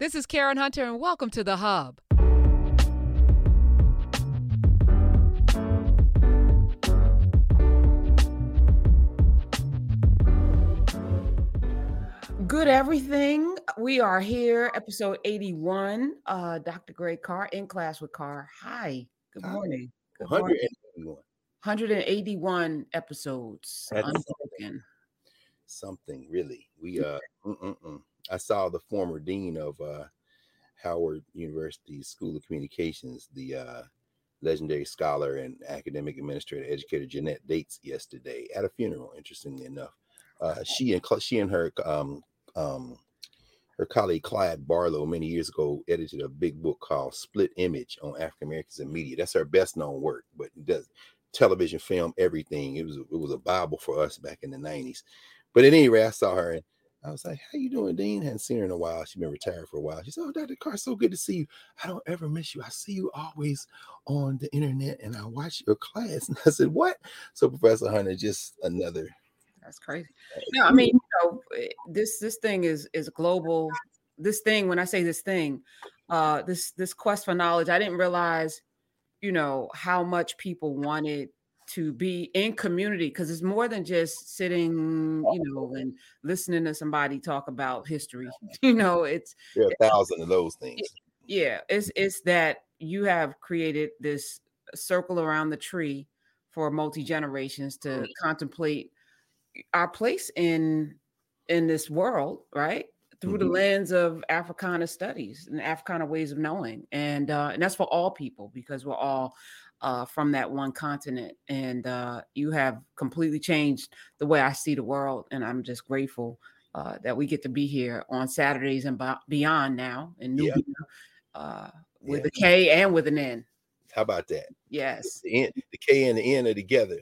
This is Karen Hunter, and welcome to The Hub. Good everything. We are here, episode 81. Uh, Dr. Greg Carr in class with Carr. Hi. Good morning. Good morning. 181. 181 episodes. That's Unbroken. Something really. We uh mm-mm-mm. I saw the former dean of uh Howard University School of Communications, the uh legendary scholar and academic administrator educator Jannette Dates yesterday at a funeral, interestingly enough. Uh she and she and her um um her colleague Clyde Barlow many years ago edited a big book called Split Image on African Americans in Media. That's her best known work, but it does television, film, everything. It was it was a bible for us back in the '90s. But at any rate, I saw her and I was like, "How you doing, Dean?" Hadn't seen her in a while. She'd been retired for a while. She said, "Oh, Dr. Carr, so good to see you. I don't ever miss you. I see you always on the internet, and I watch your class." And I said, "What?" So Professor Hunter, just another. That's crazy. No, I mean, you know, eh, this this thing is is global. This thing, when I say this thing, uh, this this quest for knowledge, I didn't realize, you know, how much people wanted to be in community because it's more than just sitting, you know, and listening to somebody talk about history. You know, it's There a thousand of those things. yeah, it's it's that you have created this circle around the tree for multi generations to Mhm. contemplate our place in in this world, right? Through the Mhm. lens of Africana studies and Africana ways of knowing, and uh, and that's for all people because we're all uh, from that one continent, and uh, you have completely changed the way I see the world, and I'm just grateful uh, that we get to be here on Saturdays and beyond now in Yeah. Knubia uh, with Yeah. a K and with an N. How about that? Yes. The, N, the K and the N are together,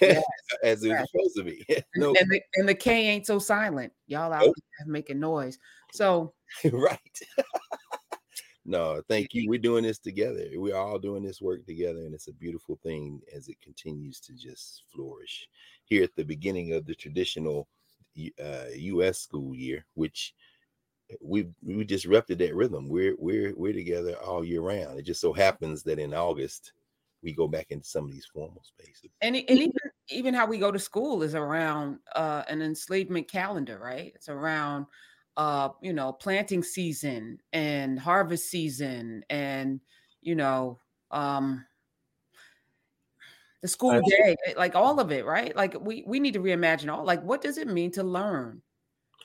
Yes. as it was Yes. supposed to be. And, no, and the, and the K ain't so silent. Y'all out Nope. making noise. So right. No, thank you. We're doing this together. We're all doing this work together, and it's a beautiful thing as it continues to just flourish. Here at the beginning of the traditional uh, U.S. school year, which we we disrupted that rhythm. We're we're we're together all year round. It just so happens that in August we go back into some of these formal spaces. and, and even even how we go to school is around uh, an enslavement calendar, right? It's around uh, you know planting season and harvest season, and you know um, the school day, eh, like all of it, right? Like we we need to reimagine all. Like, what does it mean to learn?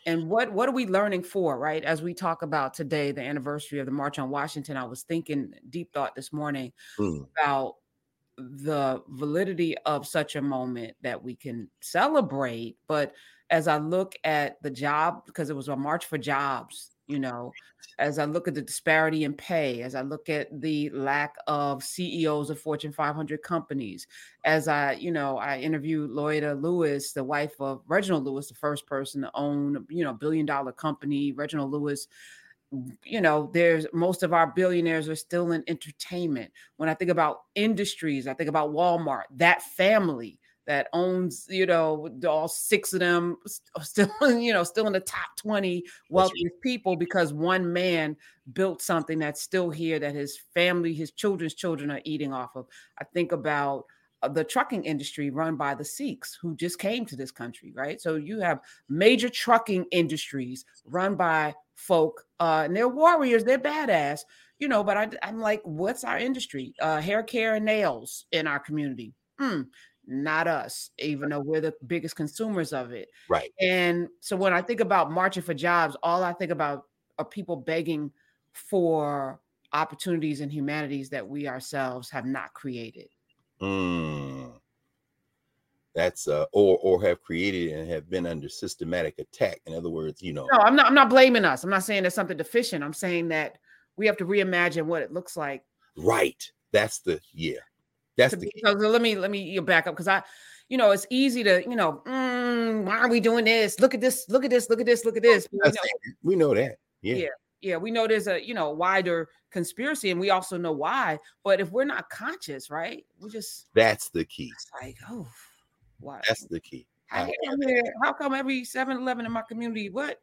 And what what are we learning for, right? As we talk about today, the anniversary of the March on Washington, I was thinking deep thought this morning Mm, about the validity of such a moment that we can celebrate. But as I look at the job, because it was a march for jobs, you know, as I look at the disparity in pay, as I look at the lack of CEOs of Fortune 500 companies, as I, you know, I interviewed Loida Lewis, the wife of Reginald Lewis, the first person to own, you know, billion dollar company. Reginald Lewis you know, there's most of our billionaires are still in entertainment. When I think about industries, I think about Walmart, that family that owns, you know, all six of them still, you know, still in the top 20 wealthiest people because one man built something that's still here that his family, his children's children are eating off of. I think about uh, the trucking industry run by the Sikhs who just came to this country, right? So you have major trucking industries run by folk, uh, and they're warriors, they're badass, you know. But I, I'm like, what's our industry? Uh, hair care and nails in our community. Hmm, not us, even though we're the biggest consumers of it. right. And so when I think about marching for jobs, all I think about are people begging for opportunities and humanities that we ourselves have not created. Mm. That's uh, or or have created and have been under systematic attack. In other words, you know, No, I'm not. I'm not blaming us. I'm not saying there's something deficient. I'm saying that we have to reimagine what it looks like. right. That's the yeah. That's the so let me let me you back up because I, you know, it's easy to you know, mm, why are we doing this? Look at this. Look at this. Look at this. Look at this. You know, we know that. Yeah. Yeah. yeah, we know there's a you know wider conspiracy, and we also know why. But if we're not conscious, right, we just That's the key. it's like, oh, why? That's the key. How come, how come every 7-Eleven in my community? What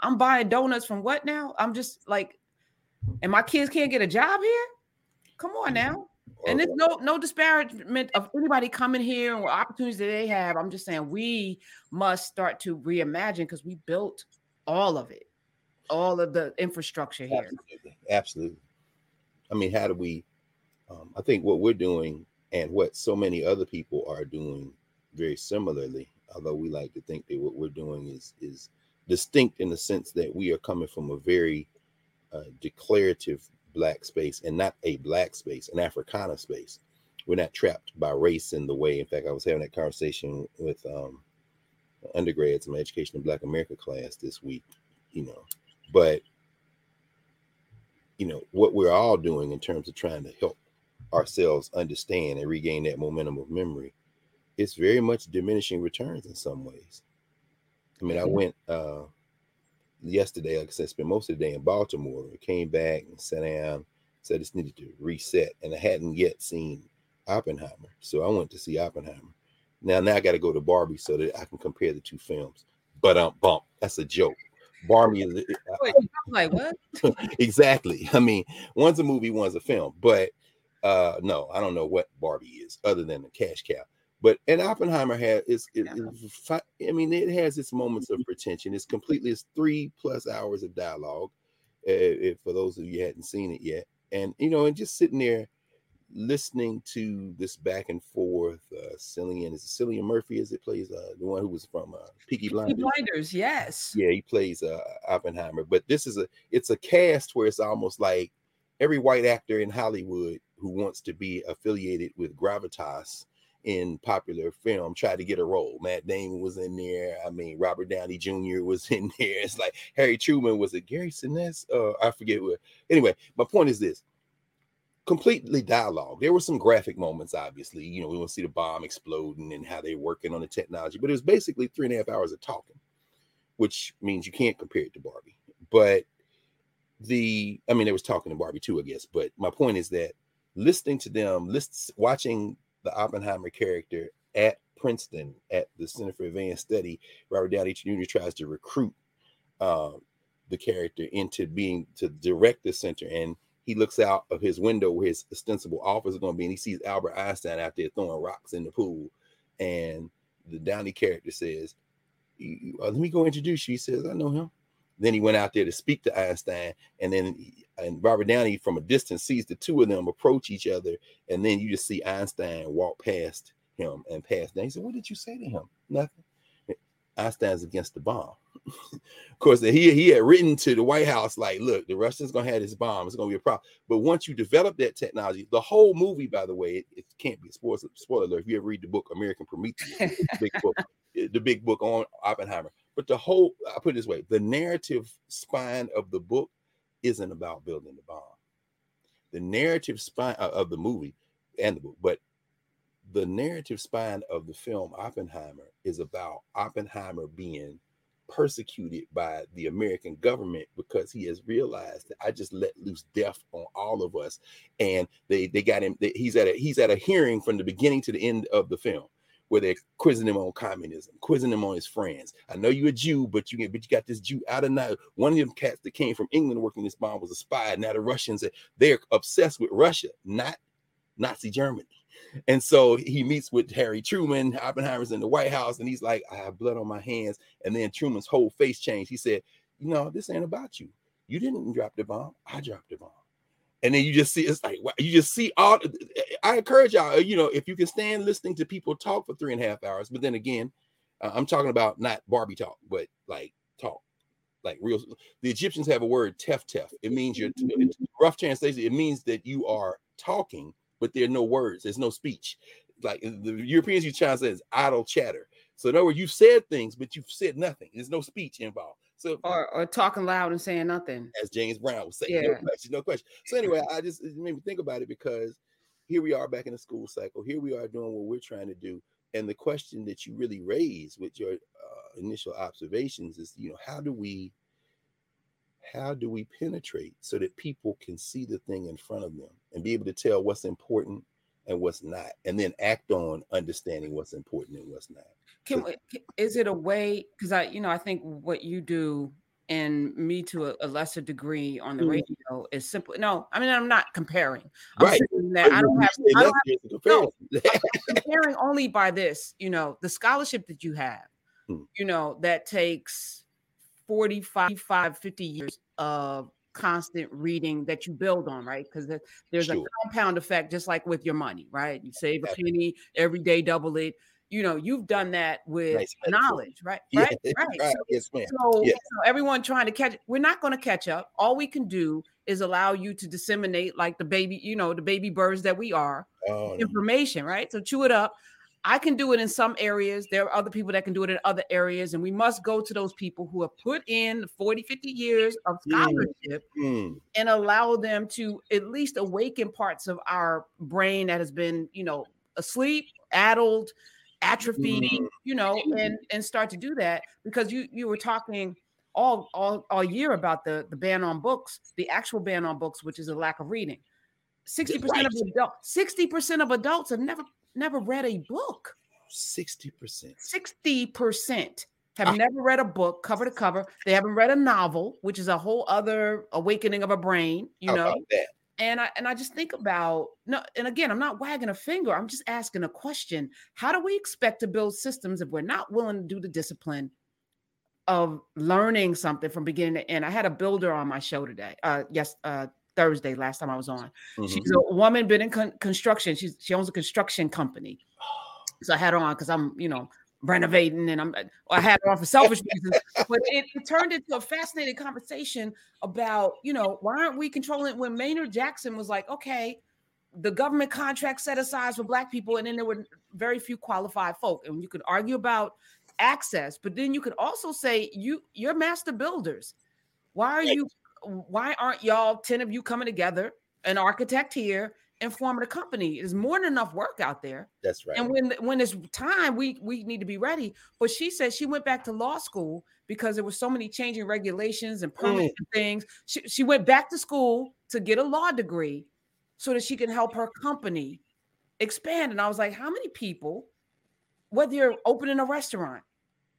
I'm buying donuts from what now? I'm just like, and my kids can't get a job here. Come on mm-hmm. now. And there's no no disparagement of anybody coming here or opportunities that they have. I'm just saying we must start to reimagine because we built all of it, all of the infrastructure here. Absolutely. Absolutely. I mean, how do we? Um, I think what we're doing and what so many other people are doing very similarly, although we like to think that what we're doing is is distinct in the sense that we are coming from a very uh, declarative black space and not a black space, an Africana space. We're not trapped by race in the way. In fact, I was having that conversation with um, undergrads in my education in Black America class this week, you know. But you know what we're all doing in terms of trying to help ourselves understand and regain that momentum of memory it's very much diminishing returns in some ways i mean i mm-hmm. went uh yesterday like i said spent most of the day in baltimore came back and sat down said this needed to reset and i hadn't yet seen oppenheimer so i went to see oppenheimer now now i got to go to barbie so that i can compare the two films but um bump that's a joke Barbie is Wait, like what? exactly. I mean, one's a movie, one's a film. But uh no, I don't know what Barbie is other than the cash cow. But and Oppenheimer has it's, it, yeah. I mean, it has its moments of pretension. It's completely it's three plus hours of dialogue. Uh, if for those of you hadn't seen it yet, and you know, and just sitting there listening to this back and forth, uh, Cillian is Cillian Murphy as it plays uh, the one who was from uh, Peaky Blinders. Blinders, yes. Yeah, he plays uh, Oppenheimer. But this is a it's a cast where it's almost like every white actor in Hollywood who wants to be affiliated with gravitas in popular film tried to get a role. Matt Damon was in there. I mean, Robert Downey Jr. was in there. It's like Harry Truman was it Gary Sinise? Uh, I forget what. Anyway, my point is this: completely dialogue. There were some graphic moments, obviously. You know, we want to see the bomb exploding and how they're working on the technology, but it was basically three and a half hours of talking, which means you can't compare it to Barbie. But the, I mean, they was talking to Barbie too, I guess. But my point is that listening to them, list, watching the Oppenheimer character at Princeton at the Center for Advanced Study, Robert Downey Jr. tries to recruit uh, the character into being to direct the center and he looks out of his window where his ostensible office is going to be, and he sees Albert Einstein out there throwing rocks in the pool. And the Downey character says, uh, "Let me go introduce you." He says, "I know him." Then he went out there to speak to Einstein, and then and Robert Downey from a distance sees the two of them approach each other, and then you just see Einstein walk past him and past. Then he said, "What did you say to him?" Nothing. Einstein's against the bomb. of course, he he had written to the White House like, "Look, the Russians gonna have this bomb. It's gonna be a problem." But once you develop that technology, the whole movie, by the way, it, it can't be a spoiler, spoiler alert. If you ever read the book American Prometheus, the big book, the big book on Oppenheimer. But the whole, I put it this way: the narrative spine of the book isn't about building the bomb. The narrative spine uh, of the movie and the book, but the narrative spine of the film Oppenheimer is about Oppenheimer being persecuted by the American government because he has realized that I just let loose death on all of us, and they they got him. They, he's at a he's at a hearing from the beginning to the end of the film where they're quizzing him on communism, quizzing him on his friends. I know you're a Jew, but you but you got this Jew out of night. One of them cats that came from England working this bomb was a spy. Now the Russians they're obsessed with Russia, not Nazi Germany. And so he meets with Harry Truman. Oppenheimer's in the White House, and he's like, I have blood on my hands. And then Truman's whole face changed. He said, You know, this ain't about you. You didn't drop the bomb. I dropped the bomb. And then you just see it's like you just see all. I encourage y'all, uh, you know, if you can stand listening to people talk for three and a half hours, but then again, uh, I'm talking about not Barbie talk, but like talk, like real. The Egyptians have a word, tef tef. It means you're mm-hmm. rough translation. It means that you are talking but there are no words, there's no speech. Like uh, the Europeans use China says idle chatter. So in other words, you've said things, but you've said nothing. There's no speech involved. So or, or talking loud and saying nothing. As James Brown was saying, yeah. no question, no question. So anyway, I just made me think about it because here we are back in the school cycle. Here we are doing what we're trying to do. And the question that you really raise with your uh, initial observations is, you know, how do we how do we penetrate so that people can see the thing in front of them and be able to tell what's important and what's not and then act on understanding what's important and what's not can we, is it a way because i you know i think what you do and me to a, a lesser degree on the Mhm. radio is simply no. I mean, I'm not comparing. I'm Right. that I don't have. I don't have it. comparing only by this, you know, the scholarship that you have, Hmm. you know, that takes 45, 50 years of constant reading that you build on, right? Because there's a compound effect, just like with your money, right? You save a penny every day, double it. You know, you've done that with knowledge, right? Yeah, Right, right. right. So, Yes, so, Yeah. so everyone trying to catch, we're not going to catch up. All we can do is allow you to disseminate, like the baby, you know, the baby birds that we are, Oh, no. right? So chew it up. I can do it in some areas. There are other people that can do it in other areas. And we must go to those people who have put in 40, 50 years of Mm. scholarship Mm, and allow them to at least awaken parts of our brain that has been, you know, asleep, addled, atrophied, Mm. you know, and and start to do that because you you were talking all all all year about the the ban on books, the actual ban on books, which is a lack of reading. 60% of adults, 60% of adults have never never read a book. 60%. 60% have Ah. never read a book cover to cover. They haven't read a novel, which is a whole other awakening of a brain, you How know. And I and I just think about no, and again, I'm not wagging a finger. I'm just asking a question. How do we expect to build systems if we're not willing to do the discipline of learning something from beginning to end? I had a builder on my show today. Uh yes, uh Thursday, last time I was on. Mhm. She's a woman been in con- construction. She's she owns a construction company. So I had her on because I'm, you know, renovating and I'm I had her on for selfish reasons. But it, it turned into a fascinating conversation about, you know, why aren't we controlling when Maynard Jackson was like, okay, the government contract set aside for black people, and then there were very few qualified folk. And you could argue about access, but then you could also say you you're master builders. Why are you why aren't y'all 10 of you coming together, an architect here, and forming a company? There's more than enough work out there. That's right. And when when it's time, we we need to be ready. But she said she went back to law school because there were so many changing regulations and permits mm. and things. She, she went back to school to get a law degree so that she can help her company expand. And I was like, how many people, whether you're opening a restaurant,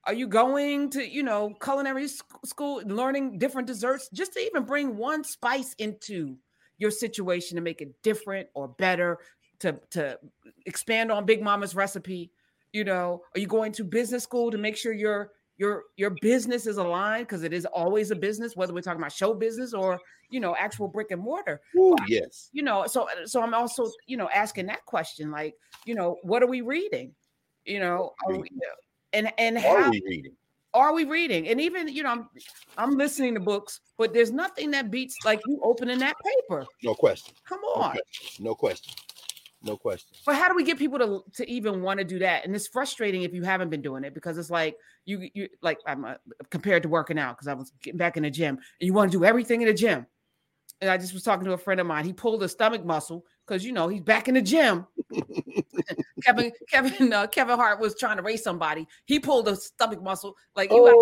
are you going to, you know, culinary sc- school, learning different desserts, just to even bring one spice into your situation to make it different or better, to to expand on Big Mama's recipe? You know, are you going to business school to make sure your your your business is aligned because it is always a business, whether we're talking about show business or you know actual brick and mortar Ooh, yes. you know so so i'm also you know asking that question like you know what are we reading you know are we, and and Are how we reading? Are we reading and even you know i'm i'm listening to books but there's nothing that beats like you opening that paper No question. come on. No question. No question. but how do we get people to to even want to do that and it's frustrating if you haven't been doing it because it's like you you like i'm uh, compared to working out because i was getting back in the gym and you want to do everything in the gym and i just was talking to a friend of mine he pulled a stomach muscle because you know he's back in the gym Kevin, Kevin, uh, Kevin Hart was trying to race somebody. He pulled a stomach muscle. Like you, gotta,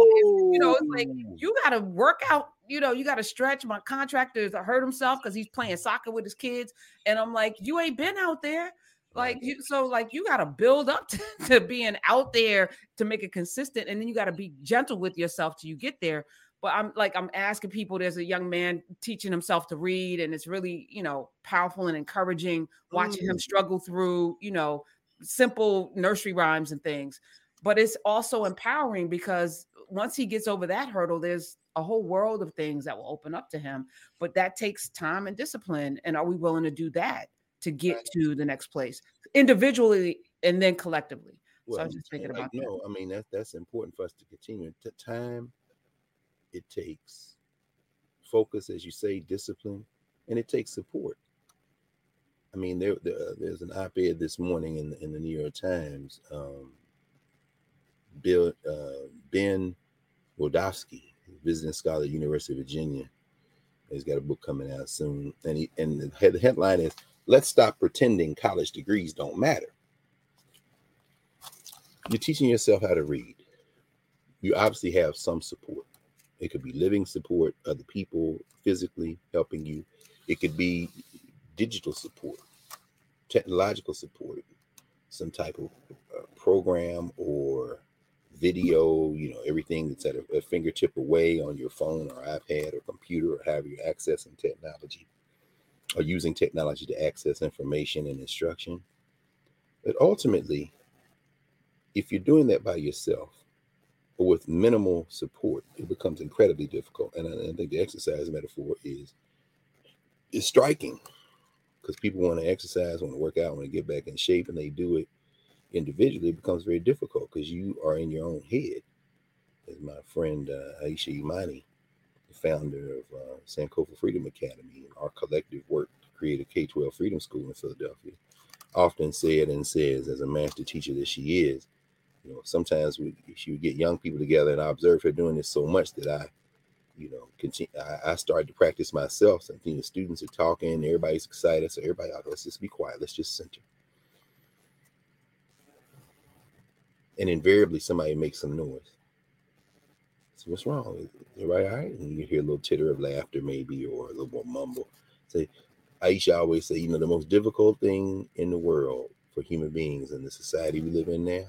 you know, it's like Oh. you got to work out. You know, you got to stretch. My contractor hurt himself because he's playing soccer with his kids, and I'm like, you ain't been out there. Like you, so like you got to build up to, to being out there to make it consistent, and then you got to be gentle with yourself till you get there. But I'm like I'm asking people. There's a young man teaching himself to read, and it's really you know powerful and encouraging. Watching him Mm. struggle through you know simple nursery rhymes and things. But it's also empowering because once he gets over that hurdle, there's a whole world of things that will open up to him. But that takes time and discipline. And are we willing to do that to get to the next place individually and then collectively? Well, I was just thinking like, about that. no, I mean that's that's important for us to continue. The time it takes focus, as you say, discipline, and it takes support. I mean, there, there there's an op-ed this morning in the, in the New York Times. Um, Bill uh, Ben Wildavsky, visiting scholar at University of Virginia, he's got a book coming out soon, and he and the, the headline is "Let's stop pretending college degrees don't matter." You're teaching yourself how to read. You obviously have some support. It could be living support, other people physically helping you. It could be digital support, technological support, some type of uh, program or video, you know, everything that's at a, a, fingertip away on your phone or iPad or computer or however you're accessing technology or using technology to access information and instruction. But ultimately, if you're doing that by yourself or with minimal support, it becomes incredibly difficult. And I, I think the exercise metaphor is is striking because people want to exercise, want to work out, want to get back in shape, and they do it individually. It becomes very difficult because you are in your own head. As my friend uh, Aisha Imani, the founder of uh, Sankofa Freedom Academy, and our collective work to create a K 12 freedom school in Philadelphia, often said and says, as a master teacher that she is, you know, sometimes we, she would get young people together, and I observed her doing this so much that I you know, continue. I, I, started to practice myself. So, know, students are talking, everybody's excited. So everybody, out, let's just be quiet. Let's just center. And invariably, somebody makes some noise. So what's wrong? Everybody all right? And you hear a little titter of laughter, maybe, or a little more mumble. Say, Aisha always say, you know, the most difficult thing in the world for human beings in the society we live in now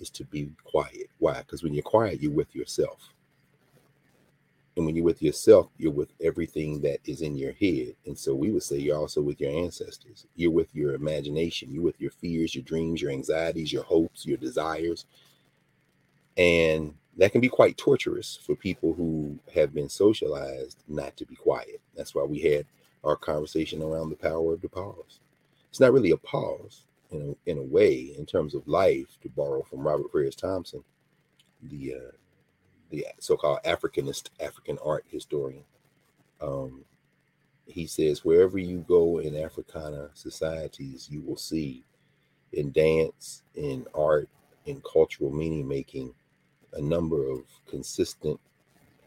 is to be quiet. Why? Because when you're quiet, you're with yourself and when you're with yourself, you're with everything that is in your head. And so we would say you're also with your ancestors. You're with your imagination. You're with your fears, your dreams, your anxieties, your hopes, your desires. And that can be quite torturous for people who have been socialized not to be quiet. That's why we had our conversation around the power of the pause. It's not really a pause in a, in a way, in terms of life, to borrow from Robert Farris Thompson, the uh, the so-called Africanist African art historian. Um, he says wherever you go in Africana societies, you will see in dance, in art, in cultural meaning making, a number of consistent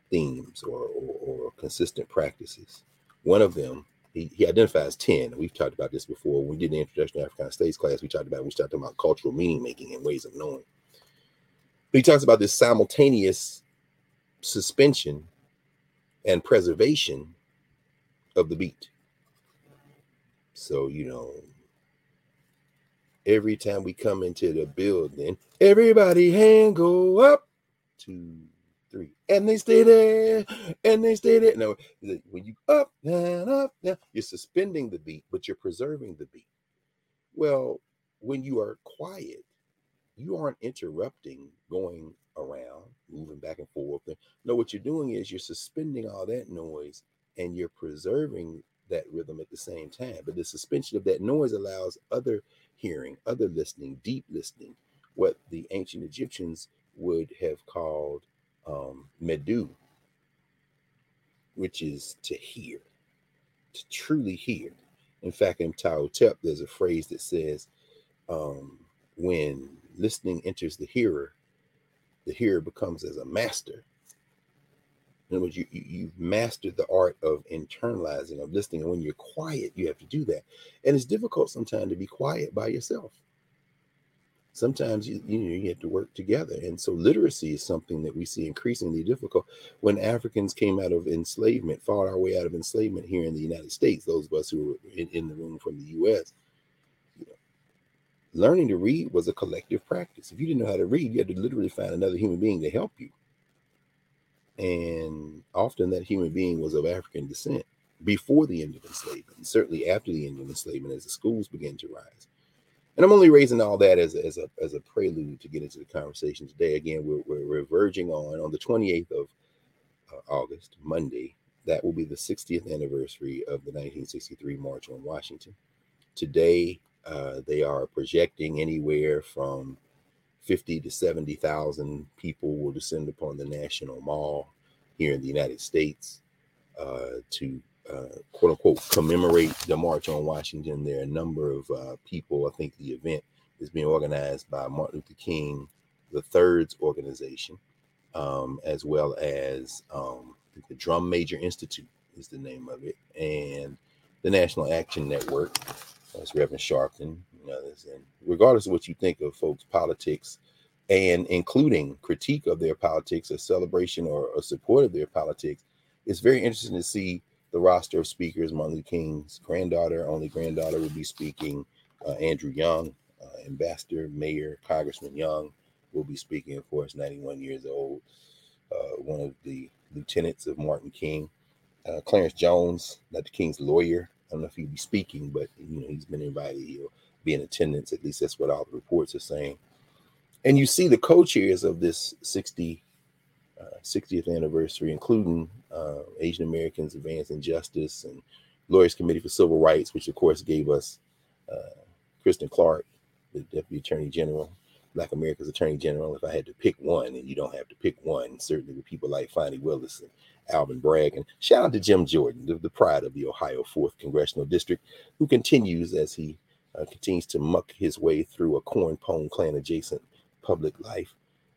themes or, or, or consistent practices. One of them he, he, identifies 10. We've talked about this before. When we did the introduction to African States class, we talked about we started talking about cultural meaning making and ways of knowing. But he talks about this simultaneous suspension and preservation of the beat. So, you know, every time we come into the building, everybody hand go up, two, three, and they stay there, and they stay there. No, when you up and up, you're suspending the beat, but you're preserving the beat. Well, when you are quiet, you aren't interrupting going around, moving back and forth. No, what you're doing is you're suspending all that noise and you're preserving that rhythm at the same time. But the suspension of that noise allows other hearing, other listening, deep listening, what the ancient Egyptians would have called um, medu, which is to hear, to truly hear. In fact, in Ptahhotep, there's a phrase that says, um, when listening enters the hearer, the hearer becomes as a master. In other words, you, you, have mastered the art of internalizing, of listening. And when you're quiet, you have to do that. And it's difficult sometimes to be quiet by yourself. Sometimes you, you, know, you have to work together. And so literacy is something that we see increasingly difficult. When Africans came out of enslavement, fought our way out of enslavement here in the United States, those of us who were in, in the room from the US, learning to read was a collective practice. If you didn't know how to read, you had to literally find another human being to help you. And often that human being was of African descent before the end of enslavement, certainly after the end of enslavement as the schools began to rise. And I'm only raising all that as a, as a, as a prelude to get into the conversation today. Again, we're, we're, we're verging on on the 28th of uh, August, Monday. That will be the 60th anniversary of the 1963 March on Washington. Today, uh, they are projecting anywhere from 50 to 70,000 people will descend upon the National Mall here in the United States uh, to uh, quote unquote commemorate the March on Washington. There are a number of uh, people. I think the event is being organized by Martin Luther King the Third's organization, um, as well as um, the Drum Major Institute is the name of it, and the National Action Network that's Reverend Sharpton and others. And regardless of what you think of folks' politics, and including critique of their politics, a celebration or a support of their politics, it's very interesting to see the roster of speakers. Martin Luther King's granddaughter, only granddaughter, will be speaking. Uh, Andrew Young, uh, Ambassador, Mayor, Congressman Young, will be speaking, of course, 91 years old, uh, one of the lieutenants of Martin King. Uh, Clarence Jones, not the King's lawyer. I don't know if he'll be speaking, but you know he's been invited. He'll be in attendance. At least that's what all the reports are saying. And you see the co-chairs of this 60 uh, 60th anniversary, including uh, Asian Americans Advancing Justice and Lawyers Committee for Civil Rights, which of course gave us uh, Kristen Clarke, the Deputy Attorney General, Black America's Attorney General. If I had to pick one, and you don't have to pick one, certainly with people like Fani Willis and Alvin Bragg. And shout out to Jim Jordan, the, the pride of the Ohio 4th Congressional District, who continues as he uh, continues to muck his way through a corn pone clan adjacent public life.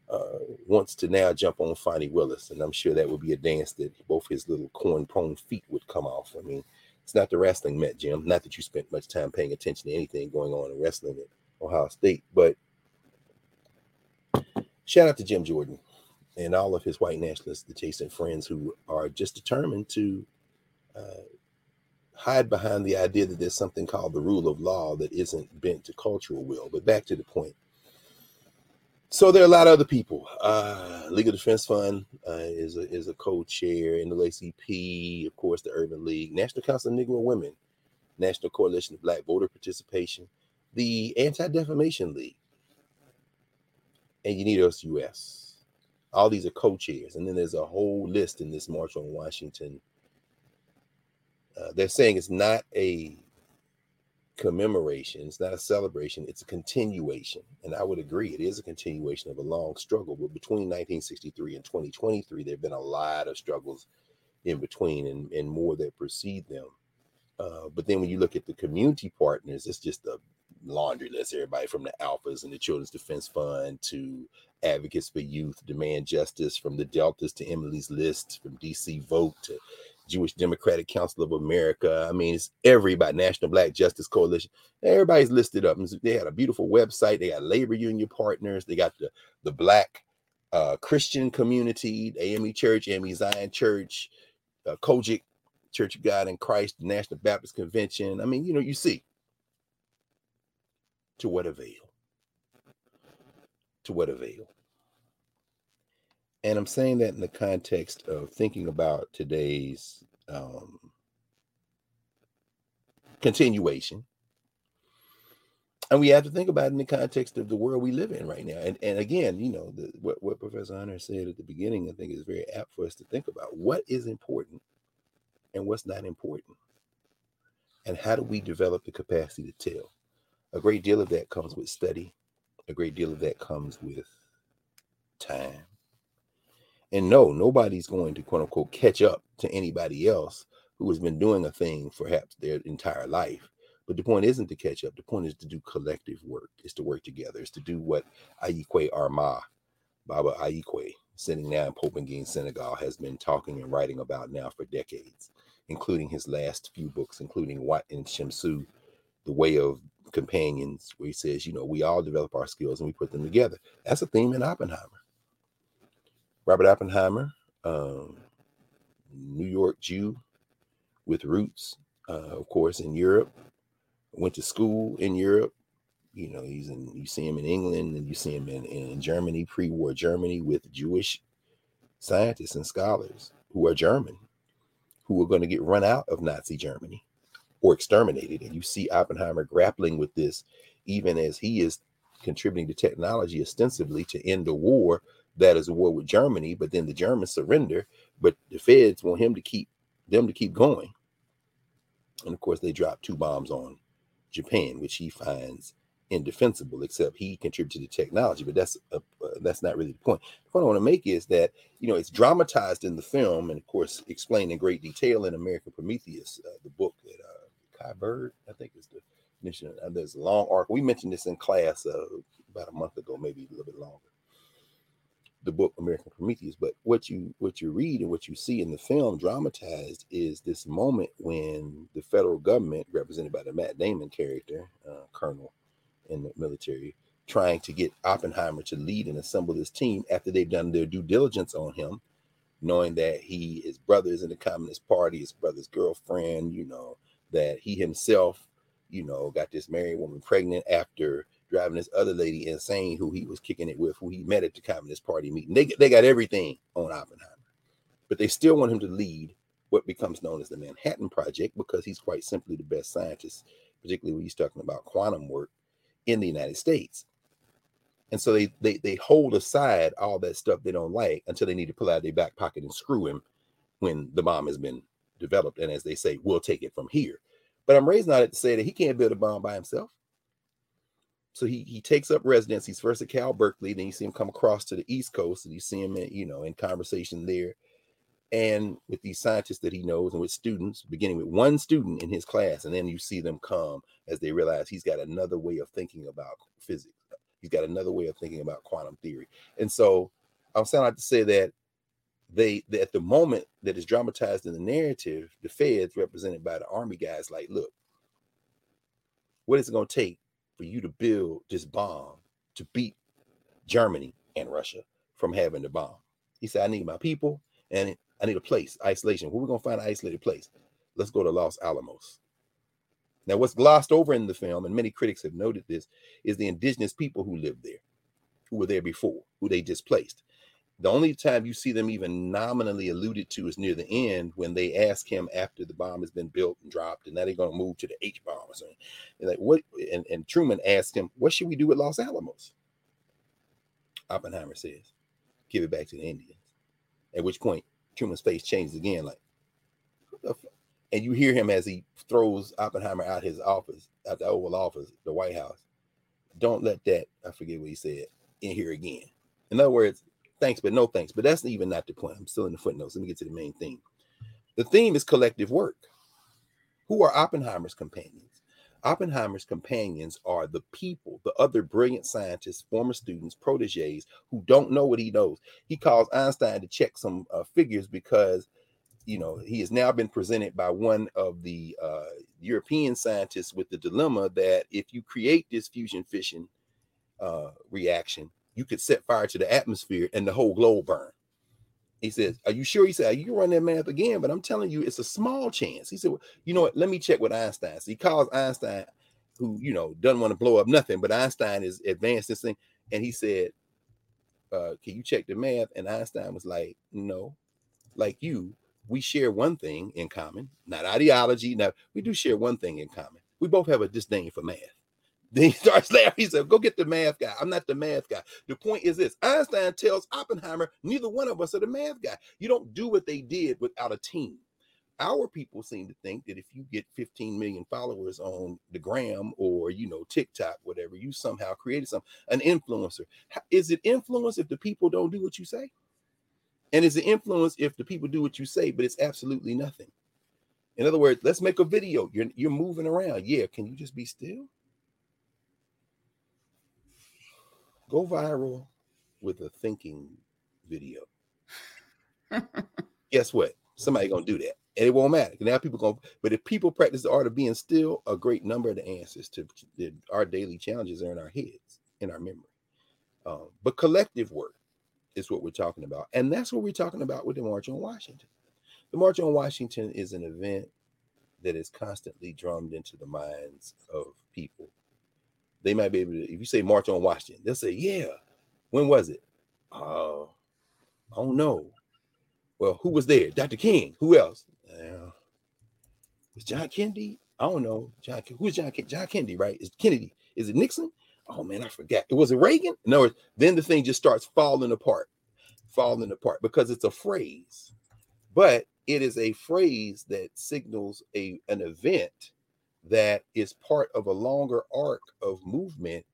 Uh, wants to now jump on Fani Willis, and I'm sure that would be a dance that both his little corn-prone feet would come off. I mean, it's not the wrestling Met, Jim. Not that you spent much time paying attention to anything going on in wrestling at Ohio State, but shout out to Jim Jordan and all of his white nationalist adjacent friends who are just determined to uh, hide behind the idea that there's something called the rule of law that isn't bent to cultural will. But back to the point. So there are a lot of other people. Uh, Legal Defense Fund uh, is a, is a co-chair, NAACP, of course, the Urban League, National Council of Negro Women, National Coalition of Black Voter Participation, the Anti-Defamation League, and Unidos US. All these are co-chairs, and then there's a whole list in this March on Washington. Uh, they're saying it's not a commemoration. It's not a celebration. It's a continuation. And I would agree, it is a continuation of a long struggle. But between 1963 and 2023, there have been a lot of struggles in between and, and more that precede them. Uh, but then when you look at the community partners, it's just a laundry list. Everybody from the Alphas and the Children's Defense Fund to Advocates for Youth, Demand Justice, from the Deltas to Emily's List, from DC Vote to Jewish Democratic Council of America. I mean, it's everybody, National Black Justice Coalition. Everybody's listed up. They had a beautiful website. They got labor union partners. They got the the Black uh, Christian community, AME Church, AME Zion Church, uh, COGIC, Church of God in Christ, National Baptist Convention. I mean, you know, you see. To what avail? To what avail? And I'm saying that in the context of thinking about today's um, continuation. And we have to think about in the context of the world we live in right now. And, and again, you know, the, what, what Professor Hunter said at the beginning, I think is very apt for us to think about what is important and what's not important. And how do we develop the capacity to tell? A great deal of that comes with study, a great deal of that comes with time and no, nobody's going to quote unquote catch up to anybody else who has been doing a thing perhaps their entire life. But the point isn't to catch up. The point is to do collective work. Is to work together. Is to do what Ayi Kwei Armah, Baba Ayi Kwei, sitting now in Popenguine, Senegal, has been talking and writing about now for decades, including his last few books, including What in Shamsu, The Way of Companions, where he says, you know, we all develop our skills and we put them together. That's a theme in Oppenheimer. Robert Oppenheimer, um, New York Jew with roots, uh, of course, in Europe. Went to school in Europe. You know, he's in. You see him in England, and you see him in, in Germany, pre-war Germany, with Jewish scientists and scholars who are German, who are going to get run out of Nazi Germany or exterminated. And you see Oppenheimer grappling with this, even as he is contributing to technology ostensibly to end the war that is a war with Germany, but then the Germans surrender, but the feds want him to keep them to keep going. And of course, they drop two bombs on Japan, which he finds indefensible, except he contributed to technology. But that's a, uh, that's not really the point. The point I want to make is that you know it's dramatized in the film, and of course explained in great detail in American Prometheus, uh, the book that uh, Kai Bird, I think, is the mission. Uh, there's a long arc. We mentioned this in class uh, about a month ago, maybe a little bit longer the book American Prometheus, but what you what you read and what you see in the film dramatized is this moment when the federal government, represented by the Matt Damon character, uh, Colonel in the military, trying to get Oppenheimer to lead and assemble this team after they've done their due diligence on him, knowing that he his brother is in the Communist Party, his brother's girlfriend, you know, that he himself, you know, got this married woman pregnant after driving this other lady insane who he was kicking it with, who he met at the Communist Party meeting. They, they got everything on Oppenheimer, but they still want him to lead what becomes known as the Manhattan Project because he's quite simply the best scientist, particularly when he's talking about quantum work in the United States. And so they, they they hold aside all that stuff they don't like until they need to pull out their back pocket and screw him when the bomb has been developed. And as they say, we'll take it from here. But I'm raising on it to say that he can't build a bomb by himself. So he he takes up residence. He's first at Cal Berkeley, then you see him come across to the East Coast, and you see him, in, you know, in conversation there, and with these scientists that he knows, and with students, beginning with one student in his class, and then you see them come as they realize he's got another way of thinking about physics. He's got another way of thinking about quantum theory, and so I'm saying to say that they, they at the moment that is dramatized in the narrative, the feds represented by the army guys, like, look, what is it going to take for you to build this bomb to beat Germany and Russia from having the bomb? He said, I need my people and I need a place, isolation. Where we going to find an isolated place? Let's go to Los Alamos. Now, what's glossed over in the film, and many critics have noted this, is the indigenous people who lived there, who were there before, who they displaced. The only time you see them even nominally alluded to is near the end when they ask him after the bomb has been built and dropped, and now they're going to move to the H bomb. And like what? And, and Truman asked him, "What should we do with Los Alamos?" Oppenheimer says, "Give it back to the Indians." At which point, Truman's face changes again, like, and you hear him as he throws Oppenheimer out his office, out the Oval Office, the White House. Don't let that, I forget what he said, in here again. In other words, thanks, but no thanks. But that's even not the point. I'm still in the footnotes. Let me get to the main theme. The theme is collective work. Who are Oppenheimer's companions? Oppenheimer's companions are the people, the other brilliant scientists, former students, proteges who don't know what he knows. He calls Einstein to check some uh, figures because, you know, he has now been presented by one of the uh, European scientists with the dilemma that if you create this fusion fission uh, reaction, you could set fire to the atmosphere and the whole globe burn. He says, Are you sure? He said, You run that math again, but I'm telling you, it's a small chance. He said, well, You know what? Let me check with Einstein. So he calls Einstein, who, you know, doesn't want to blow up nothing, but Einstein is advanced this thing. And he said, uh, Can you check the math? And Einstein was like, No, like you, we share one thing in common, not ideology. Now, we do share one thing in common. We both have a disdain for math. Then he starts laughing. He said, Go get the math guy. I'm not the math guy. The point is this Einstein tells Oppenheimer, neither one of us are the math guy. You don't do what they did without a team. Our people seem to think that if you get 15 million followers on the gram or you know TikTok, whatever, you somehow created some an influencer. Is it influence if the people don't do what you say? And is it influence if the people do what you say, but it's absolutely nothing? In other words, let's make a video. You're you're moving around. Yeah, can you just be still? Go viral with a thinking video. Guess what? Somebody gonna do that, and it won't matter. Now people gonna but if people practice the art of being still, a great number of the answers to the, our daily challenges are in our heads, in our memory. Um, but collective work is what we're talking about, and that's what we're talking about with the March on Washington. The March on Washington is an event that is constantly drummed into the minds of people they might be able to, if you say March on Washington, they'll say, Yeah. When was it? Uh, I don't know. Well, who was there? Dr. King. Who else? Uh, was John Kennedy? I don't know. John, who's John? John Kennedy, right? Is Kennedy? Is it Nixon? Oh man, I forgot. It was it Reagan? No, then the thing just starts falling apart, falling apart because it's a phrase, but it is a phrase that signals a an event that is part of a longer arc of movement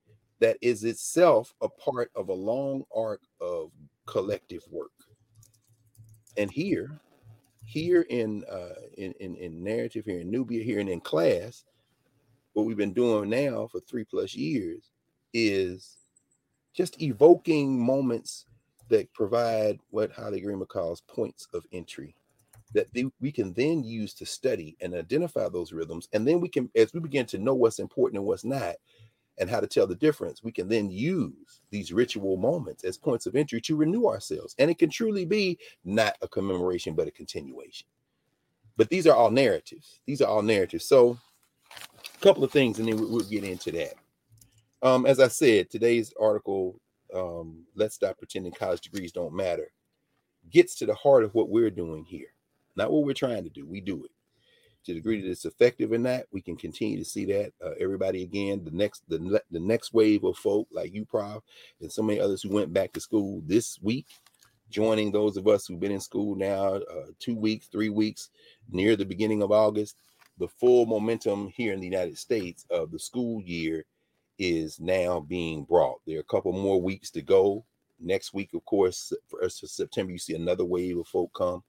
that is itself a part of a long arc of collective work. And here, here in uh, in, in, in Knarrative, here in Knubia, here and in class, what we've been doing now for three plus years is just evoking moments that provide what Haile Gerima calls points of entry that they, we can then use to study and identify those rhythms. And then we can, as we begin to know what's important and what's not, and how to tell the difference, we can then use these ritual moments as points of entry to renew ourselves. And it can truly be not a commemoration, but a continuation. But these are all narratives. These are all narratives. So, a couple of things, and then we'll get into that. Um, as I said, today's article, um, Let's Stop Pretending College Degrees Don't Matter, gets to the heart of what we're doing here. Not what we're trying to do, we do it. To the degree that it's effective in that, we can continue to see that. Uh, everybody again, the next the, the next wave of folk like you, Prof, and so many others who went back to school this week, joining those of us who've been in school now uh, two weeks, three weeks, near the beginning of August. The full momentum here in the United States of the school year is now being brought. There are a couple more weeks to go. Next week, of course, for us September, you see another wave of folk come.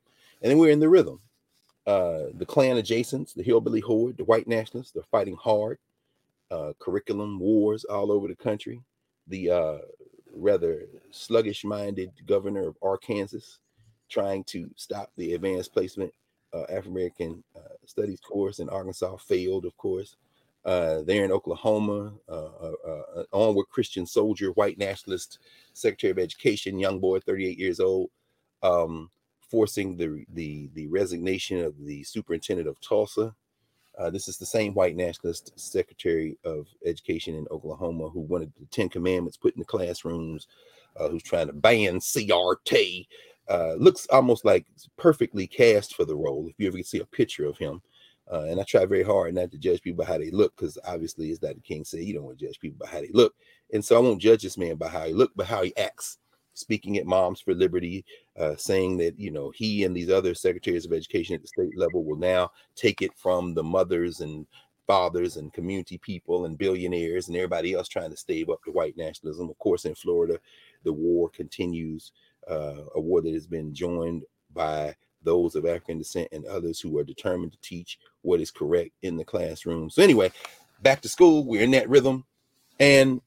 And then we're in the rhythm. Uh, the Klan adjacents, the hillbilly horde, the white nationalists, they're fighting hard. Uh, curriculum wars all over the country. The uh, rather sluggish minded governor of Arkansas trying to stop the advanced placement uh, African American uh, studies course in Arkansas failed, of course. Uh, there in Oklahoma, uh, uh, uh, onward Christian soldier, white nationalist, Secretary of Education, young boy, 38 years old, um, forcing the, the, the resignation of the superintendent of Tulsa. Uh, this is the same white nationalist Secretary of Education in Oklahoma who wanted the Ten Commandments put in the classrooms, uh, who's trying to ban CRT. looks almost like perfectly cast for the role. If you ever see a picture of him, uh, and I try very hard not to judge people by how they look, because obviously, as the king said, you don't want to judge people by how they look. And so I won't judge this man by how he look, but how he acts. Speaking at Moms for Liberty, uh, saying that you know he and these other secretaries of education at the state level will now take it from the mothers and fathers and community people and billionaires and everybody else trying to stave up the white nationalism. Of course, in Florida, the war continues, uh, a war that has been joined by those of African descent and others who are determined to teach what is correct in the classroom. So, anyway, back to school, we're in that rhythm. And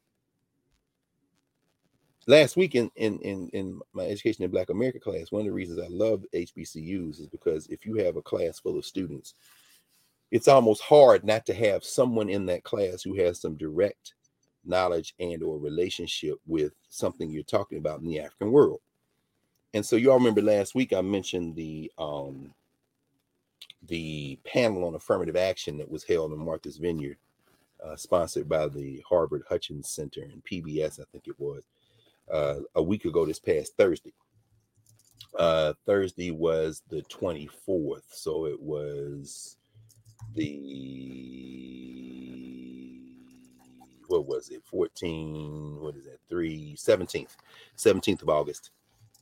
last week in, in, in, in my education in Black America class, one of the reasons I love HBCUs is because if you have a class full of students, it's almost hard not to have someone in that class who has some direct knowledge and or relationship with something you're talking about in the African world. And so you all remember last week I mentioned the um the panel on affirmative action that was held in Martha's Vineyard, uh, sponsored by the Harvard Hutchins Center and PBS, I think it was, uh, a week ago this past Thursday. Uh, Thursday was the 24th, so it was the what was it 14 what is that 3 17th 17th of august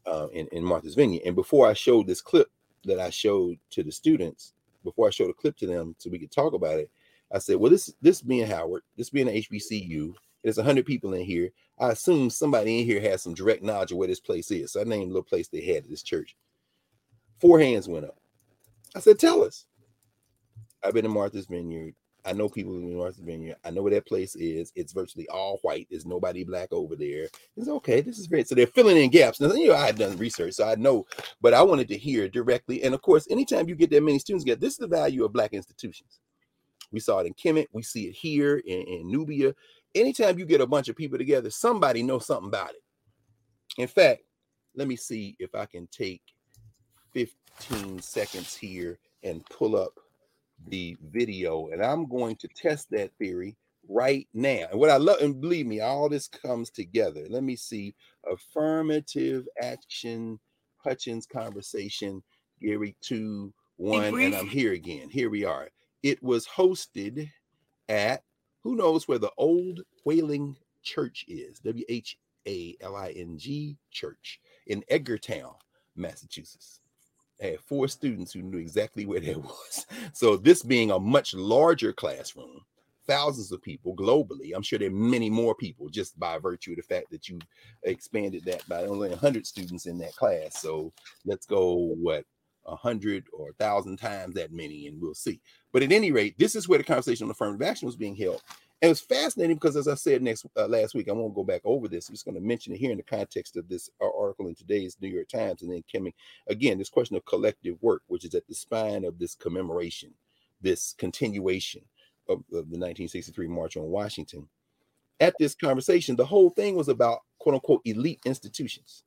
uh, in, in Martha's Vineyard. And before I showed this clip that I showed to the students, before I showed a clip to them so we could talk about it, I said, well, this this being Howard, this being an HBCU, there's 100 people in here. I assume somebody in here has some direct knowledge of where this place is. So I named the little place they had at this church. Four hands went up. I said, tell us. I've been in Martha's Vineyard I know people in Martha's Vineyard. I know where that place is. It's virtually all white. There's nobody black over there. It's okay. This is great. So they're filling in gaps. Now, you know, I've done research, so I know, but I wanted to hear directly. And of course, anytime you get that many students get, this is the value of black institutions. We saw it in Kemet. We see it here in, in Knubia. Anytime you get a bunch of people together, somebody knows something about it. In fact, let me see if I can take 15 seconds here and pull up the video, and I'm going to test that theory right now. And what I love, and believe me, all this comes together. Let me see affirmative action, Hutchins conversation, Gary 2 1, and I'm here again. Here we are. It was hosted at who knows where the old Whaling Church is, W H A L I N G Church in Edgartown, Massachusetts. I had four students who knew exactly where that was. So this being a much larger classroom, thousands of people globally. I'm sure there are many more people just by virtue of the fact that you expanded that by only 100 students in that class. So let's go what a hundred or a thousand times that many, and we'll see. But at any rate, this is where the conversation on affirmative action was being held. And it's fascinating because, as I said next uh, last week, I won't go back over this. I'm just going to mention it here in the context of this uh, article in today's New York Times, and then coming again this question of collective work, which is at the spine of this commemoration, this continuation of, of the 1963 March on Washington. At this conversation, the whole thing was about quote unquote elite institutions.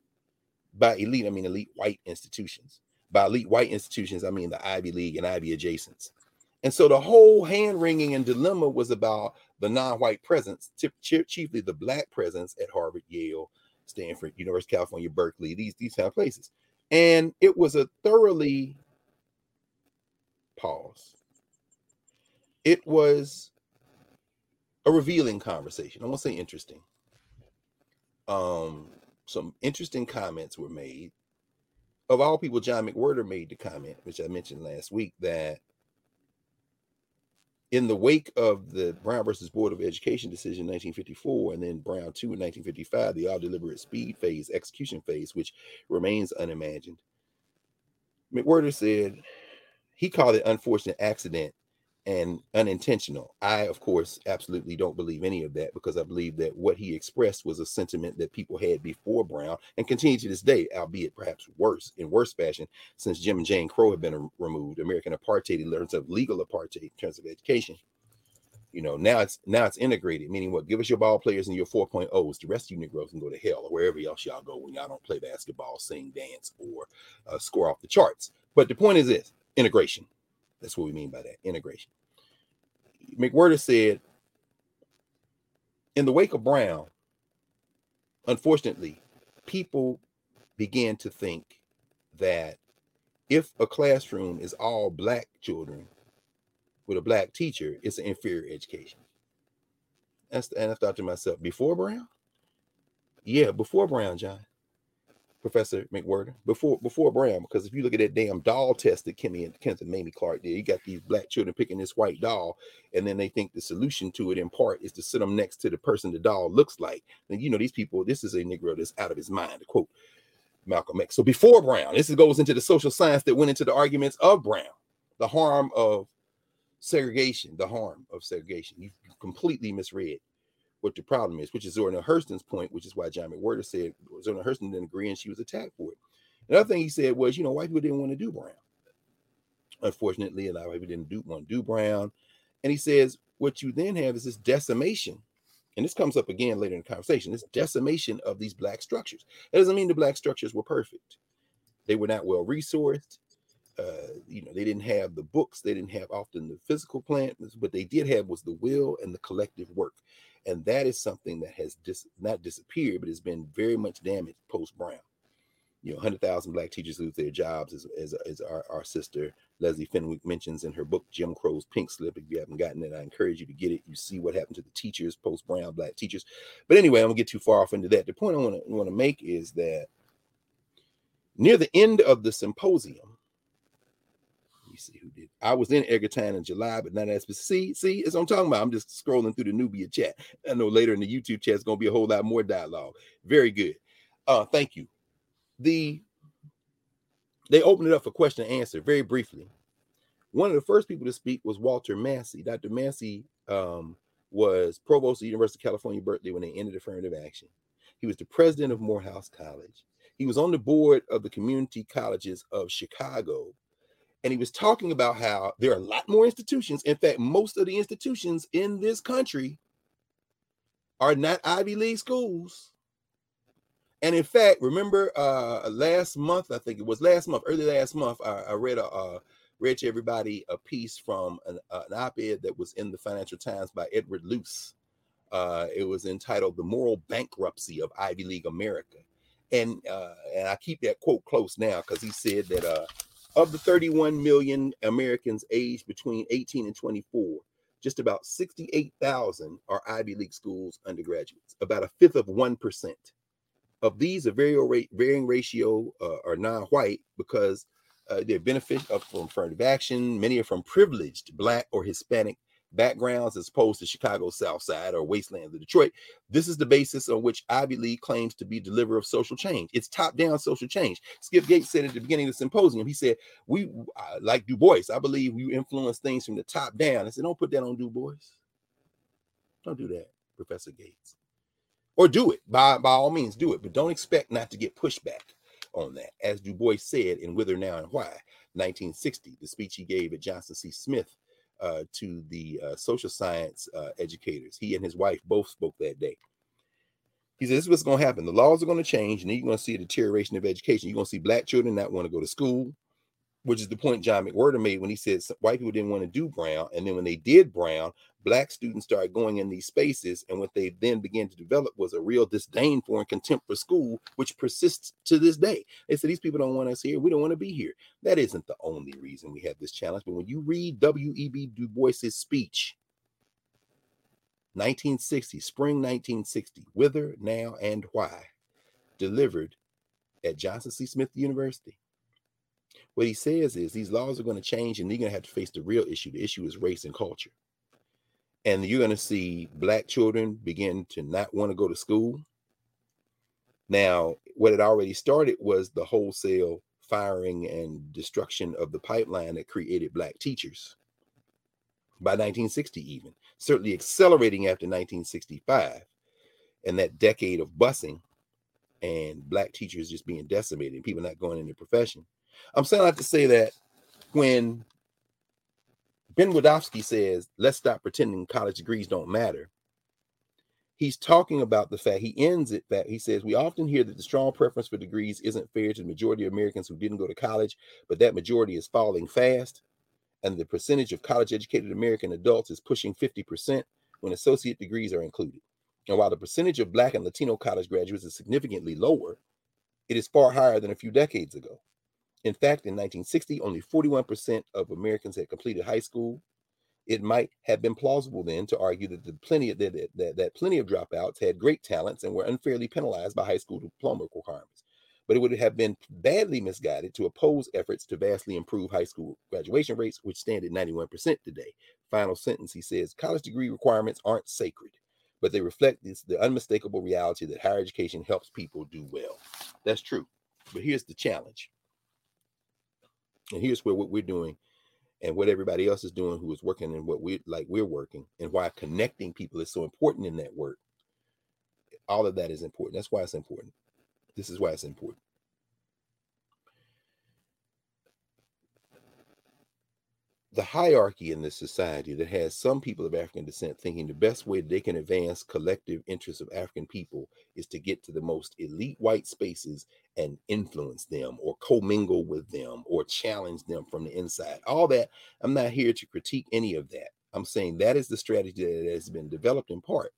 By elite, I mean elite white institutions. By elite white institutions, I mean the Ivy League and Ivy adjacents. And so the whole hand wringing and dilemma was about the non white presence, chiefly the black presence at Harvard, Yale, Stanford, University of California, Berkeley, these, these kind of places. And it was a thoroughly pause. It was a revealing conversation. I won't say interesting. Um, some interesting comments were made. Of all people, John McWhorter made the comment, which I mentioned last week, that in the wake of the Brown versus Board of Education decision in 1954 and then Brown 2 in 1955, the all deliberate speed phase, execution phase, which remains unimagined, McWhorter said he called it unfortunate accident and unintentional. I, of course, absolutely don't believe any of that because I believe that what he expressed was a sentiment that people had before Brown and continue to this day, albeit perhaps worse, in worse fashion, since Jim and Jane Crow have been removed. American apartheid in terms of legal apartheid in terms of education. You know, now it's now it's integrated, meaning what? Give us your ball players and your 4.0s. The rest of you Negroes can go to hell or wherever else y'all go when y'all don't play basketball, sing, dance, or uh, score off the charts. But the point is this integration. That's what we mean by that integration. McWhorter said, in the wake of Brown, unfortunately, people began to think that if a classroom is all black children with a black teacher, it's an inferior education. And I thought to myself, before Brown? Yeah, before Brown, John. Professor McWhorter, before before Brown, because if you look at that damn doll test that Kimmy and Kent and Mamie Clark did, you got these black children picking this white doll, and then they think the solution to it in part is to sit them next to the person the doll looks like. And you know, these people, this is a Negro that's out of his mind, to quote Malcolm X. So before Brown, this goes into the social science that went into the arguments of Brown, the harm of segregation, the harm of segregation. You completely misread what the problem is, which is Zora Neale Hurston's point, which is why John McWhorter said Zora Neale Hurston didn't agree and she was attacked for it. Another thing he said was, you know, white people didn't want to do Brown. Unfortunately, a lot of people didn't do, want to do Brown. And he says, what you then have is this decimation. And this comes up again later in the conversation this decimation of these black structures. That doesn't mean the black structures were perfect, they were not well resourced. Uh, you know, they didn't have the books, they didn't have often the physical plant, but they did have was the will and the collective work. And that is something that has dis- not disappeared, but has been very much damaged post Brown. You know, 100,000 Black teachers lose their jobs, as, as, as our, our sister Leslie Fenwick mentions in her book, Jim Crow's Pink Slip. If you haven't gotten it, I encourage you to get it. You see what happened to the teachers, post Brown Black teachers. But anyway, I'm going to get too far off into that. The point I want to make is that near the end of the symposium. I was in Edgartown in July, but not as see, see, as I'm talking about. I'm just scrolling through the Knubia chat. I know later in the YouTube chat is going to be a whole lot more dialogue. Very good. Uh, thank you. The they opened it up for question and answer very briefly. One of the first people to speak was Walter Massey. Dr. Massey um, was provost of the University of California, Berkeley when they ended affirmative action. He was the president of Morehouse College. He was on the board of the community colleges of Chicago and he was talking about how there are a lot more institutions. In fact, most of the institutions in this country are not Ivy League schools. And in fact, remember uh last month, I think it was last month, early last month, I, I read a uh, read to everybody a piece from an, uh, an op-ed that was in the Financial Times by Edward Luce. Uh, it was entitled "The Moral Bankruptcy of Ivy League America," and uh, and I keep that quote close now because he said that uh, of the 31 million Americans aged between 18 and 24, just about 68,000 are Ivy League schools undergraduates, about a fifth of 1%. Of these, a varying ratio uh, are non white because uh, they're benefit from affirmative action. Many are from privileged Black or Hispanic backgrounds as opposed to Chicago's South Side or wastelands of Detroit. This is the basis on which Ivy League claims to be deliverer of social change. It's top-down social change. Skip Gates said at the beginning of the symposium, he said, "We like Du Bois. I believe you influence things from the top down." I said, "Don't put that on Du Bois. Don't do that, Professor Gates." Or do it by by all means, do it, but don't expect not to get pushback on that. As Du Bois said in Whither Now and Why, 1960, the speech he gave at Johnson C. Smith uh, to the uh, social science uh, educators. He and his wife both spoke that day. He said, This is what's going to happen. The laws are going to change, and you're going to see a deterioration of education. You're going to see black children not want to go to school which is the point John McWhorter made when he said white people didn't want to do Brown. And then when they did Brown, black students started going in these spaces. And what they then began to develop was a real disdain for and contempt for school, which persists to this day. They said, These people don't want us here. We don't want to be here. That isn't the only reason we have this challenge. But when you read W.E.B. Du Bois's speech, 1960, spring 1960, Whither, Now, and Why, delivered at Johnson C. Smith University what he says is these laws are going to change and you're going to have to face the real issue. The issue is race and culture. And you're going to see black children begin to not want to go to school. Now, what had already started was the wholesale firing and destruction of the pipeline that created black teachers by 1960, even certainly accelerating after 1965 and that decade of busing and black teachers just being decimated and people not going into profession I'm saying that to say that when Ben Wildavsky says, let's stop pretending college degrees don't matter, he's talking about the fact he ends it that he says, We often hear that the strong preference for degrees isn't fair to the majority of Americans who didn't go to college, but that majority is falling fast. And the percentage of college educated American adults is pushing 50% when associate degrees are included. And while the percentage of Black and Latino college graduates is significantly lower, it is far higher than a few decades ago. In fact, in 1960, only 41% of Americans had completed high school. It might have been plausible then to argue that the plenty of, that, that, that plenty of dropouts had great talents and were unfairly penalized by high school diploma requirements. But it would have been badly misguided to oppose efforts to vastly improve high school graduation rates, which stand at 91% today. Final sentence he says college degree requirements aren't sacred, but they reflect this, the unmistakable reality that higher education helps people do well. That's true. But here's the challenge and here's where what we're doing and what everybody else is doing who is working and what we like we're working and why connecting people is so important in that work. All of that is important. That's why it's important. This is why it's important. The hierarchy in this society that has some people of African descent thinking the best way they can advance collective interests of African people is to get to the most elite white spaces and influence them or commingle with them or challenge them from the inside. All that, I'm not here to critique any of that. I'm saying that is the strategy that has been developed in part.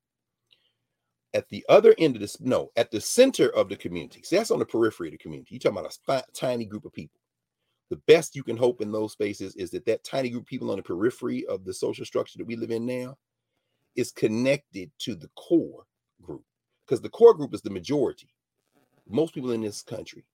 At the other end of this, no, at the center of the community. See, that's on the periphery of the community. You're talking about a tiny group of people the best you can hope in those spaces is that that tiny group of people on the periphery of the social structure that we live in now is connected to the core group because the core group is the majority. Most people in this country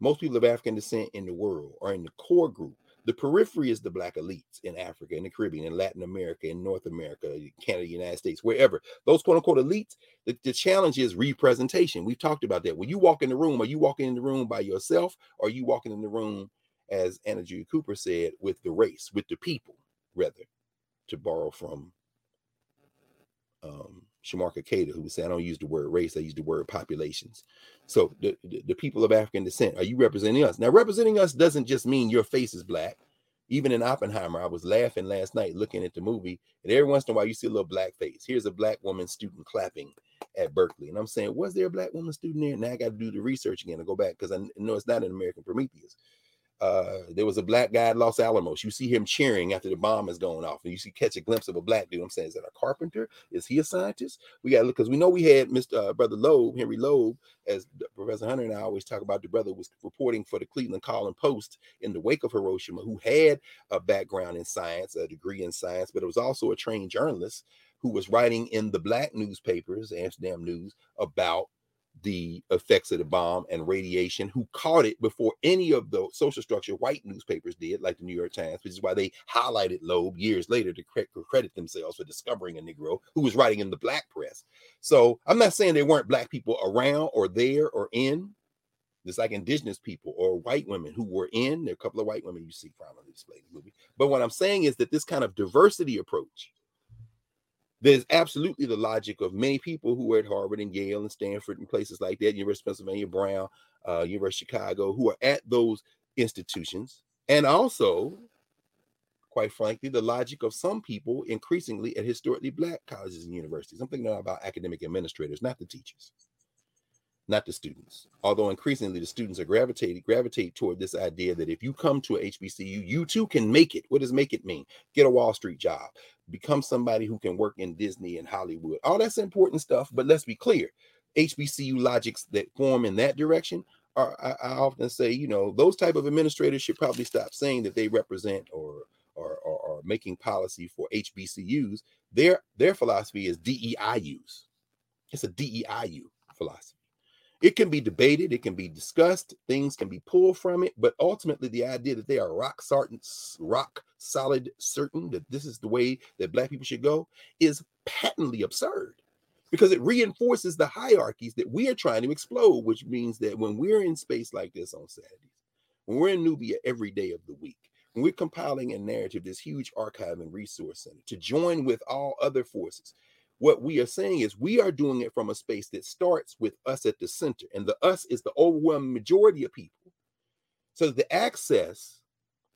most people of african descent in the world are in the core group. The periphery is the black elites in africa in the caribbean in latin america in north america canada united states wherever. Those quote unquote elites the, the challenge is representation. We've talked about that. When you walk in the room are you walking in the room by yourself? Or are you walking in the room as Anna Julia Cooper said, with the race, with the people, rather, to borrow from um, Shomarka Keita, who said, I don't use the word race, I use the word populations. So the, the, the, people of African descent, are you representing us? Now, representing us doesn't just mean your face is black. Even in Oppenheimer, I was laughing last night looking at the movie, and every once in a while you see a little black face. Here's a black woman student clapping at Berkeley. And I'm saying, was there a black woman student there? Now I got to do the research again and go back because I know it's not an American Prometheus. Uh, there was a black guy at Los Alamos. You see him cheering after the bomb is going off, and you see catch a glimpse of a black dude. I'm saying, is that a carpenter? Is he a scientist? We got to look because we know we had Mr. Uh, brother Loeb, Henry Loeb, as Professor Hunter and I always talk about. The brother was reporting for the Cleveland Call and Post in the wake of Hiroshima, who had a background in science, a degree in science, but it was also a trained journalist who was writing in the black newspapers, Amsterdam News, about the effects of the bomb and radiation, who caught it before any of the social structure white newspapers did, like the New York Times, which is why they highlighted Loeb years later to credit themselves for discovering a Negro who was writing in the black press. So I'm not saying there weren't black people around or there or in. It's like indigenous people or white women who were in. There are a couple of white women you see prominently displayed in the movie. But what I'm saying is that this kind of diversity approach there's absolutely the logic of many people who are at Harvard and Yale and Stanford and places like that, University of Pennsylvania, Brown, uh, University of Chicago, who are at those institutions, and also, quite frankly, the logic of some people increasingly at historically black colleges and universities. I'm thinking about academic administrators, not the teachers. not the students. Although increasingly the students are gravitated, gravitate toward this idea that if you come to a HBCU, you too can make it. What does make it mean? Get a Wall Street job, become somebody who can work in Disney and Hollywood. All that's important stuff, but let's be clear. HBCU logics that form in that direction are I, I often say, you know, those type of administrators should probably stop saying that they represent or or, or, or making policy for HBCUs. Their their philosophy is DEIUs. It's a DEIU philosophy. It can be debated, it can be discussed, things can be pulled from it, but ultimately the idea that they are rock certain, rock solid, certain that this is the way that black people should go is patently absurd because it reinforces the hierarchies that we are trying to explode, which means that when we're in space like this on Saturdays, when we're in Knubia every day of the week, when we're compiling a narrative, this huge archive and resource center to join with all other forces what we are saying is we are doing it from a space that starts with us at the center, and the us is the overwhelming majority of people. So the access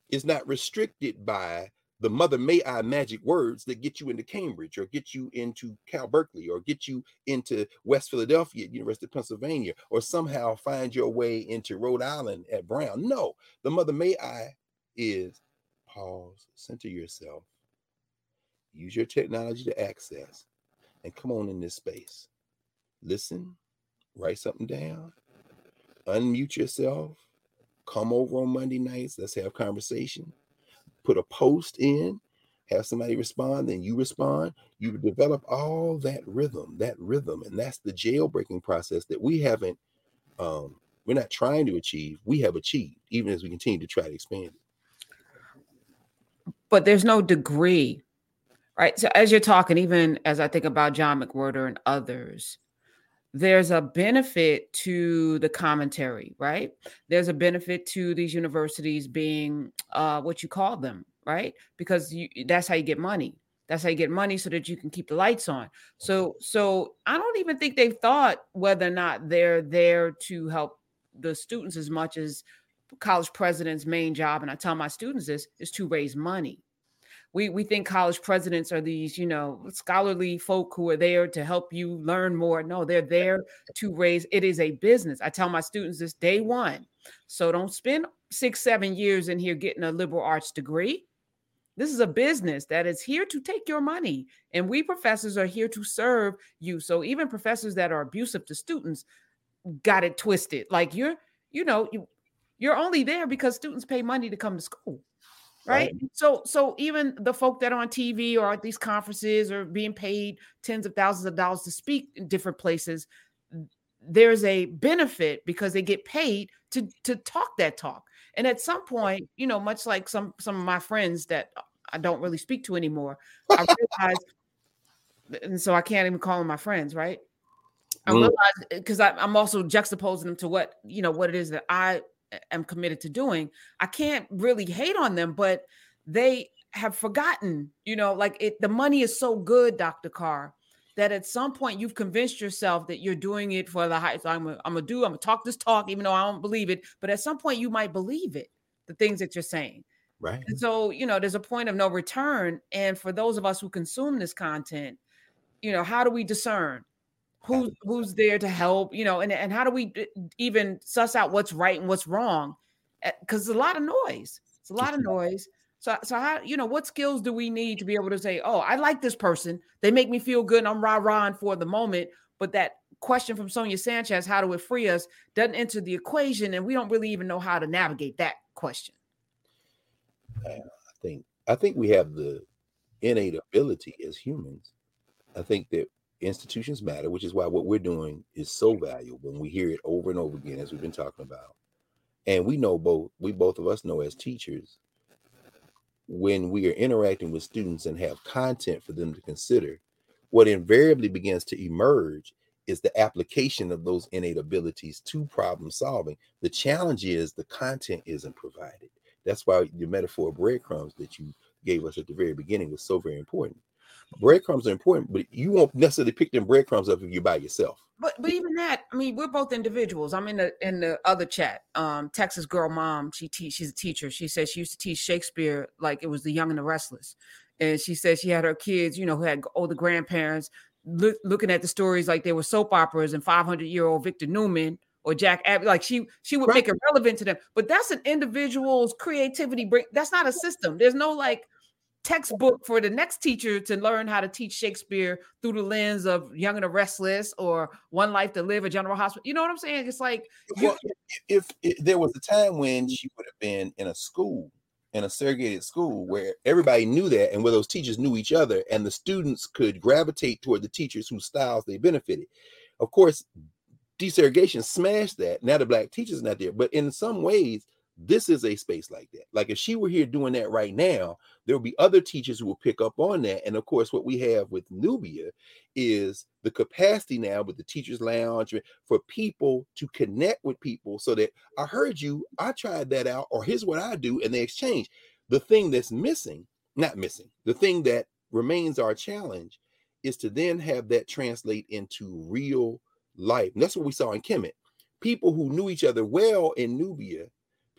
is not restricted by the mother may I magic words that get you into Cambridge or get you into Cal Berkeley or get you into West Philadelphia at University of Pennsylvania or somehow find your way into Rhode Island at Brown. No, the mother may I is pause, center yourself, use your technology to access, and come on in this space. Listen, write something down, unmute yourself, come over on Monday nights, let's have conversation, put a post in, have somebody respond, then you respond. You develop all that rhythm, that rhythm, and that's the jailbreaking process that we haven't um, we're not trying to achieve, we have achieved, even as we continue to try to expand it. But there's no degree right? So as you're talking, even as I think about John McWhorter and others, there's a benefit to the commentary, right? There's a benefit to these universities being uh, what you call them, right? Because you, that's how you get money. That's how you get money so that you can keep the lights on. So, so I don't even think they've thought whether or not they're there to help the students as much as college president's main job. And I tell my students this is to raise money we we think college presidents are these you know scholarly folk who are there to help you learn more. No they're there to raise it is a business. I tell my students this day one so don't spend six seven years in here getting a liberal arts degree. This is a business that is here to take your money and we professors are here to serve you. So even professors that are abusive to students got it twisted. Like you're you know you you're only there because students pay money to come to school right? right? So so even the folk that are on TV or at these conferences or being paid tens of thousands of dollars to speak in different places, there's a benefit because they get paid to to talk that talk. And at some point, you know, much like some some of my friends that I don't really speak to anymore, I realized, and so I can't even call them my friends, right? I mm. realize because I'm also juxtaposing them to what you know what it is that I am committed to doing, I can't really hate on them, but they have forgotten, you know, like it the money is so good, Dr. Carr, that at some point you've convinced yourself that you're doing it for the high. So I'm gonna, I'm gonna do, I'm gonna talk this talk, even though I don't believe it. But at some point you might believe it, the things that you're saying. Right. And so, you know, there's a point of no return. And for those of us who consume this content, you know, how do we discern? Who's who's there to help you know and, and how do we even suss out what's right and what's wrong because eh, it's a lot of noise it's a lot of noise. So so how you know what skills do we need to be able to say oh i like this person. They make me feel good and i'm rah rah for the moment but that question from sonia sanchez how do it free us? doesn't enter the equation and we don't really even know how to navigate that question. I think i think we have the innate ability as humans. I think that institutions matter, which is why what we're doing is so valuable. And we hear it over and over again, as we've been talking about. And we know both, we both of us know as teachers, when we are interacting with students and have content for them to consider, what invariably begins to emerge is the application of those innate abilities to problem solving. The challenge is the content isn't provided. That's why the metaphor of breadcrumbs that you gave us at the very beginning was so very important breadcrumbs are important, but you won't necessarily pick them breadcrumbs up if you're by yourself. But but even that, I mean, we're both individuals. I'm in the in the other chat. Um, Texas girl mom, she teach, she's a teacher. She says she used to teach Shakespeare like it was the young and the restless. And she said she had her kids, you know, who had older grandparents. look, looking at the stories like they were soap operas and 500 year old Victor Newman or Jack Abbott. Like she she would right. make it relevant to them. But that's an individual's creativity. That's not a system. There's no like textbook for the next teacher to learn how to teach Shakespeare through the lens of Young and the Restless or One Life to Live, a General Hospital. You know what I'm saying? It's like well, you, if, if, if there was a time when she would have been in a school in a segregated school where everybody knew that and where those teachers knew each other and the students could gravitate toward the teachers whose styles they benefited. Of course, desegregation smashed that. Now the black teachers are not there, but in some ways, this is a space like that. Like if she were here doing that right now, there will be other teachers who will pick up on that. And of course, what we have with Knubia is the capacity now with the teachers lounge for people to connect with people so that I heard you, I tried that out, or here's what I do, and they exchange. The thing that's missing, not missing, the thing that remains our challenge is to then have that translate into real life. And that's what we saw in Kemet. People who knew each other well in Knubia,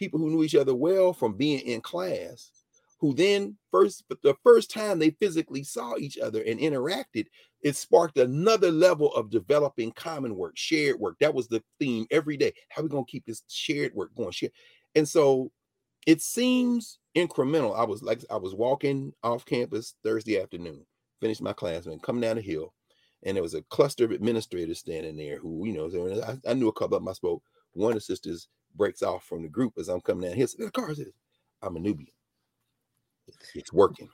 people who knew each other well from being in class, who then first, but the first time they physically saw each other and interacted, it sparked another level of developing common work, shared work. That was the theme every day. How are we gonna keep this shared work going? Share. And so it seems incremental. I was like, I was walking off campus Thursday afternoon, finished my class, and coming down the hill, and there was a cluster of administrators standing there who, you know, I, I knew a couple of them I spoke. One of the sisters breaks off from the group as I'm coming down here. So the car says, I'm a Nubian. It's working.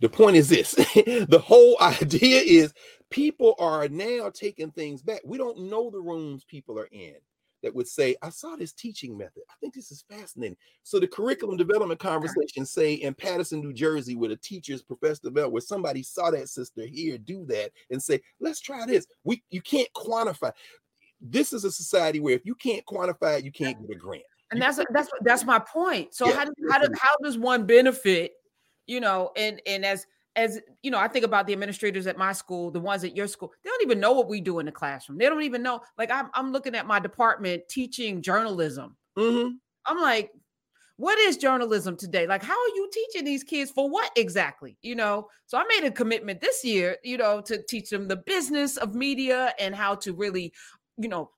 The point is this the whole idea is people are now taking things back. We don't know the rooms people are in that would say, I saw this teaching method. I think this is fascinating. So the curriculum development conversation, say in Paterson, New Jersey, with a teacher's professor developed, where somebody saw that sister here do that and say, let's try this. We you can't quantify. This is a society where if you can't quantify it, you can't get a grant. And that's that's that's my point. So yeah. how, how, does, how does one benefit, you know, and and as as you know, I think about the administrators at my school, the ones at your school, they don't even know what we do in the classroom. They don't even know. Like I'm, I'm looking at my department teaching journalism. Mm-hmm. I'm like, what is journalism today? Like, how are you teaching these kids for what exactly? You know, so I made a commitment this year, you know, to teach them the business of media and how to really, you know,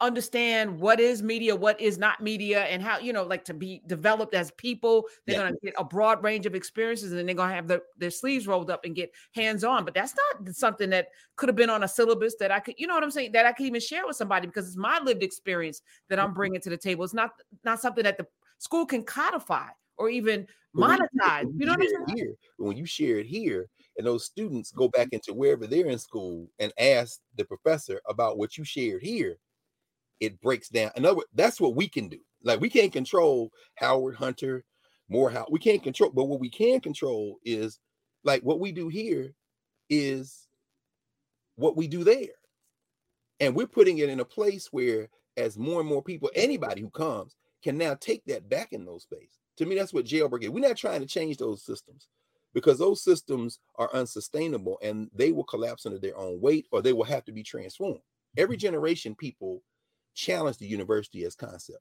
understand what is media, what is not media, and how you know, like to be developed as people. They're yeah. gonna get a broad range of experiences, and they're gonna have the, their sleeves rolled up and get hands on. But that's not something that could have been on a syllabus that I could, you know what I'm saying, that I could even share with somebody because it's my lived experience that I'm mm-hmm. bringing to the table. It's not not something that the school can codify or even monetize. You, you know what I'm saying? Here, when you share it here, and those students go back mm-hmm. into wherever they're in school and ask the professor about what you shared here, it breaks down. In other words, that's what we can do. Like we can't control Howard Hunter, more Morehouse. We can't control, but what we can control is like what we do here is what we do there. And we're putting it in a place where, as more and more people, anybody who comes can now take that back in those spaces. To me, that's what jailbreak is. We're not trying to change those systems because those systems are unsustainable and they will collapse under their own weight or they will have to be transformed. Every mm-hmm. generation, people challenge the university as concept.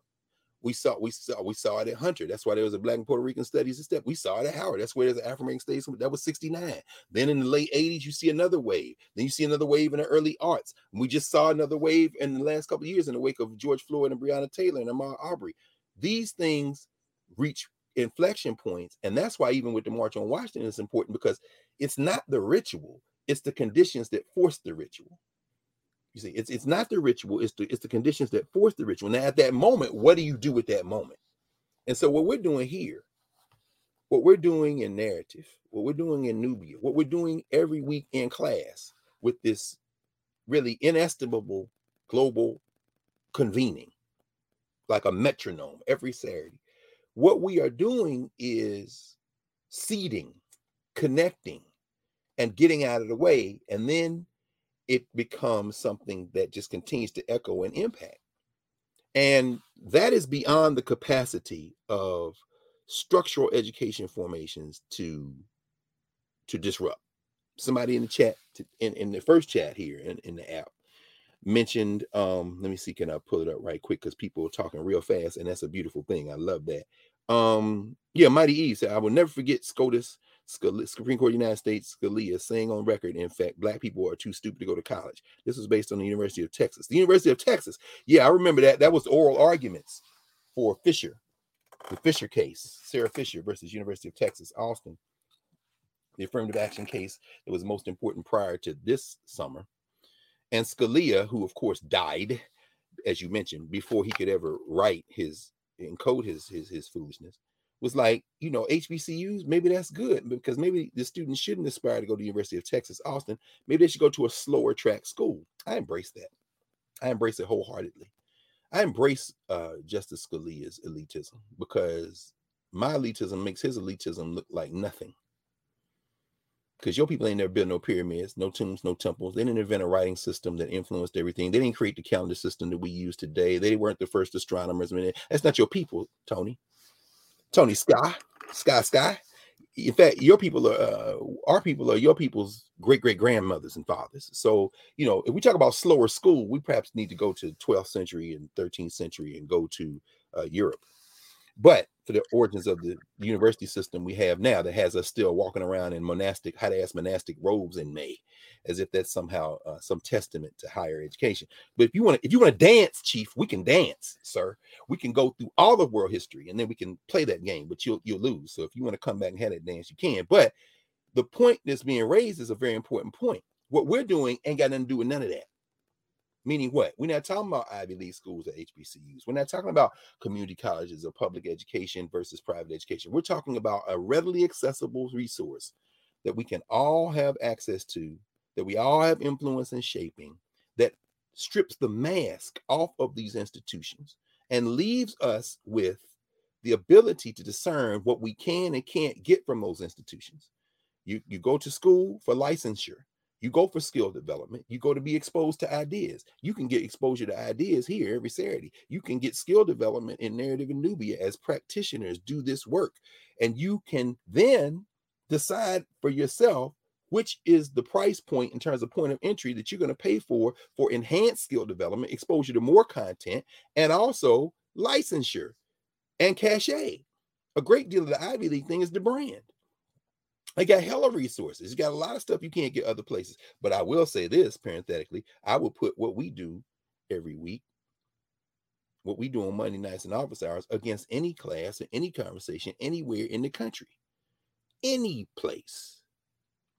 We saw we saw we saw it at Hunter. That's why there was a Black and Puerto Rican Studies step. We saw it at Howard. That's where there's an African American Studies. That was 69. Then in the late 80s, you see another wave. Then you see another wave in the early arts. And we just saw another wave in the last couple of years in the wake of George Floyd and Breonna Taylor and Ahmaud Arbery. These things reach inflection points. And that's why even with the March on Washington, it's important because it's not the ritual, it's the conditions that force the ritual. You see, it's it's not the ritual, it's the it's the conditions that force the ritual. Now, at that moment, what do you do with that moment? And so, what we're doing here, what we're doing in Knarrative, what we're doing in Knubia, what we're doing every week in class with this really inestimable global convening, like a metronome every Saturday. What we are doing is seeding, connecting, and getting out of the way, and then it becomes something that just continues to echo and impact. And that is beyond the capacity of structural education formations to to disrupt. Somebody in the chat, to, in, in the first chat here in, in the app, mentioned, um, let me see, can I pull it up right quick? Because people are talking real fast, and that's a beautiful thing. I love that. Um, yeah, Mighty E said, I will never forget SCOTUS Supreme Court United States, Scalia saying on record, in fact, black people are too stupid to go to college. This was based on the University of Texas. The University of Texas, yeah, I remember that. That was oral arguments for Fisher, the Fisher case, Sarah Fisher versus University of Texas, Austin. The affirmative action case that was most important prior to this summer. And Scalia, who of course died, as you mentioned, before he could ever write his encode his his his foolishness was like, you know, HBCUs, maybe that's good because maybe the students shouldn't aspire to go to the University of Texas, Austin. Maybe they should go to a slower track school. I embrace that. I embrace it wholeheartedly. I embrace uh, Justice Scalia's elitism because my elitism makes his elitism look like nothing. Because your people ain't never built no pyramids, no tombs, no temples. They didn't invent a writing system that influenced everything. They didn't create the calendar system that we use today. They weren't the first astronomers. I mean, that's not your people, Tony. Tony Sky, Sky Sky. In fact, your people are uh, our people are your people's great great grandmothers and fathers. So you know, if we talk about slower school, we perhaps need to go to 12th century and 13th century and go to uh, Europe. But for the origins of the university system we have now that has us still walking around in monastic, hot ass monastic robes in May, as if that's somehow uh, some testament to higher education. But if you want to, if you want to dance, Chief, we can dance, sir. We can go through all of world history and then we can play that game, but you'll you'll lose. So if you want to come back and have that dance, you can. But the point that's being raised is a very important point. What we're doing ain't got nothing to do with none of that. Meaning what? We're not talking about Ivy League schools or HBCUs. We're not talking about community colleges or public education versus private education. We're talking about a readily accessible resource that we can all have access to, that we all have influence in shaping, that strips the mask off of these institutions and leaves us with the ability to discern what we can and can't get from those institutions. You, you go to school for licensure. You go for skill development. You go to be exposed to ideas. You can get exposure to ideas here every Saturday. You can get skill development in Knarrative and Knubia as practitioners do this work. And you can then decide for yourself which is the price point in terms of point of entry that you're going to pay for for enhanced skill development, exposure to more content, and also licensure and cachet. A great deal of the Ivy League thing is the brand. They got hella resources. You got a lot of stuff you can't get other places. But I will say this parenthetically, I will put what we do every week, what we do on Monday nights and office hours against any class or any conversation anywhere in the country, any place,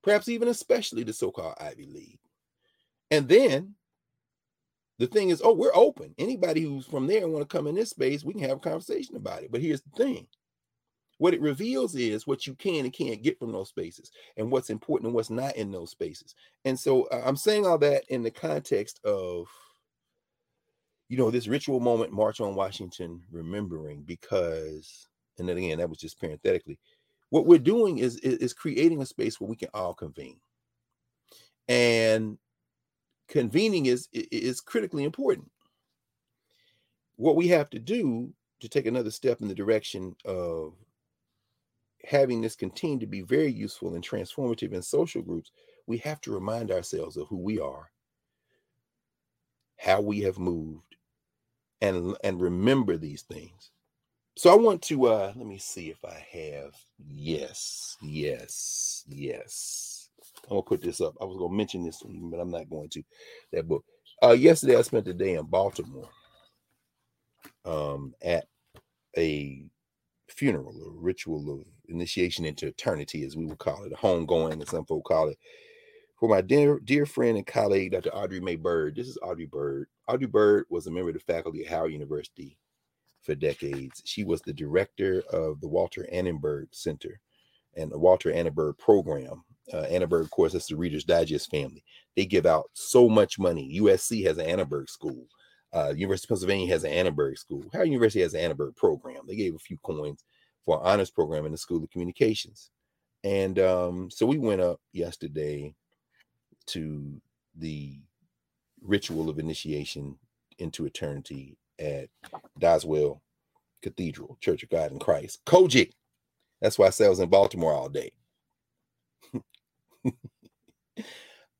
perhaps even especially the so-called Ivy League. And then the thing is, oh, we're open. Anybody who's from there and want to come in this space, we can have a conversation about it. But here's the thing what it reveals is what you can and can't get from those spaces and what's important and what's not in those spaces. And so uh, I'm saying all that in the context of, you know, this ritual moment, March on Washington, remembering because, and then again, that was just parenthetically, what we're doing is, is, is creating a space where we can all convene. And convening is is critically important. What we have to do to take another step in the direction of having this continue to be very useful and transformative in social groups, we have to remind ourselves of who we are, how we have moved, and and remember these things. So I want to uh let me see if I have yes, yes, yes. I'm gonna put this up. I was gonna mention this, one, but I'm not going to. That book. Uh yesterday I spent the day in Baltimore um at a funeral, a ritual of initiation into eternity, as we would call it, a homegoing, as some folk call it, for my dear dear friend and colleague, Dr. Audrey May Bird. This is Audrey Bird. Audrey Bird was a member of the faculty at Howard University for decades. She was the director of the Walter Annenberg Center and the Walter Annenberg program. Uh, Annenberg, of course, that's the Reader's Digest family. They give out so much money. USC has an Annenberg school. Uh, University of Pennsylvania has an Annenberg school. Howard University has an Annenberg program. They gave a few coins for an honors program in the School of Communications. And um, so we went up yesterday to the ritual of initiation into eternity at Doswell Cathedral, Church of God in Christ. COGIC. That's why I said I was in Baltimore all day.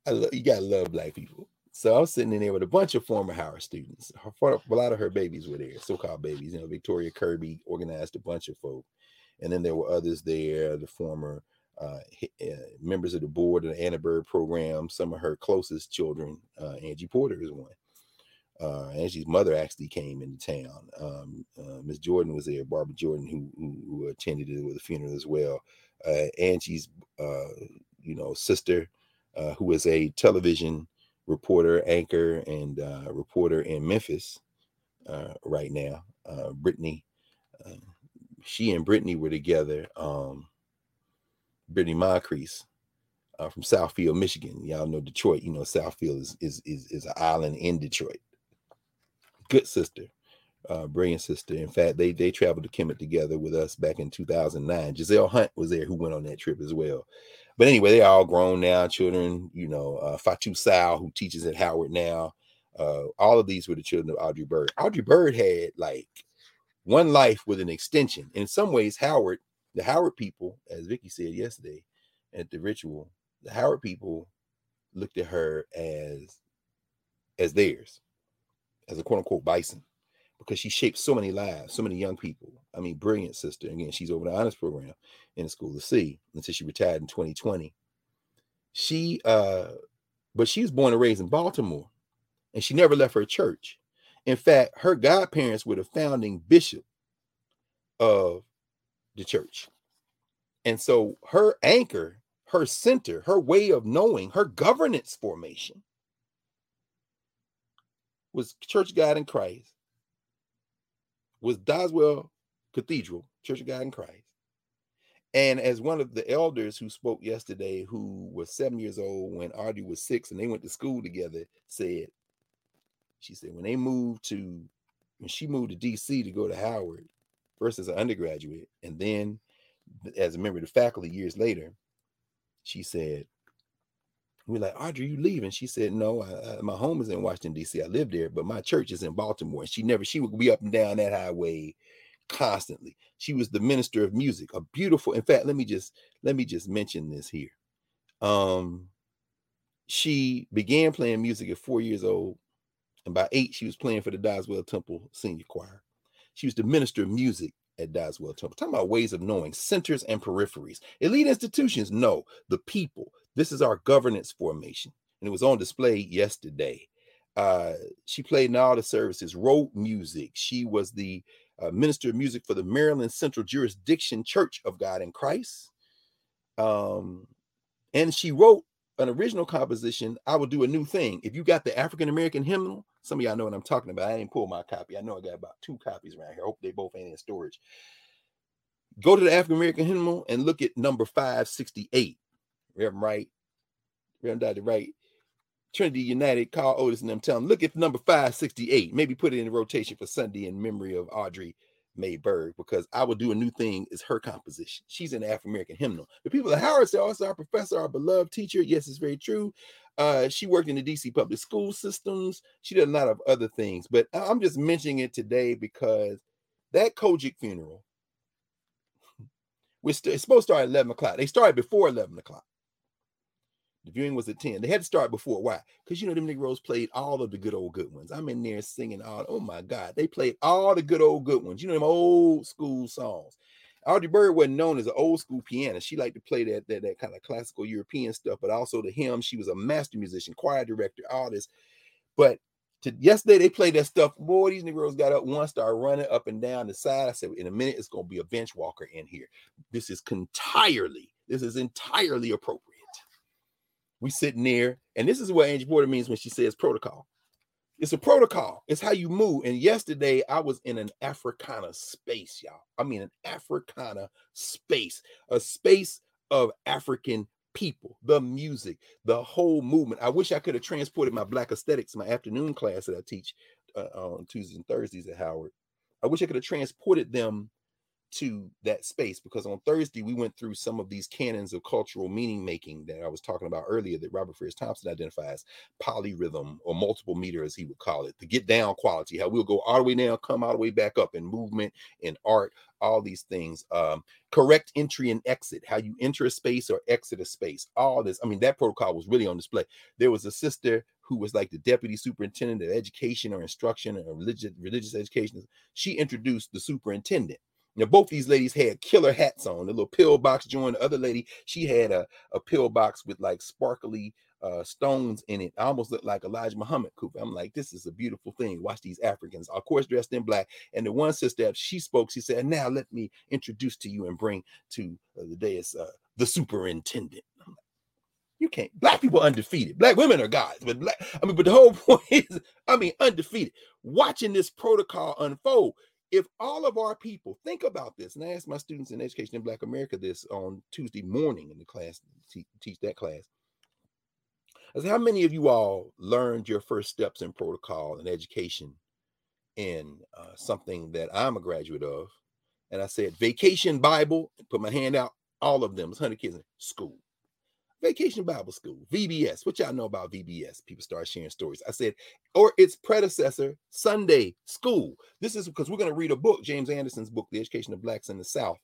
I love, you gotta love black people. So I was sitting in there with a bunch of former Howard students. a lot of her babies were there, so-called babies. You know, Victoria Kirby organized a bunch of folk, and then there were others there. The former uh, uh, members of the board of the Annenberg program. Some of her closest children, uh, Angie Porter is one. Uh, Angie's mother actually came into town. Um, uh, Miss Jordan was there, Barbara Jordan, who, who, who attended it with the funeral as well. Uh, Angie's, you know, sister, who is a television reporter, anchor, and reporter in Memphis right now, Brittany. she and Brittany were together. Um, Brittany Moncrief uh, from Southfield, Michigan. Y'all know Detroit. You know Southfield is is is, is an island in Detroit. Good sister, uh, brilliant sister. In fact, they they traveled to Kemet together with us back in 2009. Giselle Hunt was there, who went on that trip as well. But anyway, they're all grown now, children. You know, uh, Fatu Sal, who teaches at Howard now. Uh, all of these were the children of Audrey Bird. Audrey Bird had like one life with an extension. In some ways, Howard the Howard people, as Vicky said yesterday at the ritual, the Howard people looked at her as as theirs, as a quote unquote bison, because she shaped so many lives, so many young people. I mean, brilliant sister. Again, she's over the honors program in the School of C until she retired in 2020. She uh, but she was born and raised in Baltimore, and she never left her church. In fact, her godparents were the founding bishop of the church. And so her anchor, her center, her way of knowing, her governance formation was Church God and Christ, was Doswell Cathedral, Church of God in Christ. And as one of the elders who spoke yesterday, who was seven years old when Audrey was six and they went to school together, said, she said, when they moved to, when she moved to DC to go to Howard, first as an undergraduate, and then as a member of the faculty years later, she said, we're like, Audrey, you leaving? She said, No, I, I, my home is in Washington, D.C. I live there, but my church is in Baltimore. And she never, she would be up and down that highway constantly. She was the minister of music, a beautiful, in fact, let me just let me just mention this here. Um, she began playing music at four years old, and by eight, she was playing for the Doswell Temple Senior Choir. She was the minister of music at Doswell Temple. Talking about ways of knowing centers and peripheries. Elite institutions know the people. This is our governance formation. And it was on display yesterday. Uh, she played in all the services, wrote music. She was the uh, minister of music for the Maryland Central Jurisdiction Church of God in Christ. Um, and she wrote an original composition, I will do a new thing. If you got the African American hymnal, some of y'all know what I'm talking about. I didn't pull my copy. I know I got about two copies around here. Hope they both ain't in storage. Go to the African American hymnal and look at number 568. Reverend Wright, Reverend Dr. Wright, Trinity United, Carl Otis, and them tell them, look at number 568. Maybe put it in rotation for Sunday in memory of Audrey Mae Bird because I will do a new thing is her composition. She's an African American hymnal. The people at Howard say, also oh, our professor, our beloved teacher. Yes, it's very true. Uh, she worked in the DC public school systems. She did a lot of other things, but I'm just mentioning it today because that COGIC funeral, we're st- it's supposed to start at 11 o'clock. They started before 11 o'clock. The viewing was at 10. They had to start before. Why? Because you know them Negroes played all of the good old good ones. I'm in there singing all. Oh my God, they played all the good old good ones. You know them old school songs. Audrey Bird wasn't known as an old school pianist. She liked to play that, that that kind of classical European stuff, but also the hymn. She was a master musician, choir director, all this. But to, yesterday they played that stuff. Boy, these Negroes got up one, started running up and down the side. I said, in a minute, it's gonna be a bench walker in here. This is entirely, this is entirely appropriate. We sitting there, and this is what Angie Porter means when she says protocol. It's a protocol. It's how you move. And yesterday I was in an Africana space, y'all. I mean, an Africana space, a space of African people, the music, the whole movement. I wish I could have transported my Black aesthetics, my afternoon class that I teach uh, on Tuesdays and Thursdays at Howard. I wish I could have transported them to that space because on Thursday we went through some of these canons of cultural meaning making that I was talking about earlier that Robert Farris Thompson identifies polyrhythm or multiple meter as he would call it the get down quality how we'll go all the way down come all the way back up in movement in art all these things um, correct entry and exit how you enter a space or exit a space all this I mean that protocol was really on display. There was a sister who was like the deputy superintendent of education or instruction or religious religious education she introduced the superintendent Now, both these ladies had killer hats on. The little pillbox joint. The other lady, she had a, a pillbox with like sparkly uh, stones in it. I almost looked like Elijah Muhammad Cooper. I'm like, this is a beautiful thing. Watch these Africans, of course, dressed in black. And the one sister, she spoke, she said, Now let me introduce to you and bring to uh, the dais uh, the superintendent. You can't. Black people undefeated. Black women are gods, but black. I mean, but the whole point is, I mean, undefeated. Watching this protocol unfold. If all of our people think about this, and I asked my students in education in Black America this on Tuesday morning in the class, teach that class. I said, how many of you all learned your first steps in protocol and education in uh, something that I'm a graduate of? And I said, vacation Bible, put my hand out, all of them, 100 kids in school. Vacation Bible School, VBS. What y'all know about VBS? People start sharing stories. I said, or its predecessor, Sunday School. This is because we're going to read a book, James Anderson's book, The Education of Blacks in the South,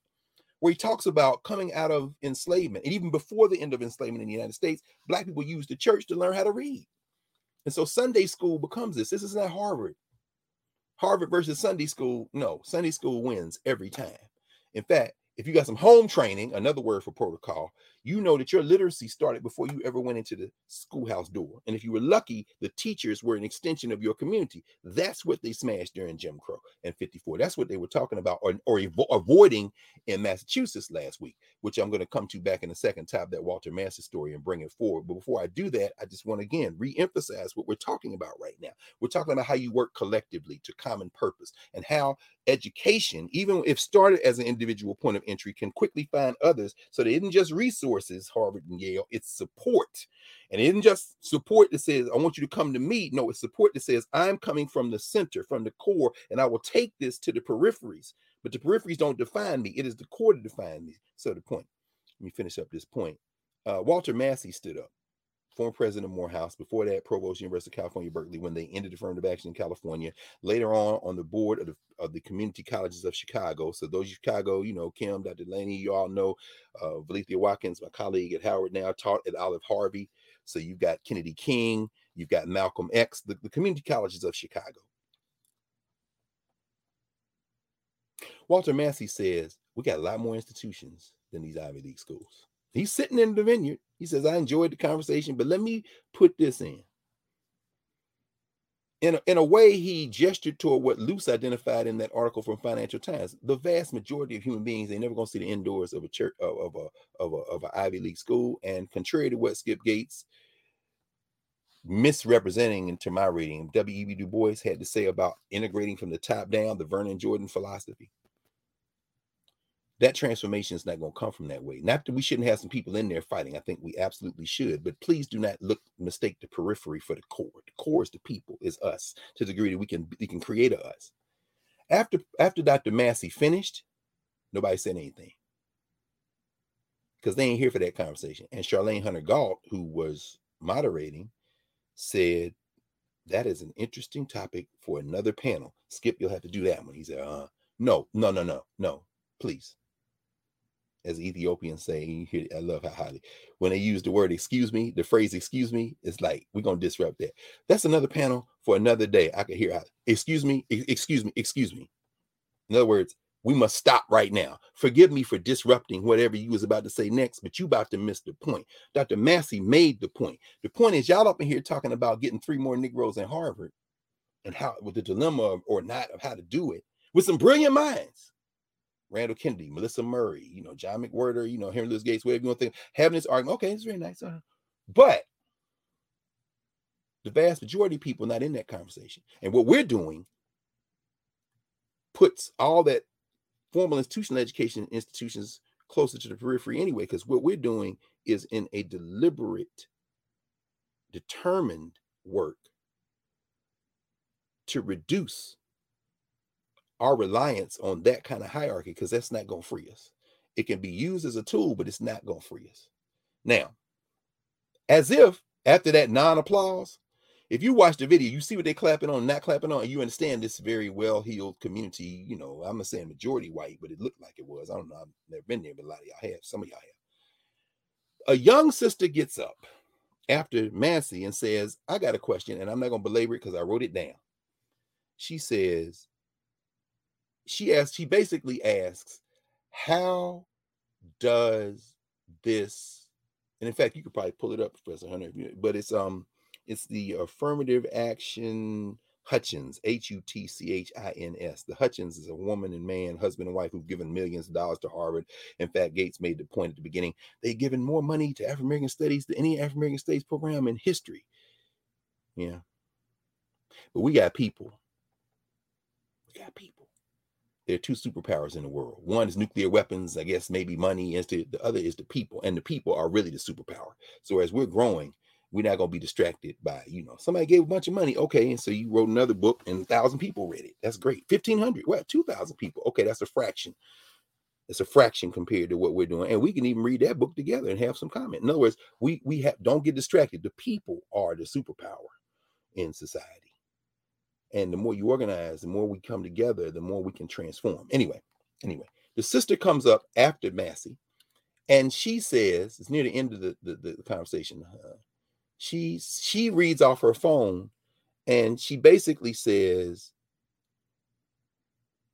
where he talks about coming out of enslavement. And even before the end of enslavement in the United States, Black people used the church to learn how to read. And so Sunday school becomes this. This is not Harvard. Harvard versus Sunday school. No, Sunday school wins every time. In fact, if you got some home training, another word for protocol, you know that your literacy started before you ever went into the schoolhouse door. And if you were lucky, the teachers were an extension of your community. That's what they smashed during Jim Crow and 54. That's what they were talking about or, or avoiding in Massachusetts last week, which I'm going to come to back in a second, top that Walter Massey story and bring it forward. But before I do that, I just want to again re-emphasize what we're talking about right now. We're talking about how you work collectively to common purpose and how education, even if started as an individual point of entry, can quickly find others so they didn't just resources, Harvard and Yale, it's support. And it isn't just support that says, I want you to come to me. No, it's support that says, I'm coming from the center, from the core, and I will take this to the peripheries. But the peripheries don't define me, it is the core that defines me. So, the point, let me finish up this point. Uh, Walter Massey stood up former president of Morehouse. Before that, provost University of California, Berkeley, when they ended affirmative action in California. Later on, on the board of the, of the community colleges of Chicago. So those Chicago, you know, Kim, Dr. Delaney, you all know, uh, Watkins, my colleague at Howard now, taught at Olive Harvey. So you've got Kennedy King, you've got Malcolm X, the, the community colleges of Chicago. Walter Massey says we got a lot more institutions than these Ivy League schools. He's sitting in the vineyard. He says, I enjoyed the conversation, but let me put this in. In a, in a way, he gestured toward what Luce identified in that article from Financial Times. The vast majority of human beings, they never going to see the indoors of a church of, of a of a of Ivy League school. And contrary to what Skip Gates misrepresenting into my reading, W.E.B. Du Bois had to say about integrating from the top down, the Vernon Jordan philosophy that transformation is not going to come from that way. Not that we shouldn't have some people in there fighting. I think we absolutely should, but please do not look mistake the periphery for the core. The core is the people, is us to the degree that we can we can create a us. After after Dr. Massey finished, nobody said anything because they ain't here for that conversation. And Charlayne Hunter Gault, who was moderating, said that is an interesting topic for another panel. Skip, you'll have to do that one. He said, uh, no, no, no, no, no, please as Ethiopians say, I love how highly when they use the word excuse me, the phrase excuse me, it's like we're gonna disrupt that. That's another panel for another day. I could hear how excuse me, excuse me, excuse me. In other words, we must stop right now. Forgive me for disrupting whatever you was about to say next, but you about to miss the point. Dr. Massey made the point. The point is y'all up in here talking about getting three more Negroes in Harvard and how with the dilemma or not of how to do it with some brilliant minds Randall Kennedy, Melissa Murray, you know, John McWhorter, you know, Henry Louis Gates, whatever you want to think, having this argument. Okay, it's very nice. Uh, but the vast majority of people not in that conversation. And what we're doing puts all that formal institutional education institutions closer to the periphery anyway, because what we're doing is in a deliberate, determined work to reduce our reliance on that kind of hierarchy because that's not going to free us. It can be used as a tool, but it's not going to free us. Now, as if after that non applause, if you watch the video, you see what they're clapping on, not clapping on, you understand this very well heeled community. You know, I'm not saying majority white, but it looked like it was. I don't know. I've never been there, but a lot of y'all have. Some of y'all have. A young sister gets up after Massey and says, I got a question, and I'm not going to belabor it because I wrote it down. She says, she asks, she basically asks, how does this, and in fact, you could probably pull it up, Professor Hunter, but it's um, it's the affirmative action Hutchins, H U T C H I N S. The Hutchins is a woman and man, husband and wife, who've given millions of dollars to Harvard. In fact, Gates made the point at the beginning they've given more money to African American studies than any African American studies program in history. Yeah. But we got people. We got people. There are two superpowers in the world. One is nuclear weapons, I guess maybe money. And The other is the people, and the people are really the superpower. So as we're growing, we're not going to be distracted by, you know, somebody gave a bunch of money. Okay. And so you wrote another book and a thousand people read it. That's great. 1500, well, 2000 people. Okay. That's a fraction. It's a fraction compared to what we're doing. And we can even read that book together and have some comment. In other words, we, we have, don't get distracted. The people are the superpower in society. And the more you organize, the more we come together, the more we can transform. Anyway, anyway, the sister comes up after Massey and she says, it's near the end of the, the, the conversation. Uh, she she reads off her phone and she basically says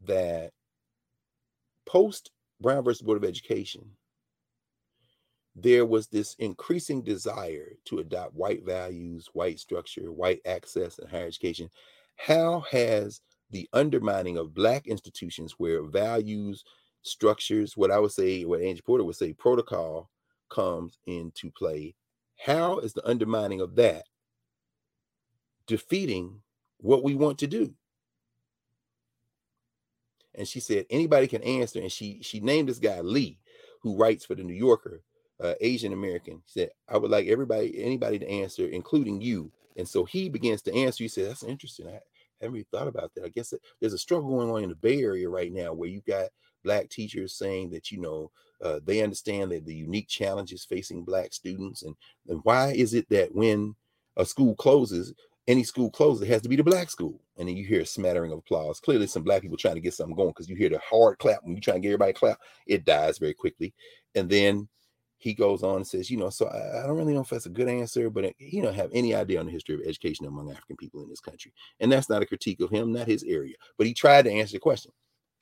that post Brown versus Board of Education, there was this increasing desire to adopt white values, white structure, white access, and higher education. How has the undermining of Black institutions where values, structures, what I would say, what Angie Porter would say, protocol comes into play how is the undermining of that defeating what we want to do? And she said, anybody can answer. And she she named this guy Lee, who writes for the New Yorker, uh, Asian American. She said, I would like everybody, anybody to answer, including you. And so he begins to answer. He said, That's interesting. I haven't really thought about that. I guess there's a struggle going on in the Bay Area right now where you've got black teachers saying that, you know, uh, they understand that the unique challenges facing black students and, and why is it that when a school closes any school closes it has to be the black school and then you hear a smattering of applause clearly some black people trying to get something going because you hear the hard clap when you try to get everybody clap it dies very quickly and then he goes on and says you know so I, I don't really know if that's a good answer but he don't have any idea on the history of education among african people in this country. And that's not a critique of him not his area. But he tried to answer the question.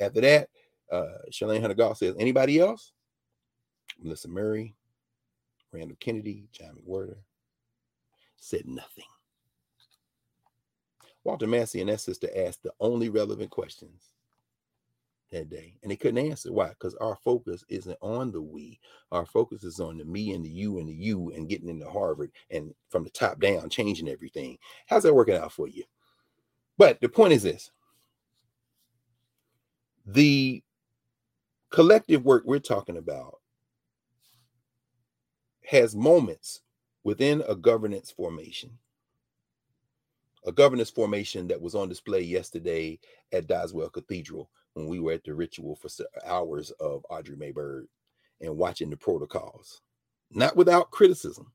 After that uh Charlayne Hunter Gault says anybody else? Melissa Murray, Randall Kennedy, John McWhorter said nothing. Walter Massey and that sister asked the only relevant questions that day, and they couldn't answer. Why? Because our focus isn't on the we. Our focus is on the me and the you and the you and getting into Harvard and from the top down, changing everything. How's that working out for you? But the point is this the collective work we're talking about has moments within a governance formation. A governance formation that was on display yesterday at Doswell Cathedral when we were at the ritual for hours of Audrey Mae Bird and watching the protocols. Not without criticism.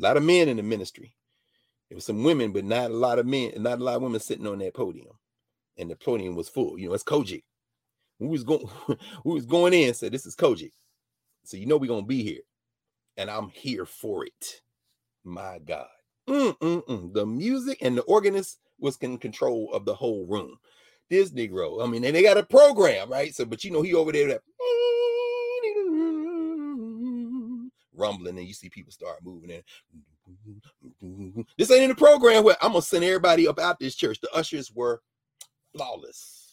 A lot of men in the ministry. There was some women, but not a lot of men, not a lot of women sitting on that podium. And the podium was full. You know, it's COGIC. We was going, we was going in, said this is COGIC. So you know we're gonna be here and I'm here for it. My God. Mm-mm-mm. The music and the organist was in control of the whole room. This Negro, I mean, and they got a program, right? So, but you know, he over there that rumbling, and you see people start moving in. This ain't in the program where I'm gonna send everybody up out this church. The ushers were flawless.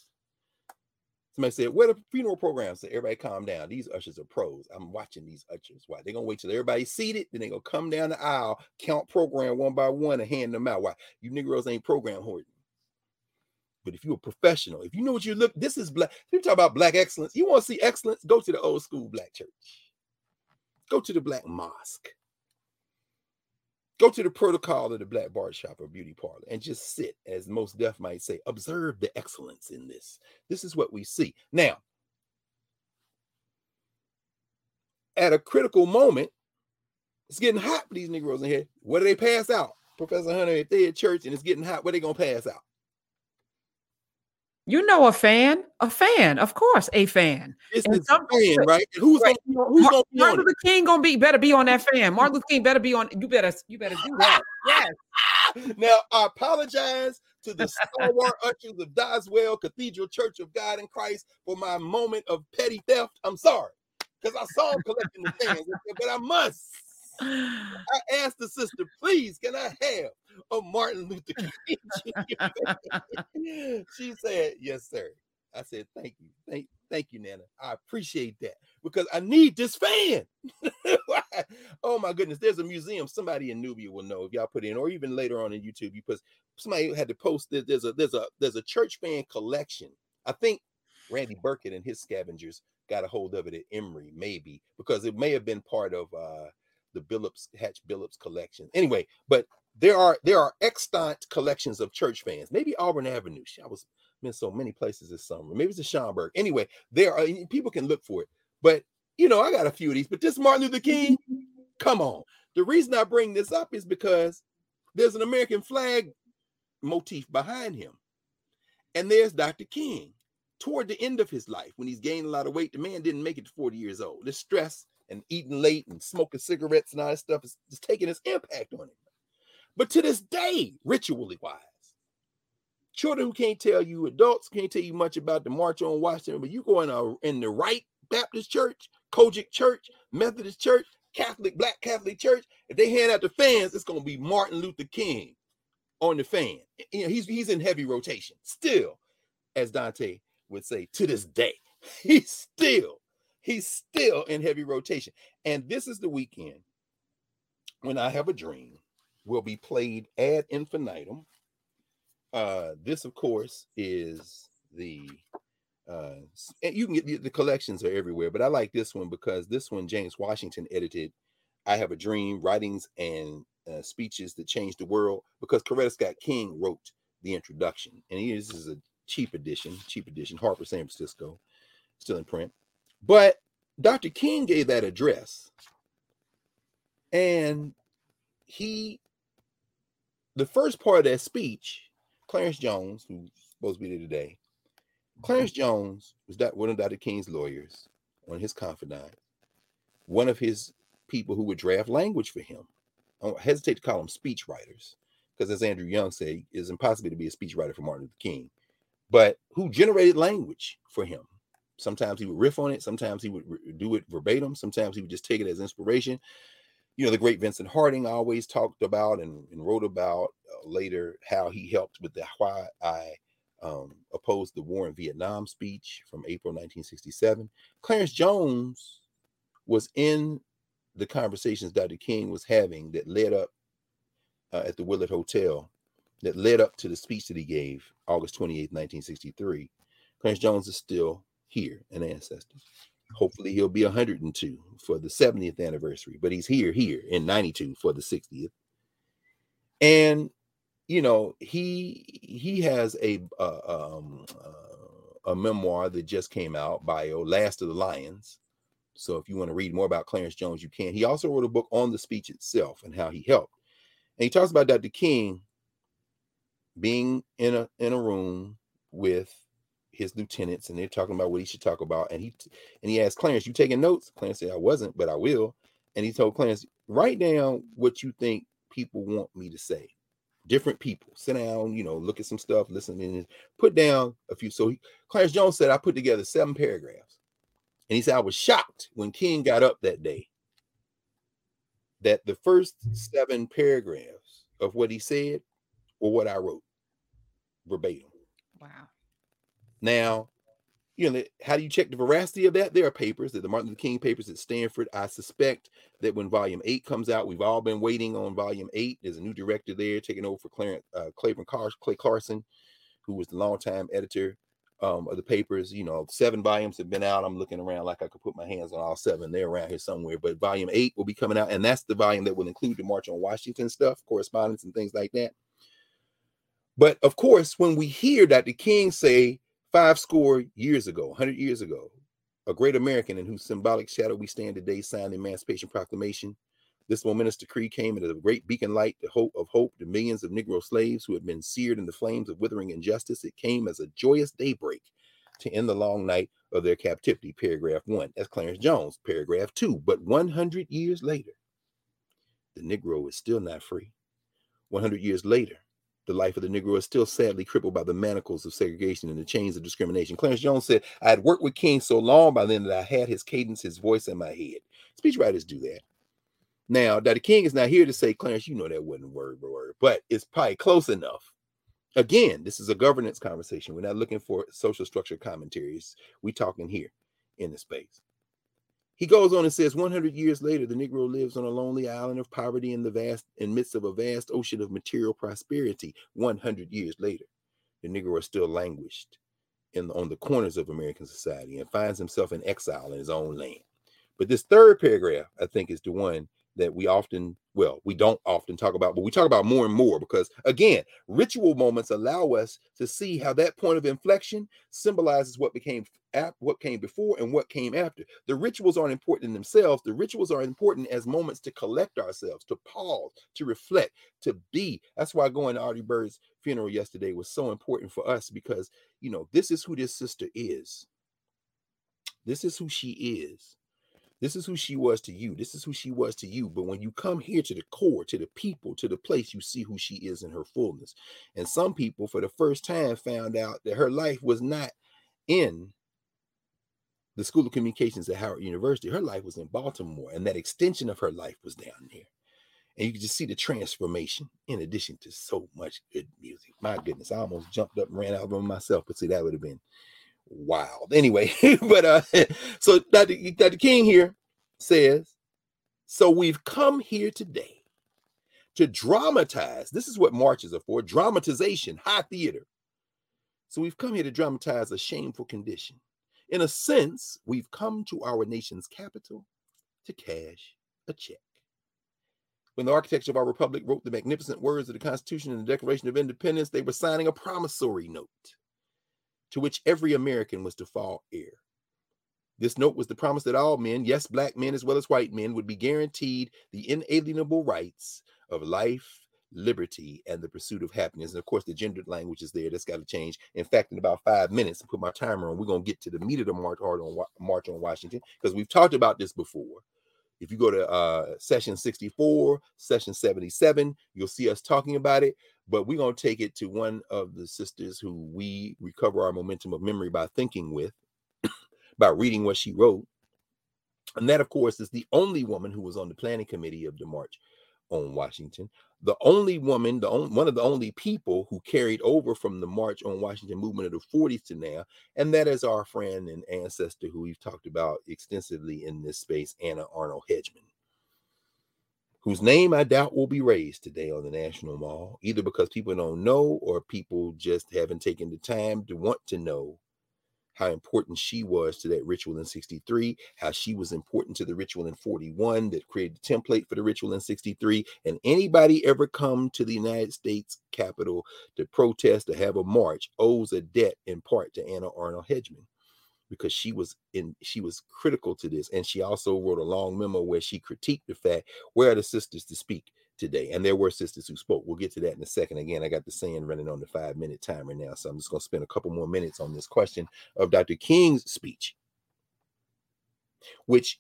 Somebody said, "Where the funeral program?" Said, "Everybody, calm down. These ushers are pros. I'm watching these ushers. Why? They're gonna wait till everybody's seated, then they're gonna come down the aisle, count program one by one, and hand them out. Why? You Negroes ain't program hoarding. But if you're a professional, if you know what you look, this is black. You talk about black excellence. You want to see excellence? Go to the old school black church. Go to the black mosque. Go to the protocol of the black barbershop or beauty parlor and just sit, as Mos Def might say, observe the excellence in this. This is what we see. Now, at a critical moment, it's getting hot for these Negroes in here. What do they pass out? Professor Hunter, if they're at church and it's getting hot, what are they to pass out? You know a fan, a fan, of course, a fan. It's a fan, right? Who's right. gonna who's Mar- gonna be Martin Luther King gonna be better be on that fan. Martin Luther King better be on. You better you better do that. Yes. now I apologize to the stalwart ushers of Doswell Cathedral Church of God in Christ for my moment of petty theft. I'm sorry, because I saw him collecting the fans, but I must. I asked the sister, please, can I have a Martin Luther King? she said, yes, sir. I said, thank you. Thank, thank you, Nana. I appreciate that because I need this fan. oh my goodness. There's a museum. Somebody in Knubia will know if y'all put in, or even later on in YouTube, you put somebody had to post that there's a there's a there's a church fan collection. I think Randy Burkett and his scavengers got a hold of it at Emory, maybe, because it may have been part of uh the Billops Hatch Billops collection. Anyway, but there are there are extant collections of church fans. Maybe Auburn Avenue. I was been so many places this summer. Maybe it's a Schomburg. Anyway, there are people can look for it. But you know, I got a few of these. But this Martin Luther King, come on. The reason I bring this up is because there's an American flag motif behind him. And there's Dr. King. Toward the end of his life, when he's gained a lot of weight, the man didn't make it to 40 years old. The stress and eating late and smoking cigarettes and all that stuff is, is taking its impact on him. But to this day, ritually wise, children who can't tell you, adults can't tell you much about the March on Washington, but you go in a uh, in the right Baptist church, COGIC church, Methodist church, Catholic, Black Catholic church, if they hand out the fans, it's gonna be Martin Luther King on the fan. You know, he's he's in heavy rotation still, as Dante would say, to this day. He's still, he's still in heavy rotation. And this is the weekend when I have a dream will be played ad infinitum. Uh, this, of course, is the uh, you can get the, the collections are everywhere, but I like this one because this one James Washington edited. I have a dream, writings and uh, speeches that changed the world because Coretta Scott King wrote the introduction, and he, this is a cheap edition, cheap edition, Harper, San Francisco, still in print. But Dr. King gave that address, and he, the first part of that speech, Clarence Jones, who's supposed to be there today, Clarence Jones was that one of Dr. King's lawyers, one of his confidants, one of his people who would draft language for him. I don't hesitate to call them speech writers, because as Andrew Young said, it's impossible to be a speech writer for Martin Luther King, but who generated language for him. Sometimes he would riff on it, sometimes he would re- do it verbatim, sometimes he would just take it as inspiration. You know, the great Vincent Harding always talked about and, and wrote about uh, later how he helped with the why I um, opposed the war in Vietnam speech from April 1967. Clarence Jones was in the conversations Dr. King was having that led up uh, at the Willard Hotel, that led up to the speech that he gave August 28, 1963. Clarence Jones is still here, an ancestor. Hopefully, he'll be 102 for the 70th anniversary, but he's here, here in 92 for the 60th. And you know he he has a uh, um, uh, a memoir that just came out bio last of the lions so if you want to read more about clarence jones you can he also wrote a book on the speech itself and how he helped and he talks about dr king being in a in a room with his lieutenants and they're talking about what he should talk about and he and he asked clarence you taking notes clarence said i wasn't but i will and he told clarence write down what you think people want me to say different people. Sit down, you know, look at some stuff, listen, and put down a few. So he, Clarence Jones said, I put together seven paragraphs. And he said, I was shocked when King got up that day that the first seven paragraphs of what he said were what I wrote verbatim. Wow. Now, you know, how do you check the veracity of that? There are papers, that the Martin Luther King papers at Stanford. I suspect that when volume eight comes out, we've all been waiting on volume eight. There's a new director there taking over for Clarence, uh, Car- Clay Carson, who was the longtime editor um, of the papers. You know, seven volumes have been out. I'm looking around like I could put my hands on all seven. They're around here somewhere. But volume eight will be coming out, and that's the volume that will include the March on Washington stuff, correspondence, and things like that. But of course, when we hear Dr. King say, Five score years ago, 100 years ago, a great American in whose symbolic shadow we stand today signed the Emancipation Proclamation. This momentous decree came as a great beacon light to hope of hope to millions of Negro slaves who had been seared in the flames of withering injustice. It came as a joyous daybreak to end the long night of their captivity. Paragraph one. That's Clarence Jones. Paragraph two. But 100 years later, the Negro is still not free. 100 years later, the life of the Negro is still sadly crippled by the manacles of segregation and the chains of discrimination. Clarence Jones said, I had worked with King so long by then that I had his cadence, his voice in my head. Speechwriters do that. Now, Dr. King is not here to say, Clarence, you know that wasn't word for word, but it's probably close enough. Again, this is a governance conversation. We're not looking for social structure commentaries. We're talking here in the space. He goes on and says, 100 years later, the Negro lives on a lonely island of poverty in the vast, in midst of a vast ocean of material prosperity. 100 years later, the Negro is still languished in the, on the corners of American society and finds himself in exile in his own land. But this third paragraph, I think, is the one that we often well we don't often talk about but we talk about more and more because again ritual moments allow us to see how that point of inflection symbolizes what became what came before and what came after. The rituals aren't important in themselves. The rituals are important as moments to collect ourselves to pause to reflect to be. That's why going to Audrey Bird's funeral yesterday was so important for us because you know this is who this sister is. This is who she is this is who she was to you. This is who she was to you. But when you come here to the core, to the people, to the place, you see who she is in her fullness. And some people, for the first time, found out that her life was not in the School of Communications at Howard University. Her life was in Baltimore, and that extension of her life was down there. And you can just see the transformation in addition to so much good music. My goodness, I almost jumped up and ran out of myself, but see, that would have been wild. Anyway, but uh so Dr. Dr. King here says, so we've come here today to dramatize. This is what marches are for dramatization, high theater. So we've come here to dramatize a shameful condition. In a sense, we've come to our nation's capital to cash a check. When the architects of our republic wrote the magnificent words of the Constitution and the Declaration of Independence, they were signing a promissory note to which every American was to fall heir. This note was the promise that all men, yes, black men as well as white men, would be guaranteed the inalienable rights of life, liberty, and the pursuit of happiness. And of course, the gendered language is there. That's got to change. In fact, in about five minutes, and put my timer on, we're going to get to the meat of the march, on, march on Washington because we've talked about this before. If you go to uh, session 64, session 77, you'll see us talking about it. But we're going to take it to one of the sisters who we recover our momentum of memory by thinking with, by reading what she wrote. And that, of course, is the only woman who was on the planning committee of the March on Washington. The only woman, the only, one of the only people who carried over from the March on Washington movement of the 40s to now, and that is our friend and ancestor who we've talked about extensively in this space, Anna Arnold Hedgeman, whose name I doubt will be raised today on the National Mall, either because people don't know or people just haven't taken the time to want to know how important she was to that ritual in 63, how she was important to the ritual in 41 that created the template for the ritual in 63. And anybody ever come to the United States Capitol to protest to have a march owes a debt in part to Anna Arnold Hedgeman because she was in she was critical to this and she also wrote a long memo where she critiqued the fact where are the sisters to speak today. And there were sisters who spoke. We'll get to that in a second. Again, I got the saying running on the five minute timer now. So I'm just going to spend a couple more minutes on this question of Dr. King's speech, which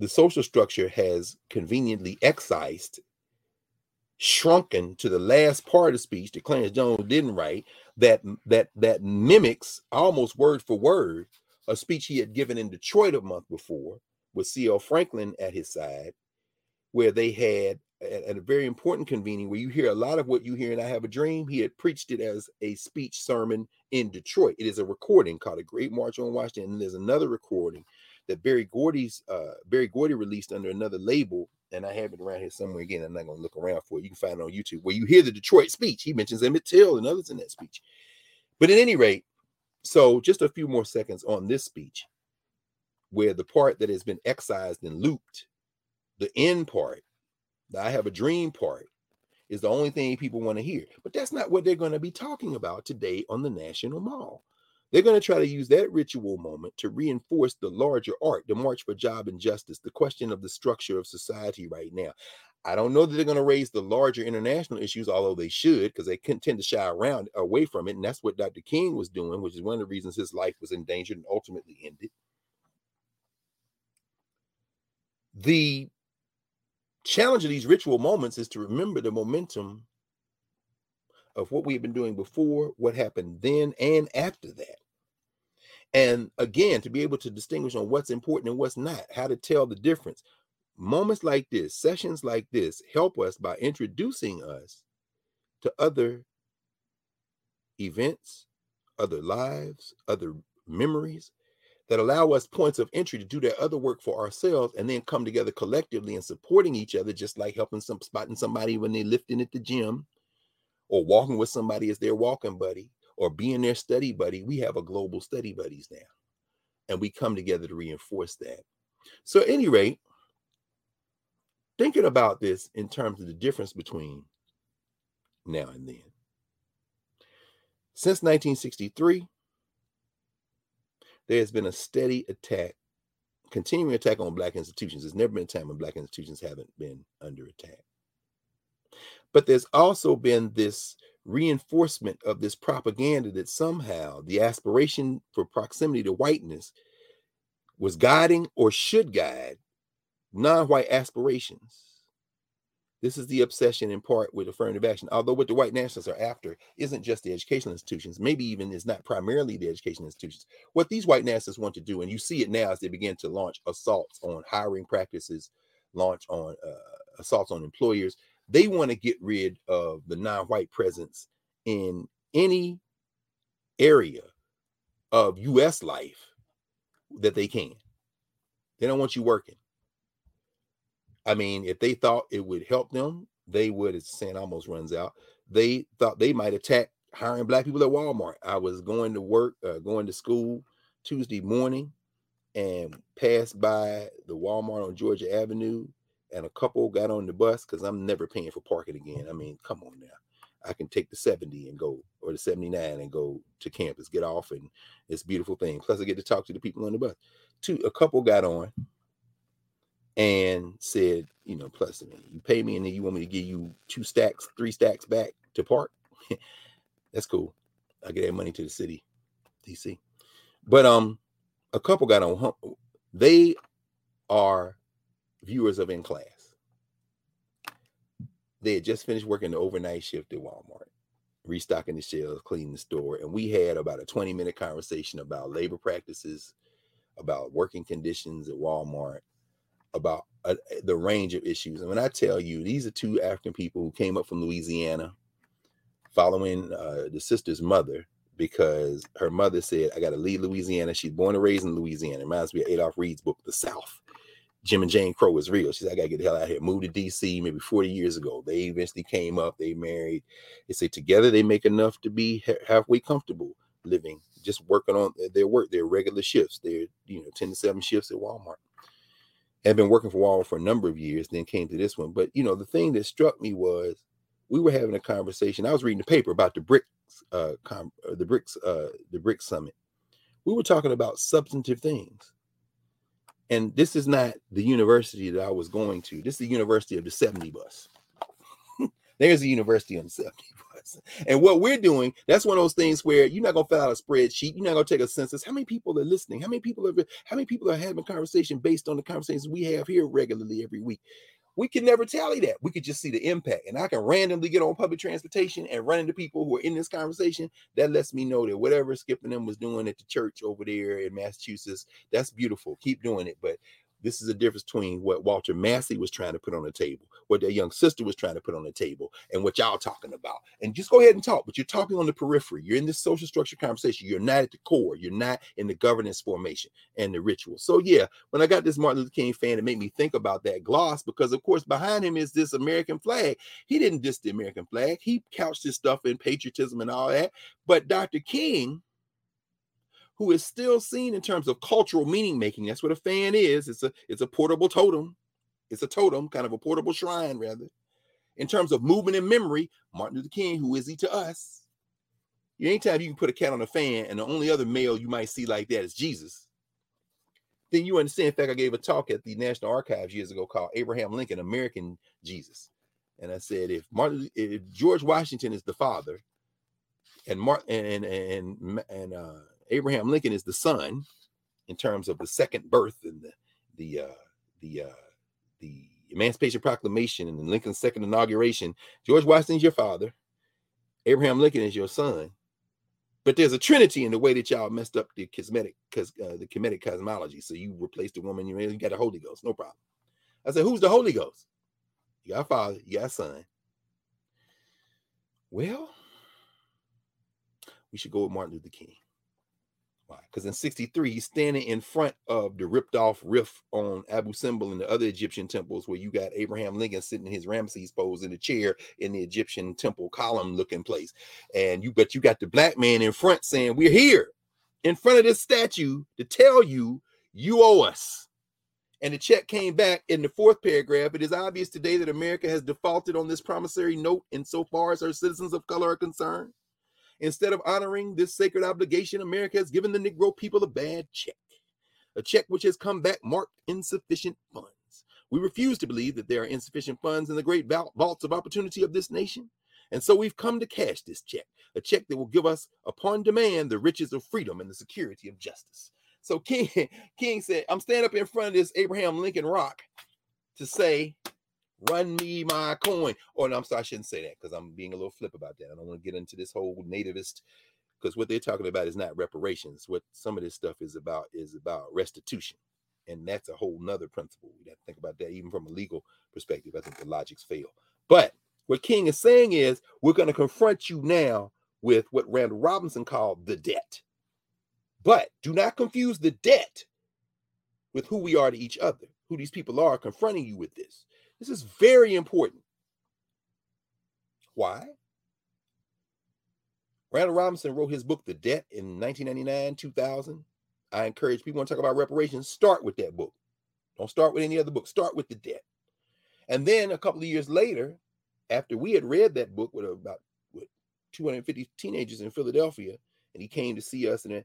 the social structure has conveniently excised, shrunken to the last part of speech that Clarence Jones didn't write, that that that mimics almost word for word a speech he had given in Detroit a month before with C.L. Franklin at his side, where they had at, a very important convening where you hear a lot of what you hear and I Have a Dream. He had preached it as a speech sermon in Detroit. It is a recording called A Great March on Washington. And there's another recording that Berry Gordy's uh Berry Gordy released under another label. And I have it around here somewhere again. I'm not gonna look around for it. You can find it on YouTube where you hear the Detroit speech. He mentions Emmett Till and others in that speech. But at any rate, so just a few more seconds on this speech, where the part that has been excised and looped, the end part the I have a dream part is the only thing people want to hear. But that's not what they're going to be talking about today on the National Mall. They're going to try to use that ritual moment to reinforce the larger art, the march for job and justice, the question of the structure of society right now. I don't know that they're going to raise the larger international issues, although they should, because they tend to shy around away from it. And that's what Dr. King was doing, which is one of the reasons his life was endangered and ultimately ended. The challenge of these ritual moments is to remember the momentum of what we've been doing before, what happened then, and after that. And again, to be able to distinguish on what's important and what's not, how to tell the difference. Moments like this, sessions like this, help us by introducing us to other events, other lives, other memories that allow us points of entry to do that other work for ourselves and then come together collectively and supporting each other, just like helping some spotting somebody when they're lifting at the gym or walking with somebody as their walking buddy or being their study buddy. We have a global study buddies now. And we come together to reinforce that. So, at any rate, thinking about this in terms of the difference between now and then. Since 1963, there has been a steady attack, continuing attack on Black institutions. There's never been a time when Black institutions haven't been under attack. But there's also been this reinforcement of this propaganda that somehow the aspiration for proximity to whiteness was guiding or should guide non white aspirations. This is the obsession in part with affirmative action. Although what the white nationalists are after isn't just the educational institutions, maybe even is not primarily the educational institutions. What these white nationalists want to do, and you see it now as they begin to launch assaults on hiring practices, launch on uh, assaults on employers, they want to get rid of the non-white presence in any area of U.S. life that they can. They don't want you working. I mean, if they thought it would help them, they would, as the saying almost runs out, they thought they might attack hiring black people at Walmart. I was going to work, uh, going to school Tuesday morning and passed by the Walmart on Georgia Avenue, and a couple got on the bus because I'm never paying for parking again. I mean, come on now. I can take the 70 and go, or the 79 and go to campus, get off, and it's beautiful thing. Plus, I get to talk to the people on the bus. Two, a couple got on, and said, you know, plus mean, you pay me and then you want me to give you two stacks, three stacks back to park. That's cool. I get that money to the city, DC. But um, a couple got on. They are viewers of in class. They had just finished working the overnight shift at Walmart, restocking the shelves, cleaning the store, and we had about a 20 minute conversation about labor practices, about working conditions at Walmart, about uh, the range of issues. And when I tell you, these are two African people who came up from Louisiana following uh, the sister's mother because her mother said, I got to leave Louisiana. She's born and raised in Louisiana. It reminds me of Adolph Reed's book, The South. Jim and Jane Crow is real. She said, I got to get the hell out of here. Moved to DC maybe 40 years ago. They eventually came up, they married. They say together they make enough to be halfway comfortable living, just working on their work, their regular shifts, their, you know, 10 to 7 shifts at Walmart had been working for Walmart for a number of years, then came to this one. But you know, the thing that struck me was we were having a conversation. I was reading the paper about the BRICS, uh, com- uh, the BRICS, uh, the BRICS summit. We were talking about substantive things, and this is not the university that I was going to. This is the University of the 70 bus. There's the University on the 70 and what we're doing, that's one of those things where you're not gonna fill out a spreadsheet, you're not gonna take a census. How many people are listening? How many people are how many people are having conversation based on the conversations we have here regularly every week? We can never tally that. We could just see the impact. And I can randomly get on public transportation and run into people who are in this conversation. That lets me know that whatever Skip and them was doing at the church over there in Massachusetts, that's beautiful. Keep doing it. But this is a difference between what Walter Massey was trying to put on the table, what their young sister was trying to put on the table, and what y'all talking about. And just go ahead and talk, but you're talking on the periphery. You're in this social structure conversation. You're not at the core. You're not in the governance formation and the ritual. So yeah, when I got this Martin Luther King fan, it made me think about that gloss because of course behind him is this American flag. He didn't diss the American flag. He couched his stuff in patriotism and all that. But Dr. King who is still seen in terms of cultural meaning making. That's what a fan is. It's a it's a portable totem. It's a totem, kind of a portable shrine, rather. In terms of movement and memory, Martin Luther King, who is he to us? Anytime you can put a cat on a fan, and the only other male you might see like that is Jesus, then you understand. In fact, I gave a talk at the National Archives years ago called Abraham Lincoln, American Jesus. And I said, if Martin, if George Washington is the father, and Martin and and and uh, Abraham Lincoln is the son in terms of the second birth and the the uh, the uh, the Emancipation Proclamation and Lincoln's second inauguration. George Washington's your father. Abraham Lincoln is your son. But there's a trinity in the way that y'all messed up the cosmetic, because uh, the Kemetic cosmology. So you replaced the woman, you, you got the Holy Ghost, no problem. I said, who's the Holy Ghost? You got father, you got son. Well, we should go with Martin Luther King. Because in 63, he's standing in front of the ripped off riff on Abu Simbel and the other Egyptian temples where you got Abraham Lincoln sitting in his Ramses pose in a chair in the Egyptian temple column looking place. And you but you got the black man in front saying, We're here in front of this statue to tell you you owe us. And the check came back in the fourth paragraph. It is obvious today that America has defaulted on this promissory note insofar as her citizens of color are concerned. Instead of honoring this sacred obligation, America has given the Negro people a bad check, a check which has come back marked insufficient funds. We refuse to believe that there are insufficient funds in the great vaults of opportunity of this nation. And so we've come to cash this check, a check that will give us, upon demand, the riches of freedom and the security of justice. So King, King said, I'm standing up in front of this Abraham Lincoln rock to say, run me my coin. Or no, I'm sorry, I shouldn't say that because I'm being a little flip about that. I don't want to get into this whole nativist because what they're talking about is not reparations. What some of this stuff is about is about restitution. And that's a whole nother principle. We have to think about that even from a legal perspective. I think the logics fail. But what King is saying is we're going to confront you now with what Randall Robinson called the debt. But do not confuse the debt with who we are to each other, who these people are confronting you with this. This is very important. Why? Randall Robinson wrote his book, The Debt, in 1999, 2000. I encourage people to talk about reparations, start with that book. Don't start with any other book, start with The Debt. And then a couple of years later, after we had read that book with about with 250 teenagers in Philadelphia, and he came to see us, and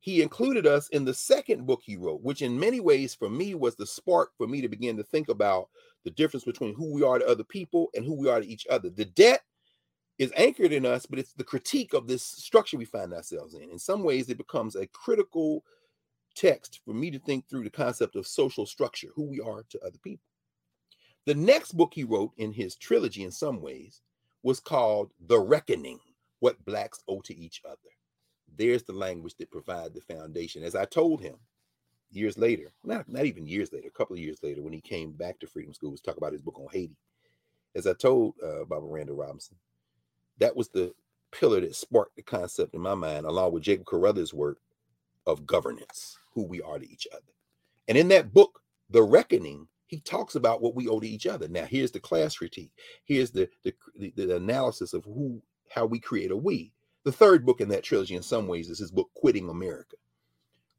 he included us in the second book he wrote, which in many ways for me was the spark for me to begin to think about the difference between who we are to other people and who we are to each other. The debt is anchored in us, but it's the critique of this structure we find ourselves in. In some ways, it becomes a critical text for me to think through the concept of social structure, who we are to other people. The next book he wrote in his trilogy, in some ways, was called The Reckoning What Blacks Owe to Each Other. There's the language that provides the foundation. As I told him, years later, not, not even years later, a couple of years later, when he came back to Freedom School, was talk about his book on Haiti. As I told uh, Baba Randall Robinson, that was the pillar that sparked the concept in my mind, along with Jacob Carruthers' work of governance, who we are to each other. And in that book, The Reckoning, he talks about what we owe to each other. Now, here's the class critique. Here's the the, the, the analysis of who how we create a we. The third book in that trilogy, in some ways, is his book Quitting America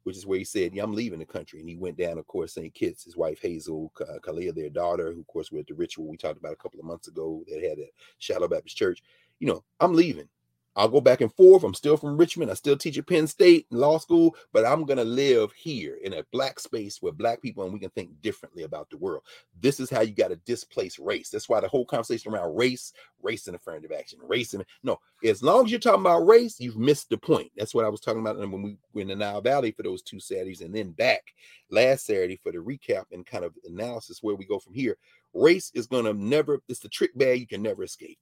which is where he said, "Yeah, I'm leaving the country." And he went down, of course, St. Kitts, his wife Hazel, uh, Kalia, their daughter, who, of course, were at the ritual we talked about a couple of months ago that had a Shallow Baptist Church. You know, I'm leaving. I'll go back and forth. I'm still from Richmond. I still teach at Penn State law school, but I'm going to live here in a black space where black people and we can think differently about the world. This is how you got to displace race. That's why the whole conversation around race, race and affirmative action, race and no, as long as you're talking about race, you've missed the point. That's what I was talking about And when we were in the Nile Valley for those two Saturdays and then back last Saturday for the recap and kind of analysis where we go from here. Race is going to never, it's the trick bag you can never escape.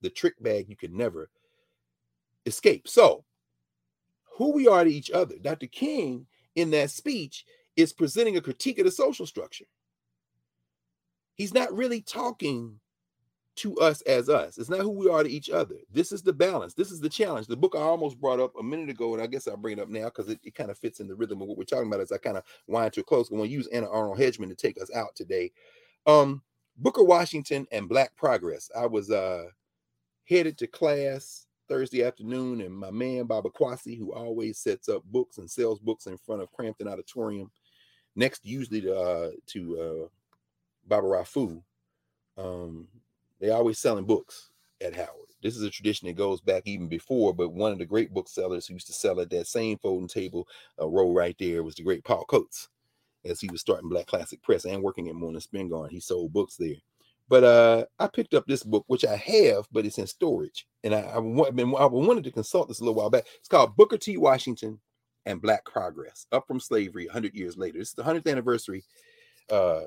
The trick bag you can never escape. So, who we are to each other, Dr. King in that speech is presenting a critique of the social structure. He's not really talking to us as us. It's not who we are to each other. This is the balance. This is the challenge. The book I almost brought up a minute ago, and I guess I'll bring it up now because it, it kind of fits in the rhythm of what we're talking about as I kind of wind to a close. I'm going to use Anna Arnold Hedgeman to take us out today. Um, Booker Washington and Black Progress. I was uh headed to class Thursday afternoon, and my man Baba Kwasi, who always sets up books and sells books in front of Crampton Auditorium, next usually to uh, to uh, Baba Rafu, um, they always selling books at Howard. This is a tradition that goes back even before, but one of the great booksellers who used to sell at that same folding table uh, row right there was the great Paul Coates, as he was starting Black Classic Press and working at Moorland Spingarn. He sold books there. But uh, I picked up this book, which I have, but it's in storage, and I, I been I wanted to consult this a little while back. It's called Booker T. Washington and Black Progress: Up from Slavery 100 Years Later. Is the 100th anniversary uh,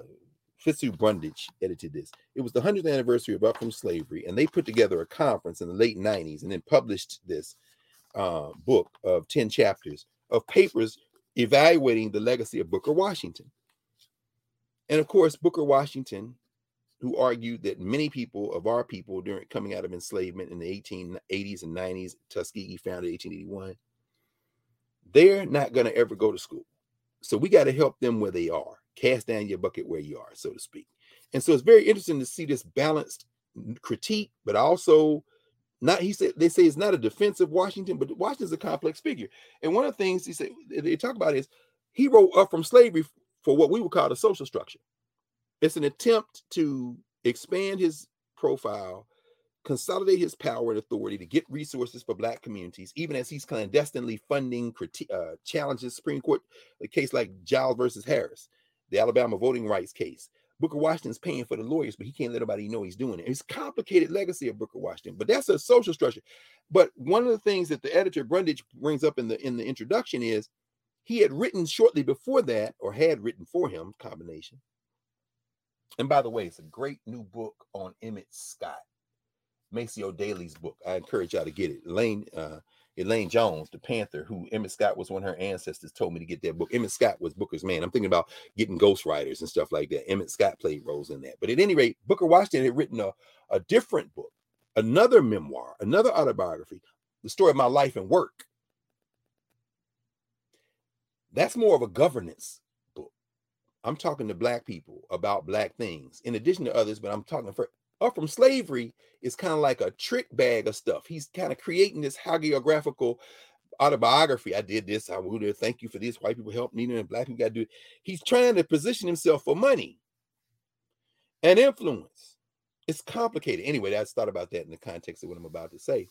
Fitzhugh Brundage edited this. It was the 100th anniversary of Up from Slavery, and they put together a conference in the late 90s and then published this uh, book of 10 chapters of papers evaluating the legacy of Booker Washington. And of course, Booker Washington, who argued that many people of our people during coming out of enslavement in the 1880s and 90s, Tuskegee founded 1881, they're not going to ever go to school. So we got to help them where they are. Cast down your bucket where you are, so to speak. And so it's very interesting to see this balanced critique, but also not he said they say it's not a defense of Washington, but Washington's a complex figure. And one of the things he said they talk about is he wrote up from slavery for what we would call the social structure. It's an attempt to expand his profile, consolidate his power and authority to get resources for black communities, even as he's clandestinely funding criti- uh, challenges Supreme Court, a case like Giles versus Harris, the Alabama voting rights case. Booker Washington's paying for the lawyers, but he can't let anybody know he's doing it. It's complicated legacy of Booker Washington, but that's a social structure. But one of the things that the editor Brundage brings up in the in the introduction is he had written shortly before that, or had written for him, combination. And by the way, it's a great new book on Emmett Scott, Maceo Dailey's book. I encourage y'all to get it. Elaine, uh, Elaine Jones, the Panther, who Emmett Scott was one of her ancestors, told me to get that book. Emmett Scott was Booker's man. I'm thinking about getting ghostwriters and stuff like that. Emmett Scott played roles in that. But at any rate, Booker Washington had written a, a different book, another memoir, another autobiography, the story of my life and work. That's more of a governance. I'm talking to black people about black things, in addition to others, but I'm talking for up from slavery is kind of like a trick bag of stuff. He's kind of creating this hagiographical autobiography. I did this. I would thank you for this. White people help me, and black people got to do it. He's trying to position himself for money and influence. It's complicated. Anyway, I thought about that in the context of what I'm about to say.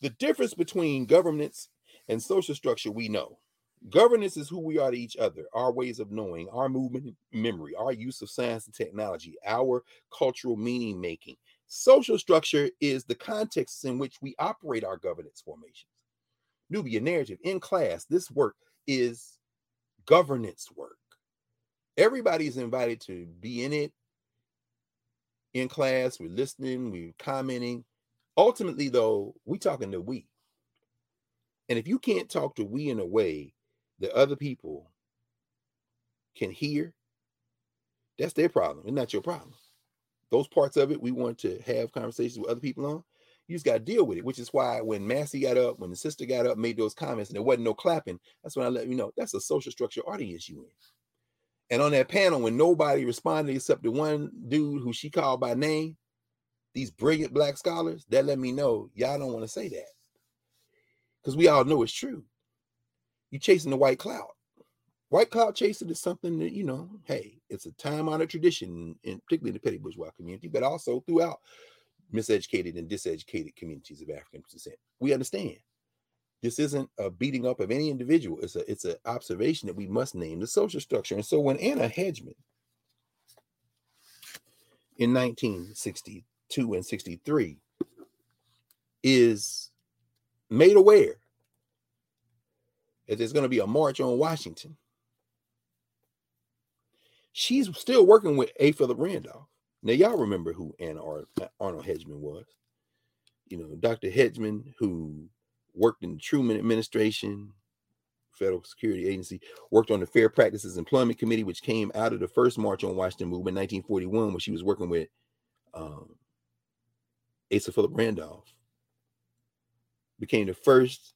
The difference between governance and social structure we know. Governance is who we are to each other, our ways of knowing, our movement memory, our use of science and technology, our cultural meaning making. Social structure is the context in which we operate our governance formations. Knubia Knarrative in class, this work is governance work. Everybody's invited to be in it in class. We're listening, we're commenting. Ultimately, though, we're talking to we. And if you can't talk to we in a way that other people can hear, that's their problem. It's not your problem. Those parts of it we want to have conversations with other people on. You just got to deal with it, which is why when Massey got up, when the sister got up, made those comments, and there wasn't no clapping, that's when I let you know that's a social structure audience you in. And on that panel, when nobody responded except the one dude who she called by name, these brilliant black scholars, that let me know y'all don't want to say that. Because we all know it's true you're chasing the white cloud. White cloud chasing is something that, you know, hey, it's a time honored tradition, in, particularly in the petty bourgeois community, but also throughout miseducated and diseducated communities of African descent. We understand this isn't a beating up of any individual. It's a it's an observation that we must name the social structure. And so when Anna Hedgeman in 1962 and 63 is made aware there's going to be a march on Washington. She's still working with A. Philip Randolph. Now, y'all remember who Anna Arnold Hedgeman was. You know, Dr. Hedgeman, who worked in the Truman administration, Federal Security Agency, worked on the Fair Practices Employment Committee, which came out of the first March on Washington movement in 1941, when she was working with um, Asa Philip Randolph. Became the first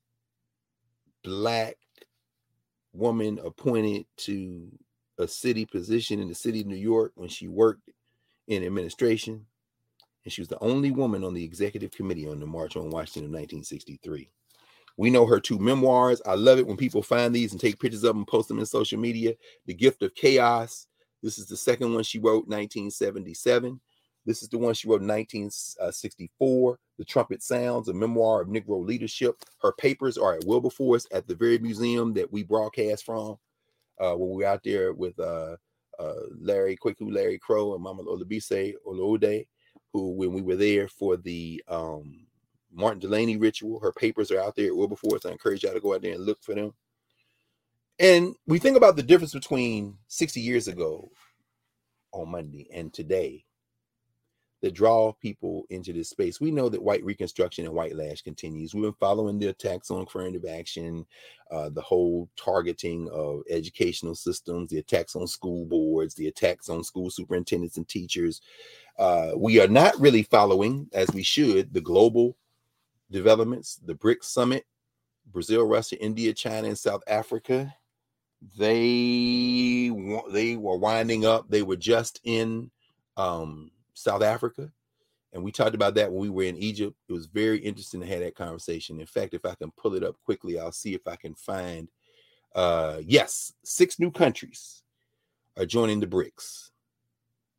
black woman appointed to a city position in the city of New York when she worked in administration. And she was the only woman on the executive committee on the March on Washington of 1963. We know her two memoirs. I love it when people find these and take pictures of them post them in social media. The Gift of Chaos. This is the second one she wrote, 1977. This is the one she wrote in 1964. The Trumpet Sounds, a memoir of Negro leadership. Her papers are at Wilberforce at the very museum that we broadcast from uh, when we were out there with uh, uh, Larry Kwaku, Larry Crow, and Mama Olabise Olode, who, when we were there for the um, Martin Delany ritual, her papers are out there at Wilberforce. I encourage y'all to go out there and look for them. And we think about the difference between 60 years ago on Monday and today that draw people into this space. We know that white reconstruction and white lash continues. We've been following the attacks on affirmative action, uh, the whole targeting of educational systems, the attacks on school boards, the attacks on school superintendents and teachers. Uh, we are not really following, as we should, the global developments, the BRICS summit, Brazil, Russia, India, China, and South Africa. They they were winding up. They were just in um, South Africa. And we talked about that when we were in Egypt. It was very interesting to have that conversation. In fact, if I can pull it up quickly, I'll see if I can find uh yes, six new countries are joining the BRICS.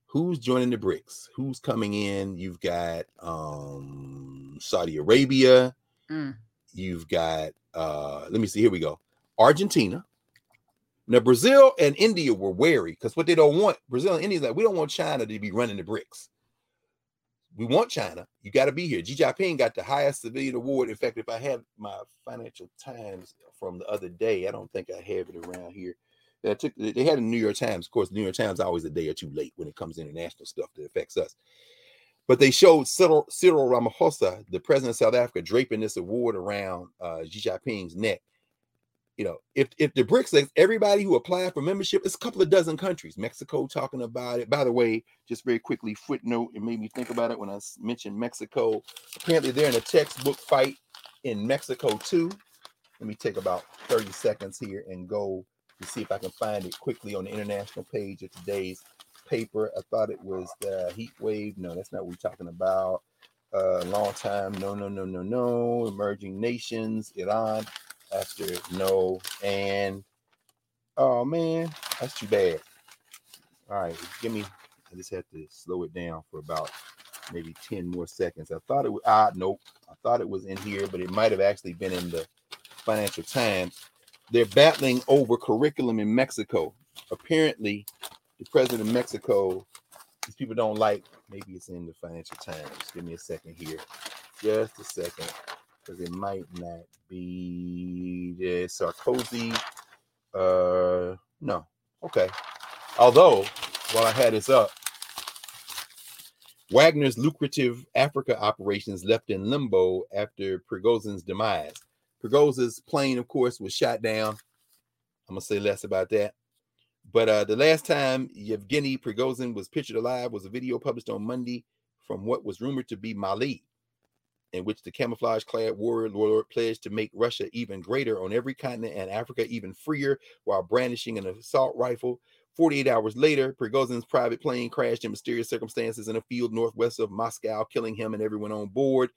Who's joining the BRICS? Who's coming in? You've got um Saudi Arabia. Mm. You've got uh let me see, here we go. Argentina. Now, Brazil and India were wary because what they don't want, Brazil and India, is like, we don't want China to be running the BRICS. We want China. You got to be here. Xi Jinping got the highest civilian award. In fact, if I have my Financial Times from the other day, I don't think I have it around here. They took they had a New York Times. Of course, New York Times always a day or two late when it comes to international stuff that affects us. But they showed Cyril, Cyril Ramaphosa, the president of South Africa, draping this award around uh, Xi Jinping's neck you know, if if the BRICS, everybody who applied for membership, it's a couple of dozen countries. Mexico talking about it. By the way, just very quickly, footnote, it made me think about it when I mentioned Mexico. Apparently, they're in a textbook fight in Mexico too. Let me take about 30 seconds here and go to see if I can find it quickly on the international page of today's paper. I thought it was the heat wave. No, that's not what we're talking about. Uh, long time. No, no, no, no, no. Emerging nations, Iran after no and oh man, that's too bad. All right, give me. I just had to slow it down for about maybe 10 more seconds. I thought it was ah nope. I thought it was in here, but it might have actually been in the Financial Times. They're battling over curriculum in Mexico. Apparently, the president of Mexico, these people don't like. Maybe it's in the Financial Times. Give me a second here. Just a second because it might not be Sarkozy. Uh, no. Okay. Although, while I had this up, Wagner's lucrative Africa operations left in limbo after Prigozhin's demise. Prigozhin's plane, of course, was shot down. I'm gonna say less about that. But uh, the last time Yevgeny Prigozhin was pictured alive was a video published on Monday from what was rumored to be Mali in which the camouflage clad warrior lord pledged to make Russia even greater on every continent and Africa even freer while brandishing an assault rifle. 48 hours later, Prigozhin's private plane crashed in mysterious circumstances in a field northwest of Moscow, killing him and everyone on board.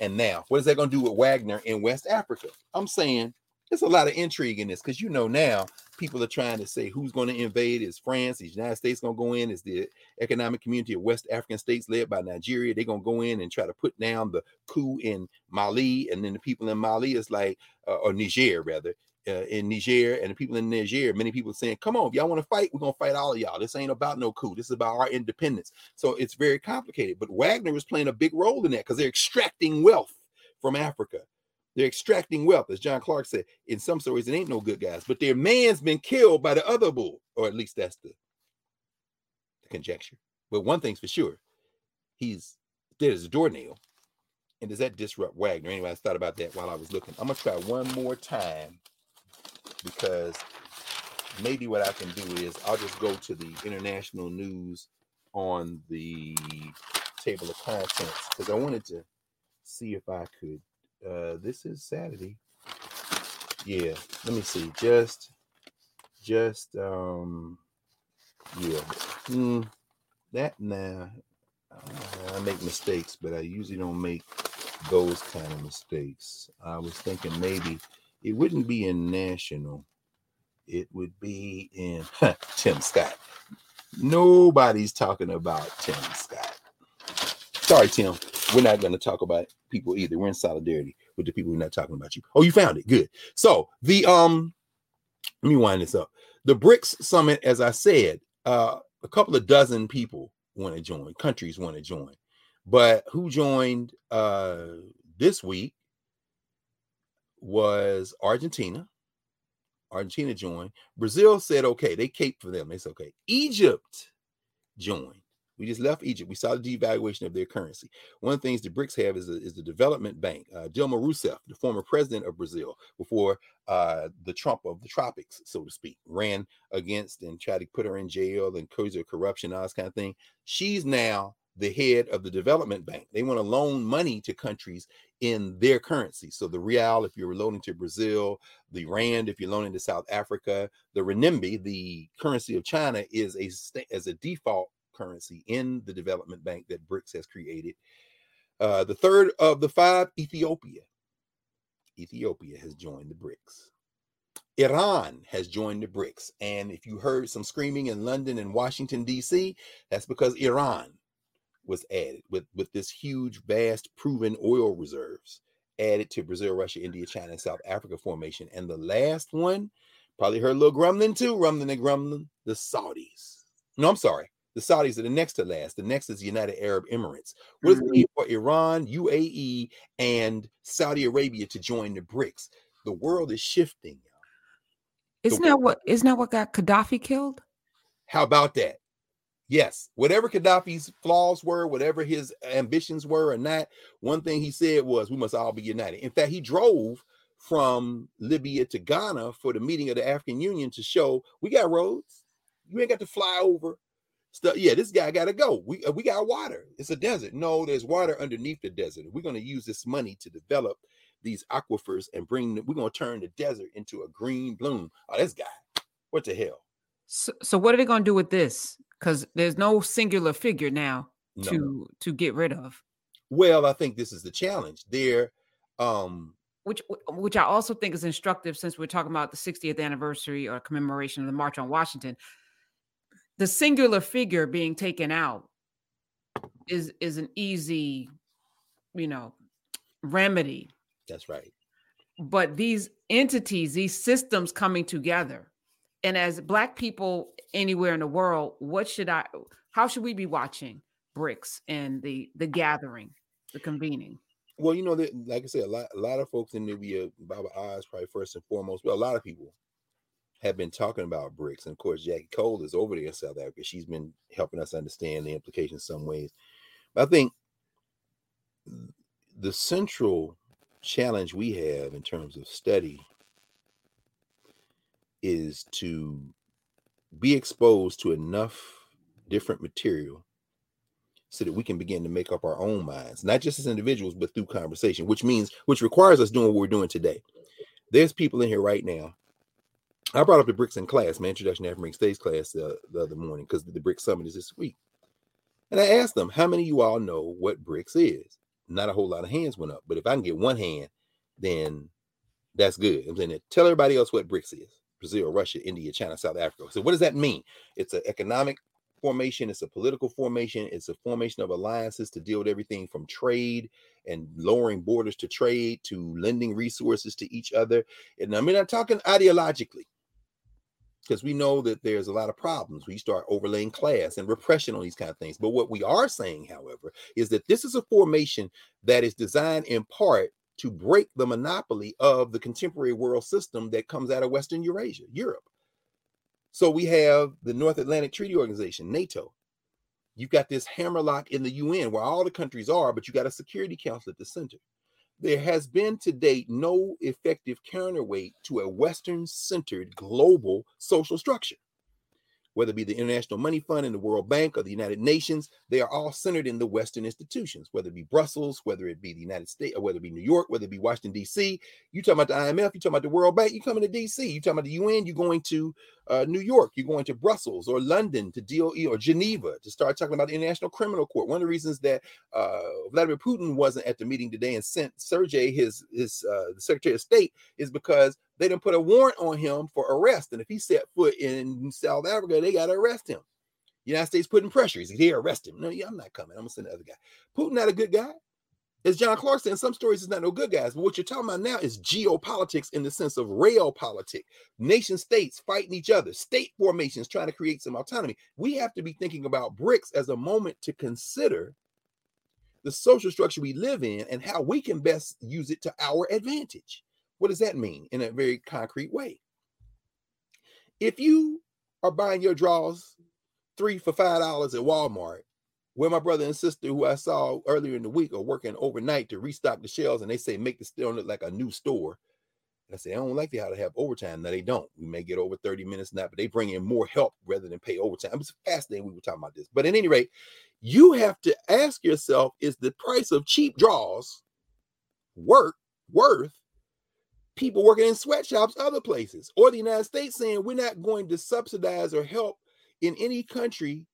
And now, what is that going to do with Wagner in West Africa? I'm saying there's a lot of intrigue in this because you know now people are trying to say who's going to invade. Is France? Is the United States going to go in? Is the economic community of West African states led by Nigeria? They're going to go in and try to put down the coup in Mali, and then the people in Mali is like, uh, or Niger rather. Uh, in Niger and the people in Niger, many people saying, "Come on, if y'all want to fight, we're gonna fight all of y'all. This ain't about no coup. This is about our independence." So it's very complicated. But Wagner is playing a big role in that because they're extracting wealth from Africa. They're extracting wealth, as John Clarke said. In some stories, it ain't no good guys, but their man's been killed by the other bull, or at least that's the, the conjecture. But one thing's for sure, he's dead as a doornail. And does that disrupt Wagner? Anyway, I thought about that while I was looking. I'm gonna try one more time because maybe what I can do is I'll just go to the international news on the table of contents because I wanted to see if I could uh this is Saturday. Yeah, let me see. Just just um yeah. Mm, that now uh, I make mistakes, but I usually don't make those kind of mistakes. I was thinking maybe it wouldn't be in national, it would be in Tim Scott. Nobody's talking about Tim Scott. Sorry, Tim. We're not going to talk about people either. We're in solidarity with the people who are not talking about you. Oh, you found it. Good. So the um, let me wind this up. The BRICS summit, as I said, uh, a couple of dozen people want to join, countries want to join. But who joined uh this week was Argentina. Argentina joined. Brazil said, okay, they caped for them. They said, okay. Egypt joined. We just left Egypt. We saw the devaluation of their currency. One of the things the BRICS have is, a, is the development bank. Uh, Dilma Rousseff, the former president of Brazil, before uh, the Trump of the tropics, so to speak, ran against and tried to put her in jail and accuse her corruption, all this kind of thing. She's now the head of the development bank. They want to loan money to countries in their currency. So the real, if you're loaning to Brazil, the rand, if you're loaning to South Africa, the renminbi, the currency of China, is a as a default currency in the development bank that BRICS has created. Uh, the third of the five, Ethiopia. Ethiopia has joined the BRICS. Iran has joined the BRICS. And if you heard some screaming in London and Washington, D.C., that's because Iran was added with, with this huge, vast, proven oil reserves added to Brazil, Russia, India, China, and South Africa formation. And the last one, probably heard a little grumbling too, rumbling and grumbling, the Saudis. No, I'm sorry. The Saudis are the next to last. The next is United Arab Emirates. What does it mean mm-hmm. for Iran, UAE, and Saudi Arabia to join the BRICS? The world is shifting. Isn't that what isn't that what got Gaddafi killed? How about that? Yes, whatever Gaddafi's flaws were, whatever his ambitions were or not, one thing he said was we must all be united. In fact, he drove from Libya to Ghana for the meeting of the African Union to show we got roads. You ain't got to fly over stuff. Yeah, this guy got to go. We uh, we got water. It's a desert. No, there's water underneath the desert. We're going to use this money to develop these aquifers and bring. We're going to turn the desert into a green bloom. Oh, this guy. What the hell? So, so what are they going to do with this? Because there's no singular figure now no. to to get rid of. Well, I think this is the challenge. There, um, which which I also think is instructive since we're talking about the 60th anniversary or commemoration of the March on Washington the singular figure being taken out is is an easy you know remedy. That's right. But these entities these systems coming together and as black people anywhere in the world what should i how should we be watching BRICS and the the gathering the convening? Well you know that like i said a lot a lot of folks in Knubia, baba eyes probably first and foremost but a lot of people have been talking about BRICS. And of course, Jackie Cole is over there in South Africa. She's been helping us understand the implications some ways. But I think the central challenge we have in terms of study is to be exposed to enough different material so that we can begin to make up our own minds, not just as individuals, but through conversation, which means, which requires us doing what we're doing today. There's people in here right now I brought up the bricks in class, my introduction to African States class uh, the other morning because the BRICS summit is this week. And I asked them, how many of you all know what bricks is? Not a whole lot of hands went up, but if I can get one hand, then that's good. I'm saying tell everybody else what bricks is. Brazil, Russia, India, China, South Africa. So what does that mean? It's an economic formation, it's a political formation, it's a formation of alliances to deal with everything from trade and lowering borders to trade to lending resources to each other. And I mean, I'm talking ideologically because we know that there's a lot of problems. We start overlaying class and repression on these kind of things. But what we are saying, however, is that this is a formation that is designed in part to break the monopoly of the contemporary world system that comes out of Western Eurasia, Europe. So we have the North Atlantic Treaty Organization, NATO. You've got this hammerlock in the UN where all the countries are, but you got a Security Council at the center there has been to date no effective counterweight to a Western centered global social structure whether it be the International Money Fund and the World Bank or the United Nations, they are all centered in the Western institutions, whether it be Brussels, whether it be the United States, or whether it be New York, whether it be Washington, D.C. You talking about the IMF, you talking about the World Bank, you coming to D.C., you talking about the UN, you're going to uh, New York, you're going to Brussels or London to deal, or Geneva to start talking about the International Criminal Court. One of the reasons that uh, Vladimir Putin wasn't at the meeting today and sent Sergey, his, his uh, Secretary of State, is because they didn't put a warrant on him for arrest. And if he set foot in South Africa, they got to arrest him. United States putting pressure. He's here, arrest him. No, yeah, I'm not coming. I'm gonna send the other guy. Putin not a good guy. As John Clarke said, in some stories, he's not no good guys. But what you're talking about now is geopolitics in the sense of realpolitik. Nation states fighting each other, state formations trying to create some autonomy. We have to be thinking about BRICS as a moment to consider the social structure we live in and how we can best use it to our advantage. What does that mean in a very concrete way? If you are buying your draws three for five dollars at Walmart, where my brother and sister, who I saw earlier in the week, are working overnight to restock the shelves, and they say make the store look like a new store. I say I don't like the how to have overtime. Now they don't. We may get over 30 minutes now, but they bring in more help rather than pay overtime. It's fascinating we were talking about this. But at any rate, you have to ask yourself: Is the price of cheap draws work worth people working in sweatshops other places or the united states saying we're not going to subsidize or help in any country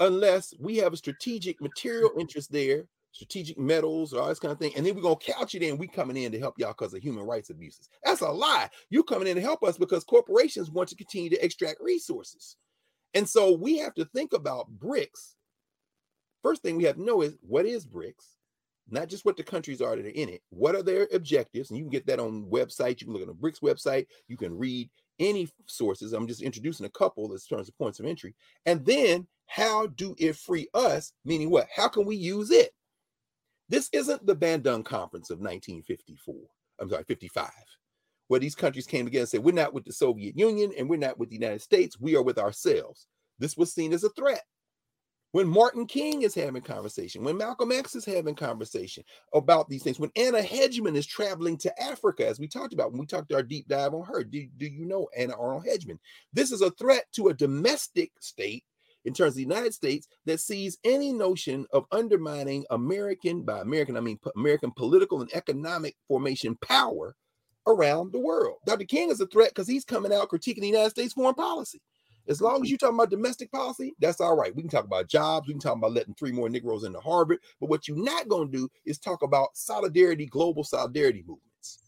unless we have a strategic material interest there strategic metals or all this kind of thing and then we're going to couch it in we coming in to help y'all because of human rights abuses. That's a lie. You coming in to help us because corporations want to continue to extract resources. And so we have to think about BRICS first thing we have to know is what is BRICS not just what the countries are that are in it. What are their objectives? And you can get that on website. You can look at the BRICS website. You can read any sources. I'm just introducing a couple as terms of points of entry. And then how do it free us? Meaning what? How can we use it? This isn't the Bandung Conference of 1954. I'm sorry, 55, where these countries came together and said, we're not with the Soviet Union and we're not with the United States. We are with ourselves. This was seen as a threat when Martin King is having conversation, when Malcolm X is having conversation about these things, when Anna Hedgeman is traveling to Africa, as we talked about when we talked our deep dive on her. Do, do you know Anna Arnold Hedgeman? This is a threat to a domestic state in terms of the United States that sees any notion of undermining American, by American, I mean American political and economic formation power around the world. Dr. King is a threat because he's coming out critiquing the United States foreign policy. As long as you're talking about domestic policy, that's all right. We can talk about jobs. We can talk about letting three more Negroes into Harvard. But what you're not going to do is talk about solidarity, global solidarity movements.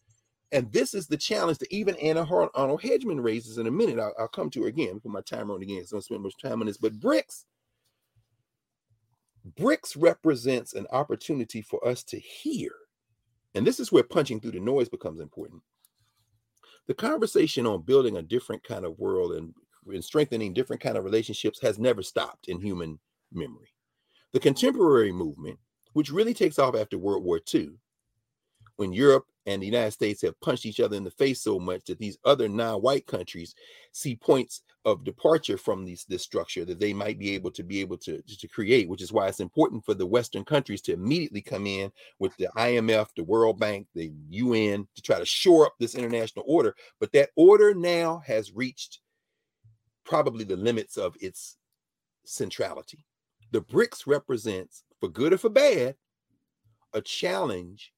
And this is the challenge that even Anna Arnold Hedgeman raises in a minute. I'll, I'll come to her again. Put my timer on again. So I don't spend much time on this. But BRICS, BRICS represents an opportunity for us to hear. And this is where punching through the noise becomes important. The conversation on building a different kind of world and and strengthening different kind of relationships has never stopped in human memory. The contemporary movement, which really takes off after World War II, when Europe and the United States have punched each other in the face so much that these other non-white countries see points of departure from these, this structure that they might be able to be able to, to create, which is why it's important for the Western countries to immediately come in with the IMF, the World Bank, the UN to try to shore up this international order. But that order now has reached probably the limits of its centrality. The BRICS represents, for good or for bad, a challenge,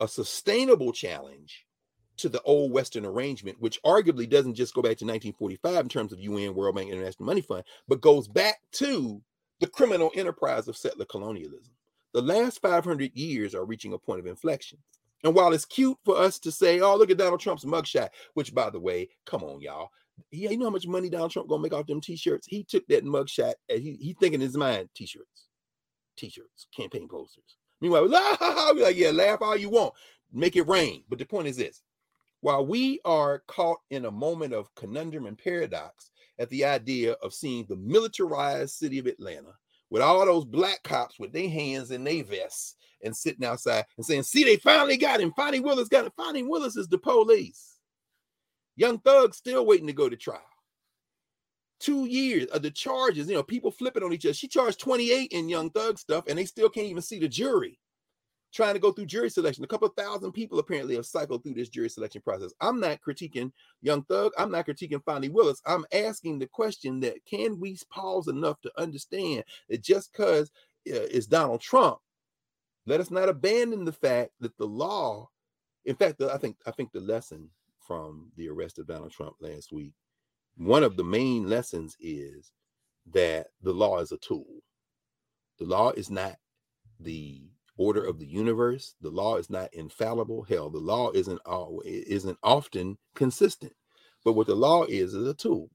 a sustainable challenge to the old Western arrangement, which arguably doesn't just go back to 1945 in terms of UN, World Bank, International Money Fund, but goes back to the criminal enterprise of settler colonialism. The last 500 years are reaching a point of inflection. And while it's cute for us to say, oh, look at Donald Trump's mugshot, which by the way, come on, y'all. Yeah, you know how much money Donald Trump gonna make off them t-shirts? He took that mugshot and he he thinking in his mind, t-shirts, t-shirts, campaign posters. Meanwhile, we're like, yeah, laugh all you want, make it rain. But the point is this: while we are caught in a moment of conundrum and paradox at the idea of seeing the militarized city of Atlanta with all those black cops with their hands in their vests and sitting outside and saying, "See, they finally got him. Fani Willis got him. Fani Willis is the police." Young Thug still waiting to go to trial. Two years of the charges, you know, people flipping on each other. She charged 28 in Young Thug stuff, and they still can't even see the jury trying to go through jury selection. A couple thousand people apparently have cycled through this jury selection process. I'm not critiquing Young Thug. I'm not critiquing Fani Willis. I'm asking the question that can we pause enough to understand that just because uh, it's Donald Trump, let us not abandon the fact that the law, in fact, the, I think I think the lesson from the arrest of Donald Trump last week, one of the main lessons is that the law is a tool. The law is not the order of the universe. The law is not infallible. Hell, the law isn't all isn't often consistent. But what the law is is a tool.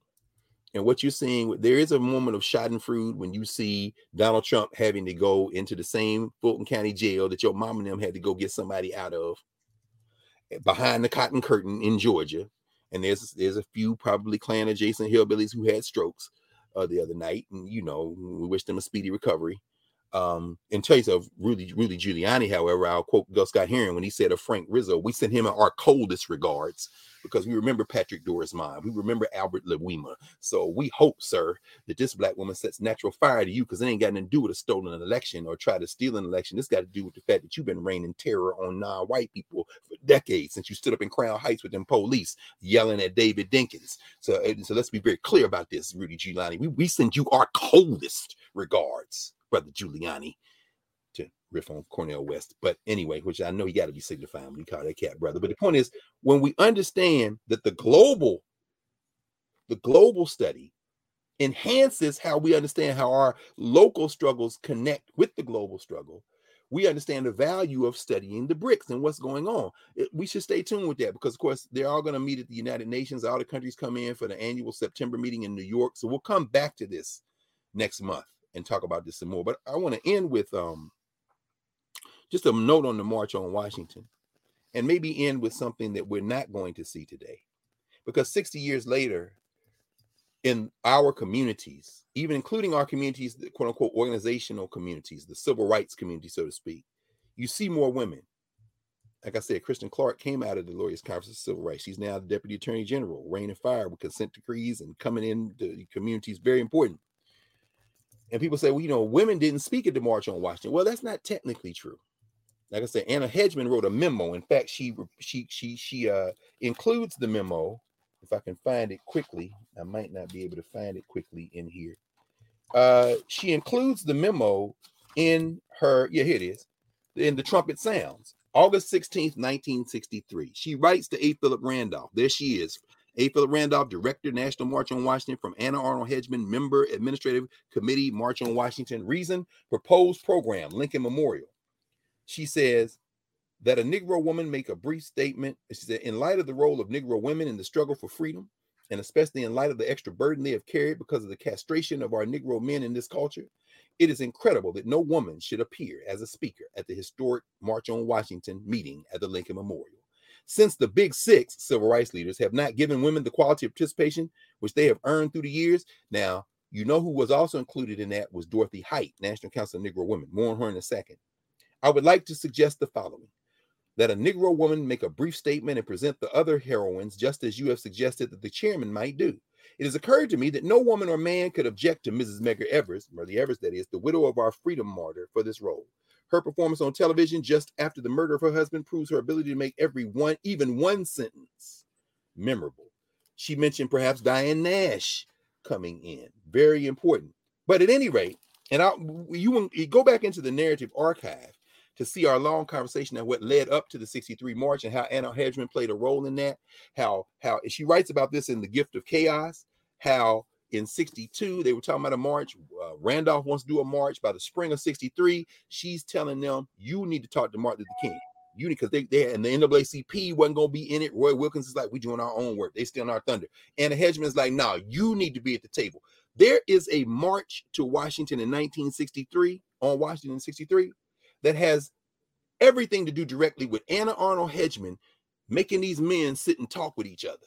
And what you're seeing, there is a moment of schadenfreude when you see Donald Trump having to go into the same Fulton County jail that your mom and them had to go get somebody out of behind the cotton curtain in Georgia, and there's there's a few probably Klan adjacent hillbillies who had strokes uh, the other night, and you know we wish them a speedy recovery. Um, in terms of Rudy, Rudy Giuliani, however, I'll quote Gil Scott Heron when he said of Frank Rizzo, we send him our coldest regards because we remember Patrick Doris Dorismond. We remember Albert Louima. So we hope, sir, that this black woman sets natural fire to you because it ain't got nothing to do with a stolen election or try to steal an election. This got to do with the fact that you've been raining terror on non-white people for decades since you stood up in Crown Heights with them police yelling at David Dinkins. So, so let's be very clear about this, Rudy Giuliani. We, we send you our coldest regards, Brother Giuliani to riff on Cornel West. But anyway, which I know you got to be signifying when you call that cat brother. But the point is, when we understand that the global, the global study enhances how we understand how our local struggles connect with the global struggle, we understand the value of studying the BRICS and what's going on. We should stay tuned with that because, of course, they're all going to meet at the United Nations. All the countries come in for the annual September meeting in New York. So we'll come back to this next month and talk about this some more. But I want to end with um, just a note on the March on Washington, and maybe end with something that we're not going to see today. Because 60 years later, in our communities, even including our communities, the quote unquote organizational communities, the civil rights community, so to speak, you see more women. Like I said, Kristen Clarke came out of the Lawyers Conference of Civil Rights. She's now the Deputy Attorney General, reign and fire with consent decrees and coming in the community is very important. And people say, well, you know, women didn't speak at the March on Washington. Well, that's not technically true like I said, Anna Hedgeman wrote a memo. In fact, she she she she uh includes the memo. If I can find it quickly, I might not be able to find it quickly in here. Uh, she includes the memo in her. Yeah, here it is. In the trumpet sounds, August 16th, 1963. She writes to A. Philip Randolph. There she is. A. Philip Randolph, Director, National March on Washington, from Anna Arnold Hedgeman, Member, Administrative Committee, March on Washington. Reason, proposed program, Lincoln Memorial she says that a Negro woman make a brief statement. She said, in light of the role of Negro women in the struggle for freedom, and especially in light of the extra burden they have carried because of the castration of our Negro men in this culture, it is incredible that no woman should appear as a speaker at the historic March on Washington meeting at the Lincoln Memorial. Since the Big Six civil rights leaders have not given women the quality of participation which they have earned through the years, now you know who was also included in that was Dorothy Height, National Council of Negro Women. More on her in a second. I would like to suggest the following that a Negro woman make a brief statement and present the other heroines, just as you have suggested that the chairman might do. It has occurred to me that no woman or man could object to Mrs. Medgar Evers, Myrlie Evers, that is, the widow of our freedom martyr, for this role. Her performance on television just after the murder of her husband proves her ability to make every one, even one sentence, memorable. She mentioned perhaps Diane Nash coming in, very important. But at any rate, and I, you, you go back into the Knarrative archive to see our long conversation and what led up to the 63 March and how Anna Hedgeman played a role in that. How how she writes about this in The Gift of Chaos, how in 62 they were talking about a march uh, randolph wants to do a march by the spring of 63 she's telling them you need to talk to martin luther king you need because they, they and the NAACP wasn't gonna be in it. Roy Wilkins is like, "We're doing our own work. They still in our thunder. And the Hedgeman is like, nah, you need to be at the table. There is a march to Washington in 1963 on Washington 63 that has everything to do directly with Anna Arnold Hedgeman making these men sit and talk with each other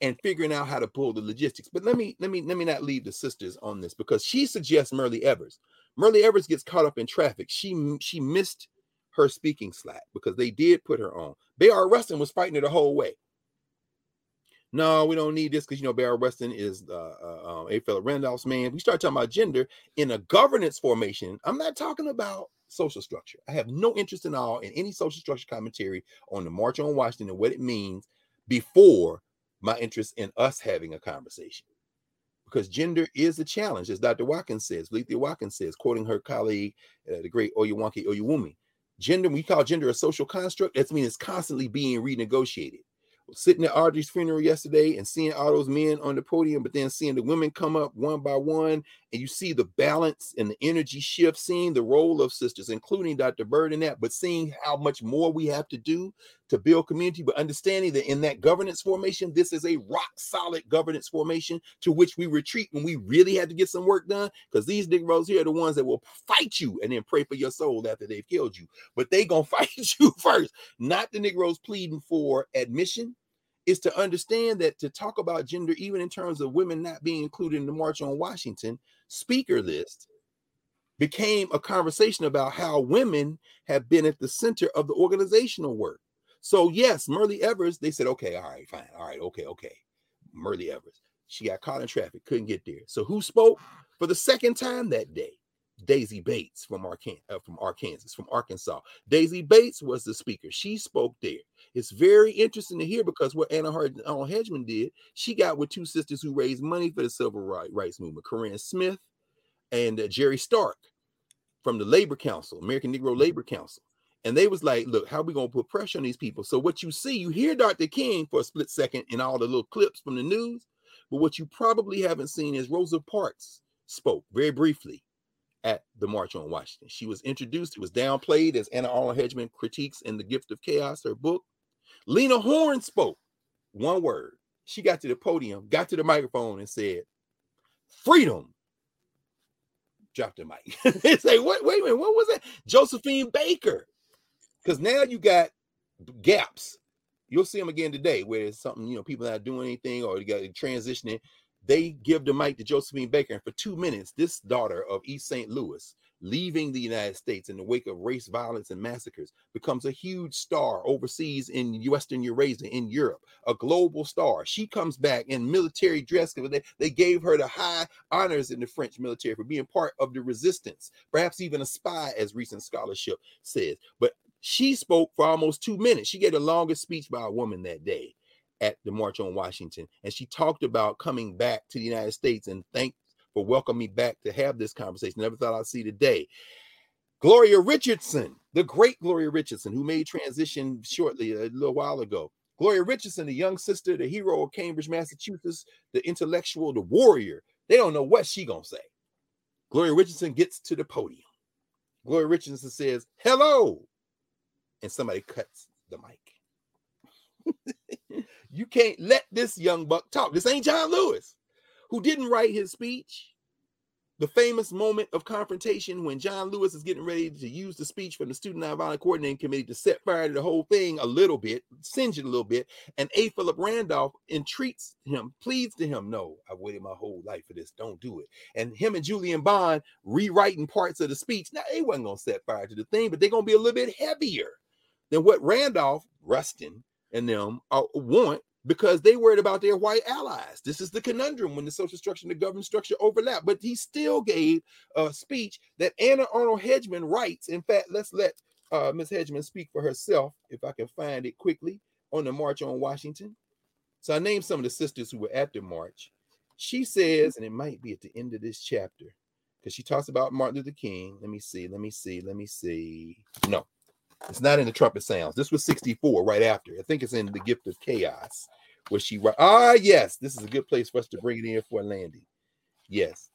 and figuring out how to pull the logistics. But let me let me let me not leave the sisters on this because she suggests Myrlie Evers. Myrlie Evers gets caught up in traffic. She she missed her speaking slot because they did put her on. Bayard Rustin was fighting her the whole way. No, we don't need this because you know Bayard Rustin is uh, uh, um, A. Philip Randolph's man. We start talking about gender in a governance formation. I'm not talking about social structure. I have no interest in all in any social structure commentary on the March on Washington and what it means before my interest in us having a conversation. Because gender is a challenge, as Dr. Watkins says, Alethea Watkins says, quoting her colleague, uh, the great Oyeronke Oyewumi. Gender, we call gender a social construct. That means it's constantly being renegotiated sitting at Audrey's funeral yesterday and seeing all those men on the podium, but then seeing the women come up one by one, and you see the balance and the energy shift, seeing the role of sisters, including Dr. Bird in that, but seeing how much more we have to do to build community, but understanding that in that governance formation, this is a rock solid governance formation to which we retreat when we really have to get some work done. Because these Negroes here are the ones that will fight you and then pray for your soul after they've killed you. But they gonna fight you first, not the Negroes pleading for admission is to understand that to talk about gender, even in terms of women not being included in the March on Washington speaker list, became a conversation about how women have been at the center of the organizational work. So, yes, Myrlie Evers, they said, okay, all right, fine, all right, okay, okay. Myrlie Evers, she got caught in traffic, couldn't get there. So, who spoke for the second time that day? Daisy Bates from Arkansas, uh, from Arkansas, from Arkansas. Daisy Bates was the speaker. She spoke there. It's very interesting to hear because what Anna Arnold Hedgeman did, she got with two sisters who raised money for the civil rights movement, Corinne Smith and uh, Jerry Stark from the Labor Council, American Negro. Labor Council. And they was like, look, how are we going to put pressure on these people? So what you see, you hear Dr. King for a split second in all the little clips from the news, but what you probably haven't seen is Rosa Parks spoke very briefly at the March on Washington. She was introduced, it was downplayed as Anna Arnold Hedgeman critiques in The Gift of Chaos, her book. Lena Horne spoke one word. She got to the podium, got to the microphone, and said, Freedom Dropped the mic. it's like, what? Wait a minute, what was that? Josephine Baker. Because now you got gaps. You'll see them again today, where it's something you know people not doing anything or you got transitioning. They give the mic to Josephine Baker, and for two minutes, this daughter of East St. Louis leaving the United States in the wake of race violence and massacres, becomes a huge star overseas in Western Eurasia, in Europe, a global star. She comes back in military dress. They, they gave her the high honors in the French military for being part of the resistance, perhaps even a spy, as recent scholarship says. But she spoke for almost two minutes. She gave the longest speech by a woman that day at the March on Washington. And she talked about coming back to the United States and thank for welcoming me back to have this conversation. Never thought I'd see today. Gloria Richardson, the great Gloria Richardson, who made transition shortly a little while ago. Gloria Richardson, the young sister, the hero of Cambridge, Massachusetts, the intellectual, the warrior. They don't know what she gonna say. Gloria Richardson gets to the podium. Gloria Richardson says, "Hello," and somebody cuts the mic. you can't let this young buck talk. This ain't John Lewis who didn't write his speech. The famous moment of confrontation when John Lewis is getting ready to use the speech from the Student Nonviolent Coordinating Committee to set fire to the whole thing a little bit, singe it a little bit, and A. Philip Randolph entreats him, pleads to him, No, I've waited my whole life for this. Don't do it. And him and Julian Bond rewriting parts of the speech. Now, they wasn't going to set fire to the thing, but they're going to be a little bit heavier than what Randolph, Rustin, and them uh, want because they worried about their white allies. This is the conundrum when the social structure and the government structure overlap. But he still gave a speech that Anna Arnold Hedgeman writes. In fact, let's let uh, Ms. Hedgeman speak for herself, if I can find it quickly, on the March on Washington. So I named some of the sisters who were at the march. She says, and it might be at the end of this chapter, because she talks about Martin Luther King. Let me see, let me see, let me see. No, it's not in the trumpet sounds. This was 64 right after. I think it's in the gift of chaos where she ah yes, this is a good place for us to bring it in for Landy. Yes.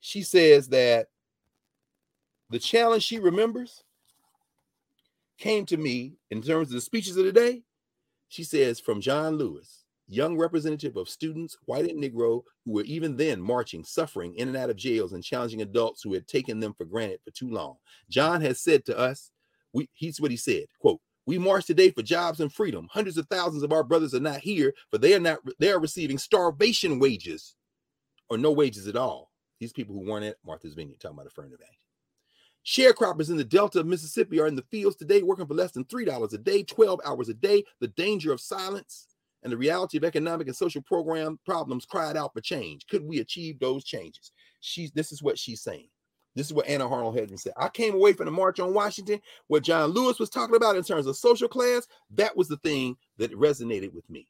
She says that the challenge she remembers came to me in terms of the speeches of the day. She says from John Lewis, young representative of students, white and Negro, who were even then marching, suffering in and out of jails, and challenging adults who had taken them for granted for too long. John has said to us, we, he's what he said, quote, we march today for jobs and freedom. Hundreds of thousands of our brothers are not here, but they are not they are receiving starvation wages or no wages at all. These people who weren't at Martha's Vineyard, talking about affirmative action. Sharecroppers in the Delta of Mississippi are in the fields today working for less than $3 a day, 12 hours a day. The danger of silence and the reality of economic and social program problems cried out for change. Could we achieve those changes? She's this is what she's saying. This is what Anna Arnold Hedgeman said. I came away from the March on Washington, what John Lewis was talking about in terms of social class. That was the thing that resonated with me.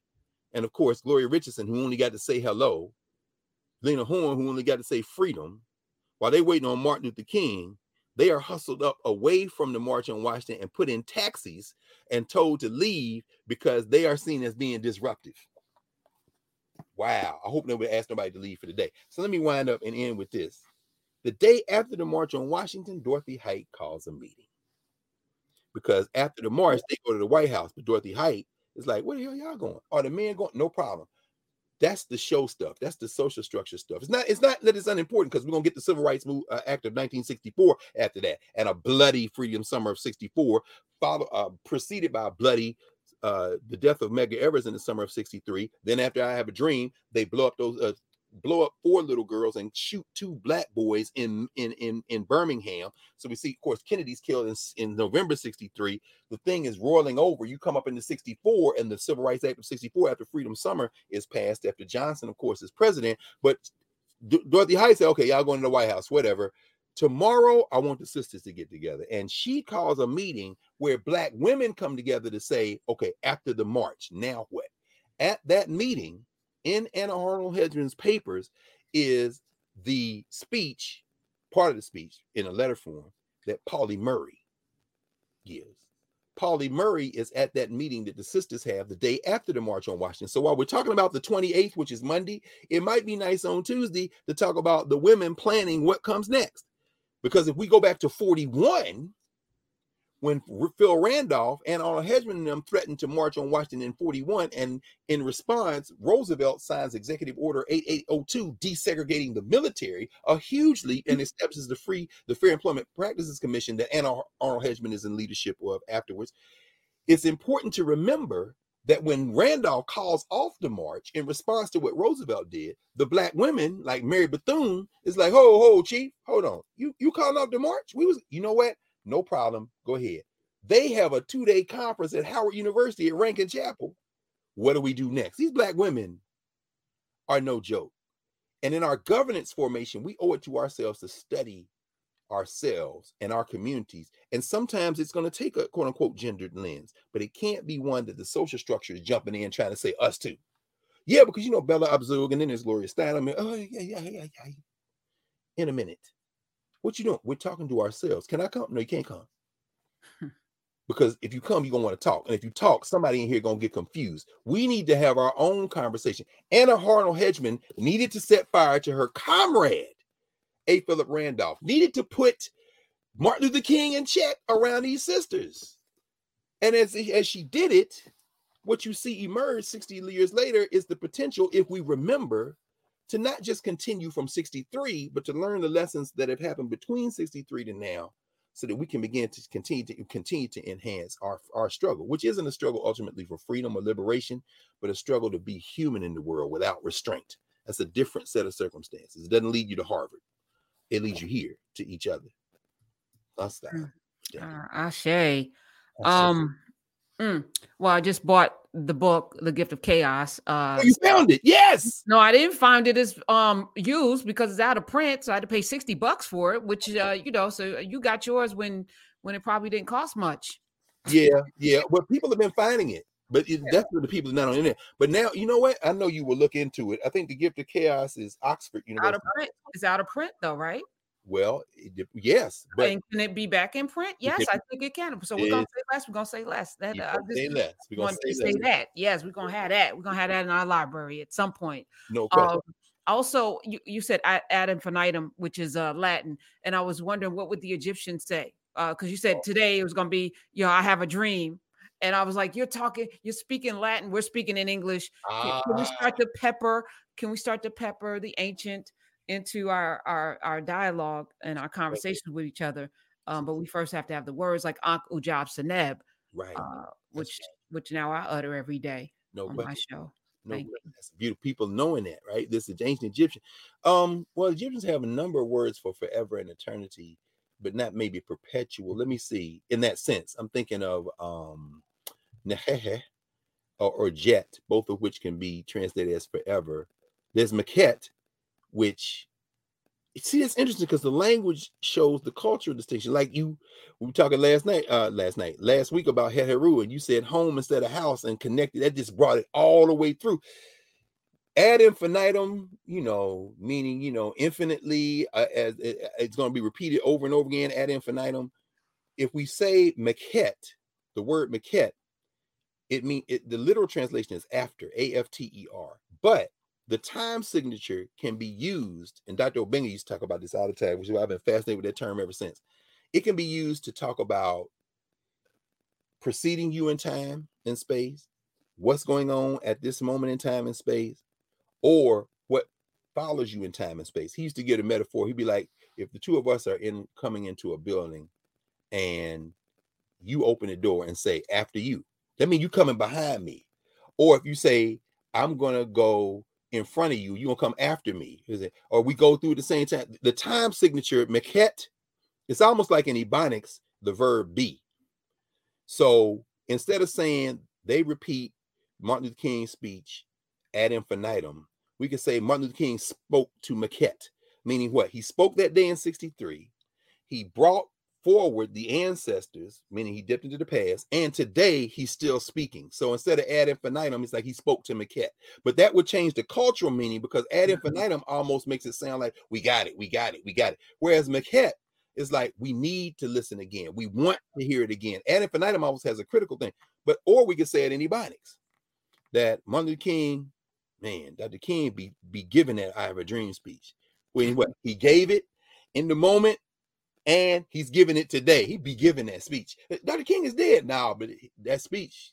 And of course, Gloria Richardson, who only got to say hello, Lena Horne, who only got to say freedom, while they waiting on Martin Luther King, they are hustled up away from the March on Washington and put in taxis and told to leave because they are seen as being disruptive. Wow. I hope nobody asked nobody to leave for the day. So let me wind up and end with this. The day after the march on Washington, Dorothy Height calls a meeting. Because after the march, they go to the White House, but Dorothy Height is like, where the hell y'all going? Are the men going? No problem. That's the show stuff. That's the social structure stuff. It's not. It's not that it's unimportant because we're gonna get the Civil Rights Move, uh, Act of 1964 after that, and a bloody Freedom Summer of '64, follow uh, preceded by a bloody uh, the death of Medgar Evers in the summer of '63. Then after I Have a Dream, they blow up those uh, blow up four little girls and shoot two black boys in in in, in Birmingham. So we see, of course, Kennedy's killed in, in November 63. The thing is rolling over. You come up into 64, and the Civil Rights Act of 64 after Freedom Summer is passed after Johnson, of course, is president. But Dorothy Height said, okay, y'all going to the White House, whatever. Tomorrow, I want the sisters to get together. And she calls a meeting where black women come together to say, okay, after the march, now what? At that meeting, in Anna Arnold Hedgeman's papers, is the speech, part of the speech in a letter form that Polly Murray gives. Polly Murray is at that meeting that the sisters have the day after the March on Washington. So while we're talking about the 28th, which is Monday, it might be nice on Tuesday to talk about the women planning what comes next. Because if we go back to 41, when Phil Randolph and Arnold Hedgeman and them threatened to march on Washington in 41, and in response, Roosevelt signs Executive Order 8802 desegregating the military, a huge leap, and establishes the free, the Fair Employment Practices Commission that Anna Arnold Hedgeman is in leadership of afterwards. It's important to remember that when Randolph calls off the march in response to what Roosevelt did, the black women like Mary Bethune is like, "Ho, ho, chief, hold on, you you calling off the march? We was, you know what? No problem. Go ahead. They have a two day conference at Howard University at Rankin Chapel. What do we do next? These black women are no joke. And in our governance formation, we owe it to ourselves to study ourselves and our communities. And sometimes it's going to take a quote unquote gendered lens, but it can't be one that the social structure is jumping in trying to say us too. Yeah, because you know Bella Abzug and then there's Gloria Steinem. Oh, yeah, yeah, yeah, yeah. In a minute. What you doing? We're talking to ourselves. Can I come? No, you can't come. Hmm. because if you come, you're gonna want to talk. And if you talk, somebody in here gonna get confused. We need to have our own conversation. Anna Arnold Hedgeman needed to set fire to her comrade, A. Philip Randolph, needed to put Martin Luther King in check around these sisters. And as, as she did it, what you see emerge 60 years later is the potential, if we remember, to not just continue from 63, but to learn the lessons that have happened between 63 to now, so that we can begin to continue to continue to enhance our, our struggle, which isn't a struggle ultimately for freedom or liberation, but a struggle to be human in the world without restraint. That's a different set of circumstances. It doesn't lead you to Harvard, it leads you here to each other. That's that. Mm. Uh, Ashe. Um, mm, well, I just bought the book the gift of chaos uh oh, you found it yes no i didn't find it as um used because it's out of print so i had to pay 60 bucks for it which uh you know so you got yours when when it probably didn't cost much yeah yeah well people have been finding it but it, yeah. definitely the people not on internet. But now, you know what? I know you will look into it. I think the gift of chaos is Oxford University. Out of print. It's out of print, though, right? Well, yes, but and can it be back in print? Yes, I think it can. So we're gonna say less. We're gonna say less. That uh, say less. We're gonna say, say that. Yes, we're gonna have that. We're gonna have that in our library at some point. No question. Um, also, you, you said ad infinitum, which is uh, Latin, and I was wondering what would the Egyptians say? Because uh, you said oh. today it was gonna be, you know, I have a dream, and I was like, you're talking, you're speaking Latin, we're speaking in English. Can, can we start ah. to pepper? Can we start to pepper the ancient? Into our our our dialogue and our conversations with each other. Um, but we first have to have the words like Ankh Ujab Seneb, right? Uh, which which now I utter every day no on question. my show. No, that's beautiful. People knowing that, right? This is ancient Egyptian. Um, well, Egyptians have a number of words for forever and eternity, but not maybe perpetual. Let me see. In that sense, I'm thinking of um nehehe or, or jet, both of which can be translated as forever. There's maquette, which see it's interesting because the language shows the cultural distinction. Like you, we were talking last night, uh, last night, last week about Heheru, and you said home instead of house and connected. That just brought it all the way through. Ad infinitum, you know, meaning you know infinitely, uh, as it, uh, it's going to be repeated over and over again. Ad infinitum. If we say maquette, the word maquette, it mean it, the literal translation is after, A F T E R, but the time signature can be used, and Dr. Obenga used to talk about this all the time, which is why I've been fascinated with that term ever since. It can be used to talk about preceding you in time and space, what's going on at this moment in time and space, or what follows you in time and space. He used to get a metaphor. He'd be like, if the two of us are in coming into a building and you open the door and say, after you, that means you coming behind me. Or if you say, I'm gonna go in front of you, you gonna come after me. Is it? Or we go through the same time. The time signature, Maquette, it's almost like in Ebonics, the verb be. So instead of saying they repeat Martin Luther King's speech ad infinitum, we could say Martin Luther King spoke to Maquette, meaning what? He spoke that day in 63. He brought forward the ancestors, meaning he dipped into the past, and today he's still speaking. So instead of ad infinitum, it's like he spoke to Maquette. But that would change the cultural meaning because ad mm-hmm. infinitum almost makes it sound like we got it, we got it, we got it. Whereas Maquette is like we need to listen again. We want to hear it again. Ad infinitum almost has a critical thing, but or we could say it in Ebonics that Martin Luther King, man, Dr. King be be giving that I have a dream speech. When what he gave it in the moment, and he's giving it today. He'd be giving that speech. Dr. King is dead now, but that speech,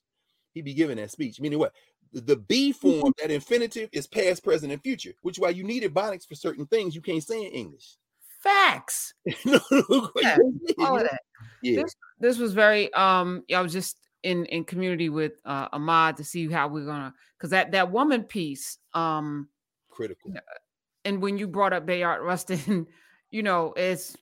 he'd be giving that speech. Meaning what? The B form, that infinitive, is past, present, and future, which is why you need ebonics for certain things you can't say in English. Facts. no, yeah, all of that. Yeah. This, this was very um I was just in in community with uh Ahmad to see how we're gonna because that that woman piece um critical. And when you brought up Bayard Rustin, you know, it's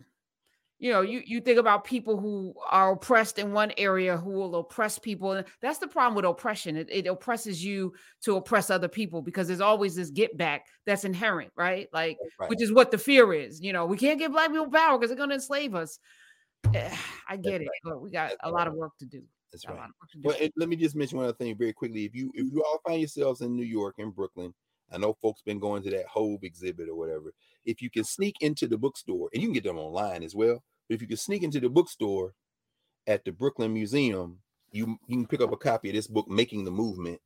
you know you you think about people who are oppressed in one area who will oppress people and that's the problem with oppression. It, it oppresses you to oppress other people because there's always this get back that's inherent right? Like right. which is what the fear is you know we can't give black people power because they're going to enslave us. Eh, I get that's it right. but we got that's a lot of work to do. That's right. well let me just mention one other thing very quickly. If you if you all find yourselves in new york and brooklyn I know folks been going to that Hove exhibit or whatever. If you can sneak into the bookstore, and you can get them online as well, if you can sneak into the bookstore at the Brooklyn Museum, you, you can pick up a copy of this book, Making the Movement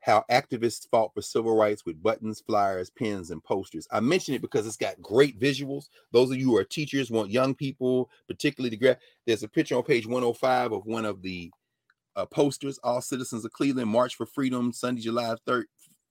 How Activists Fought for Civil Rights with Buttons, Flyers, Pens, and Posters. I mention it because it's got great visuals. Those of you who are teachers, want young people, particularly to grab, there's a picture on page 105 of one of the uh, posters, All Citizens of Cleveland, March for Freedom, Sunday, July 3rd,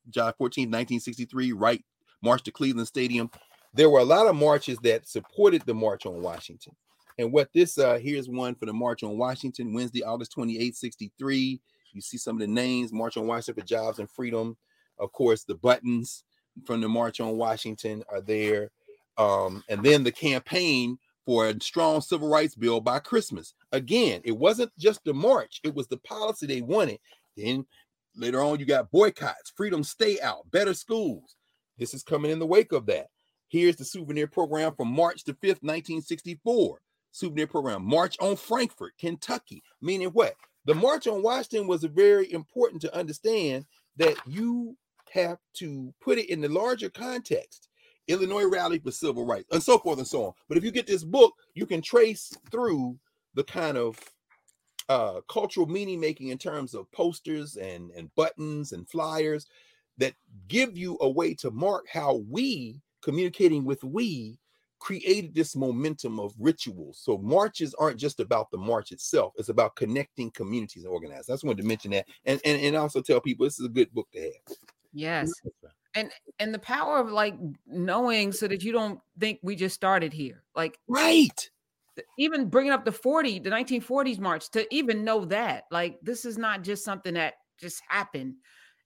July 14th, 1963, right, March to Cleveland Stadium there were a lot of marches that supported the March on Washington. And what this uh here's one for the March on Washington, Wednesday, August 28, 63. You see some of the names, March on Washington for Jobs and Freedom. Of course, the buttons from the March on Washington are there. Um, and then the campaign for a strong civil rights bill by Christmas. Again, it wasn't just the march, it was the policy they wanted. Then later on, you got boycotts, freedom stay out, better schools. This is coming in the wake of that. Here's the souvenir program from March the 5th, 1964. Souvenir program, March on Frankfort, Kentucky. Meaning what? The March on Washington was very important to understand that you have to put it in the larger context. Illinois rally for civil rights, and so forth and so on. But if you get this book, you can trace through the kind of uh, cultural meaning making in terms of posters and, and buttons and flyers that give you a way to mark how we communicating with we created this momentum of rituals. So marches aren't just about the march itself; it's about connecting communities and organizing. I just wanted to mention that, and and and also tell people this is a good book to have. Yes, and and the power of like knowing so that you don't think we just started here, like right. Even bringing up the 40, the 1940s march to even know that, like, this is not just something that just happened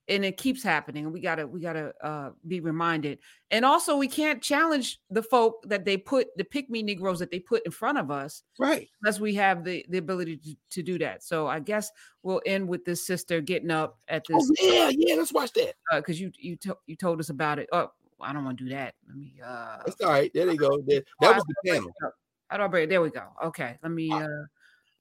and it keeps happening and we gotta we gotta uh, be reminded. And also we can't challenge the folk that they put the pick me negroes that they put in front of us right. unless we have the the ability to, to do that. So i guess we'll end with this sister getting up at this oh, yeah yeah let's watch that. Because uh, you you, to, you told us about it. Oh i don't want to do that. Let me uh that's all right. There they go. There, that was the panel. how do I break? There we go. Okay, let me. Uh,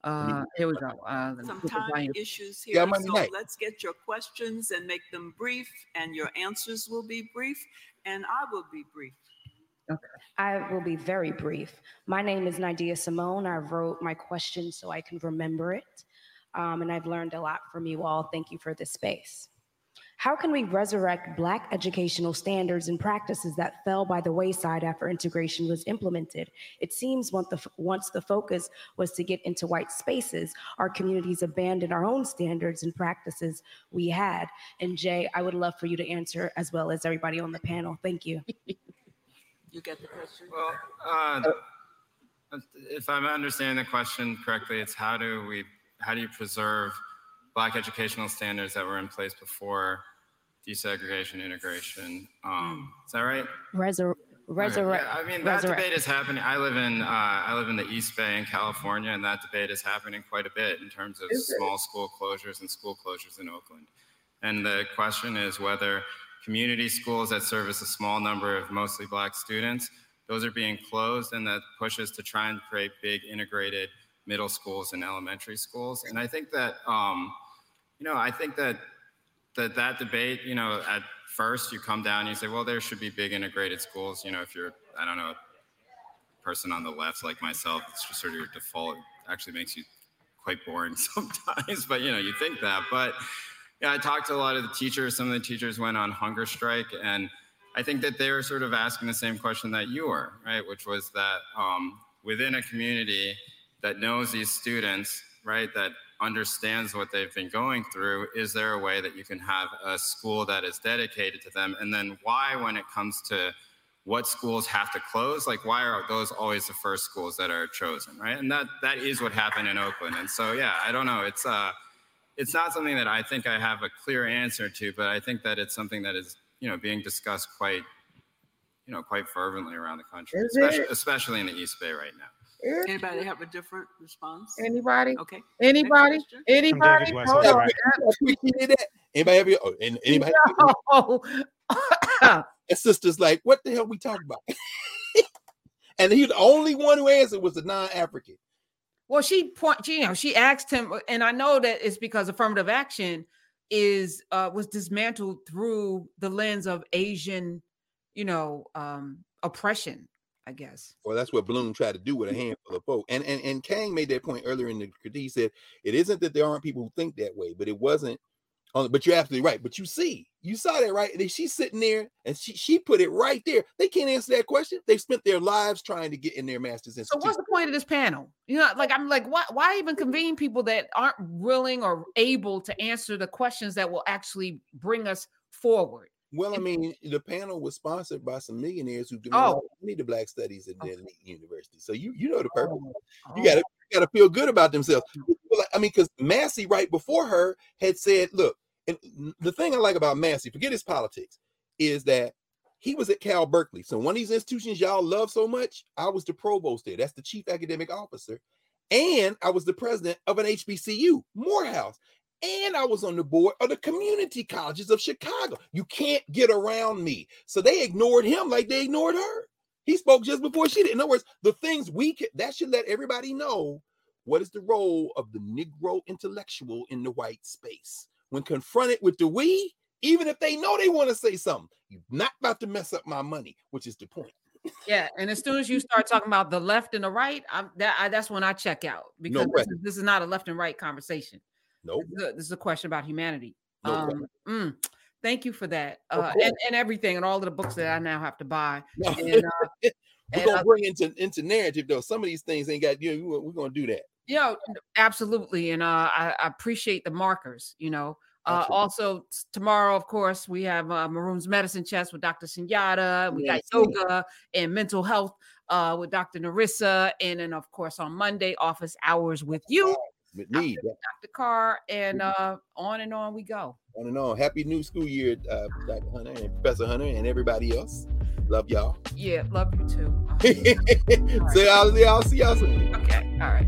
uh, here we go. Uh, Some time issues here, yeah, so night. let's get your questions and make them brief, and your answers will be brief, and I will be brief. Okay. I will be very brief. My name is Nadia Simone. I wrote my question so I can remember it, um, and I've learned a lot from you all. Thank you for this space. How can we resurrect Black educational standards and practices that fell by the wayside after integration was implemented? It seems once the, once the focus was to get into white spaces, our communities abandoned our own standards and practices we had. And Jay, I would love for you to answer as well as everybody on the panel. Thank you. you get the question? Well, uh, if I'm understanding the question correctly, it's how do we, how do you preserve Black educational standards that were in place before desegregation, integration. Um, is that right? Resur- resurrect. Yeah, I mean, that resurrect. debate is happening. I live in uh, I live in the East Bay in California, and that debate is happening quite a bit in terms of small school closures and school closures in Oakland. And the question is whether community schools that service a small number of mostly black students, those are being closed, and that pushes to try and create big integrated middle schools and elementary schools. And I think that, um, you know, I think that that that debate, you know, at first you come down and you say, well, there should be big integrated schools. You know, if you're, I don't know, person on the left like myself, it's just sort of your default. It actually makes you quite boring sometimes, but you know, you think that. But yeah, I talked to a lot of the teachers. Some of the teachers went on hunger strike, and I think that they were sort of asking the same question that you were, right? Which was that um, within a community that knows these students, right, that understands what they've been going through, is there a way that you can have a school that is dedicated to them? And then why, when it comes to what schools have to close, like why are those always the first schools that are chosen, right? And that that is what happened in Oakland. And so yeah, I don't know. It's uh it's not something that I think I have a clear answer to, but I think that it's something that is, you know, being discussed quite, you know, quite fervently around the country, especially, especially in the East Bay right now. Anybody have a different response? Anybody? Okay. Anybody? Anybody? Anybody have your, oh, anybody? No. and sister's like, what the hell we talking about? and he the only one who answered was a non-African. Well, she point, you know, she asked him, and I know that it's because affirmative action is uh was dismantled through the lens of Asian, you know, um oppression, I guess. Well, that's what Blum tried to do with a handful of folk. And and and Kang made that point earlier in the critique. He said it isn't that there aren't people who think that way, but it wasn't On, but you're absolutely right. But you see, you saw that right. She's sitting there and she she put it right there. They can't answer that question. They've spent their lives trying to get in their master's institute. So what's the point of this panel? You know, like I'm like, why why even convene people that aren't willing or able to answer the questions that will actually bring us forward? Well, I mean, the panel was sponsored by some millionaires who do oh. need the black studies in okay. their university. So you you know the purpose. Oh. You gotta oh. you gotta feel good about themselves. Mm. I mean, because Massey right before her had said, look, and the thing I like about Massey, forget his politics, is that he was at Cal Berkeley. So one of these institutions y'all love so much, I was the provost there. That's the chief academic officer. And I was the president of an HBCU, Morehouse. And I was on the board of the community colleges of Chicago. You can't get around me. So they ignored him like they ignored her. He spoke just before she did. In other words, the things we can, that should let everybody know what is the role of the Negro intellectual in the white space when confronted with the we, even if they know they want to say something, you're not about to mess up my money, which is the point. Yeah, and as soon as you start talking about the left and the right, I'm, that, I, that's when I check out because no this, is, this, is, not a left and right conversation. No, nope. this, this, is a question about humanity. No um, mm, thank you for that, uh, and, and everything, and all of the books that I now have to buy. No. And, uh, we're gonna bring into into Knarrative though. Some of these things ain't got you. Know, we're gonna do that. You know, absolutely, and uh, I, I appreciate the markers. You know, uh, also tomorrow, of course, we have uh, Maroon's Medicine Chest with Dr. Sunyata. We yes. got yoga and mental health uh, with Dr. Narissa, and then of course on Monday, office hours with you, with me, Dr. Dr. Carr, and uh, on and on we go. On and on. Happy new school year, uh, Dr. Hunter and Professor Hunter and everybody else. Love y'all. Yeah, love you too. so I'll, I'll see y'all soon. Okay. All right.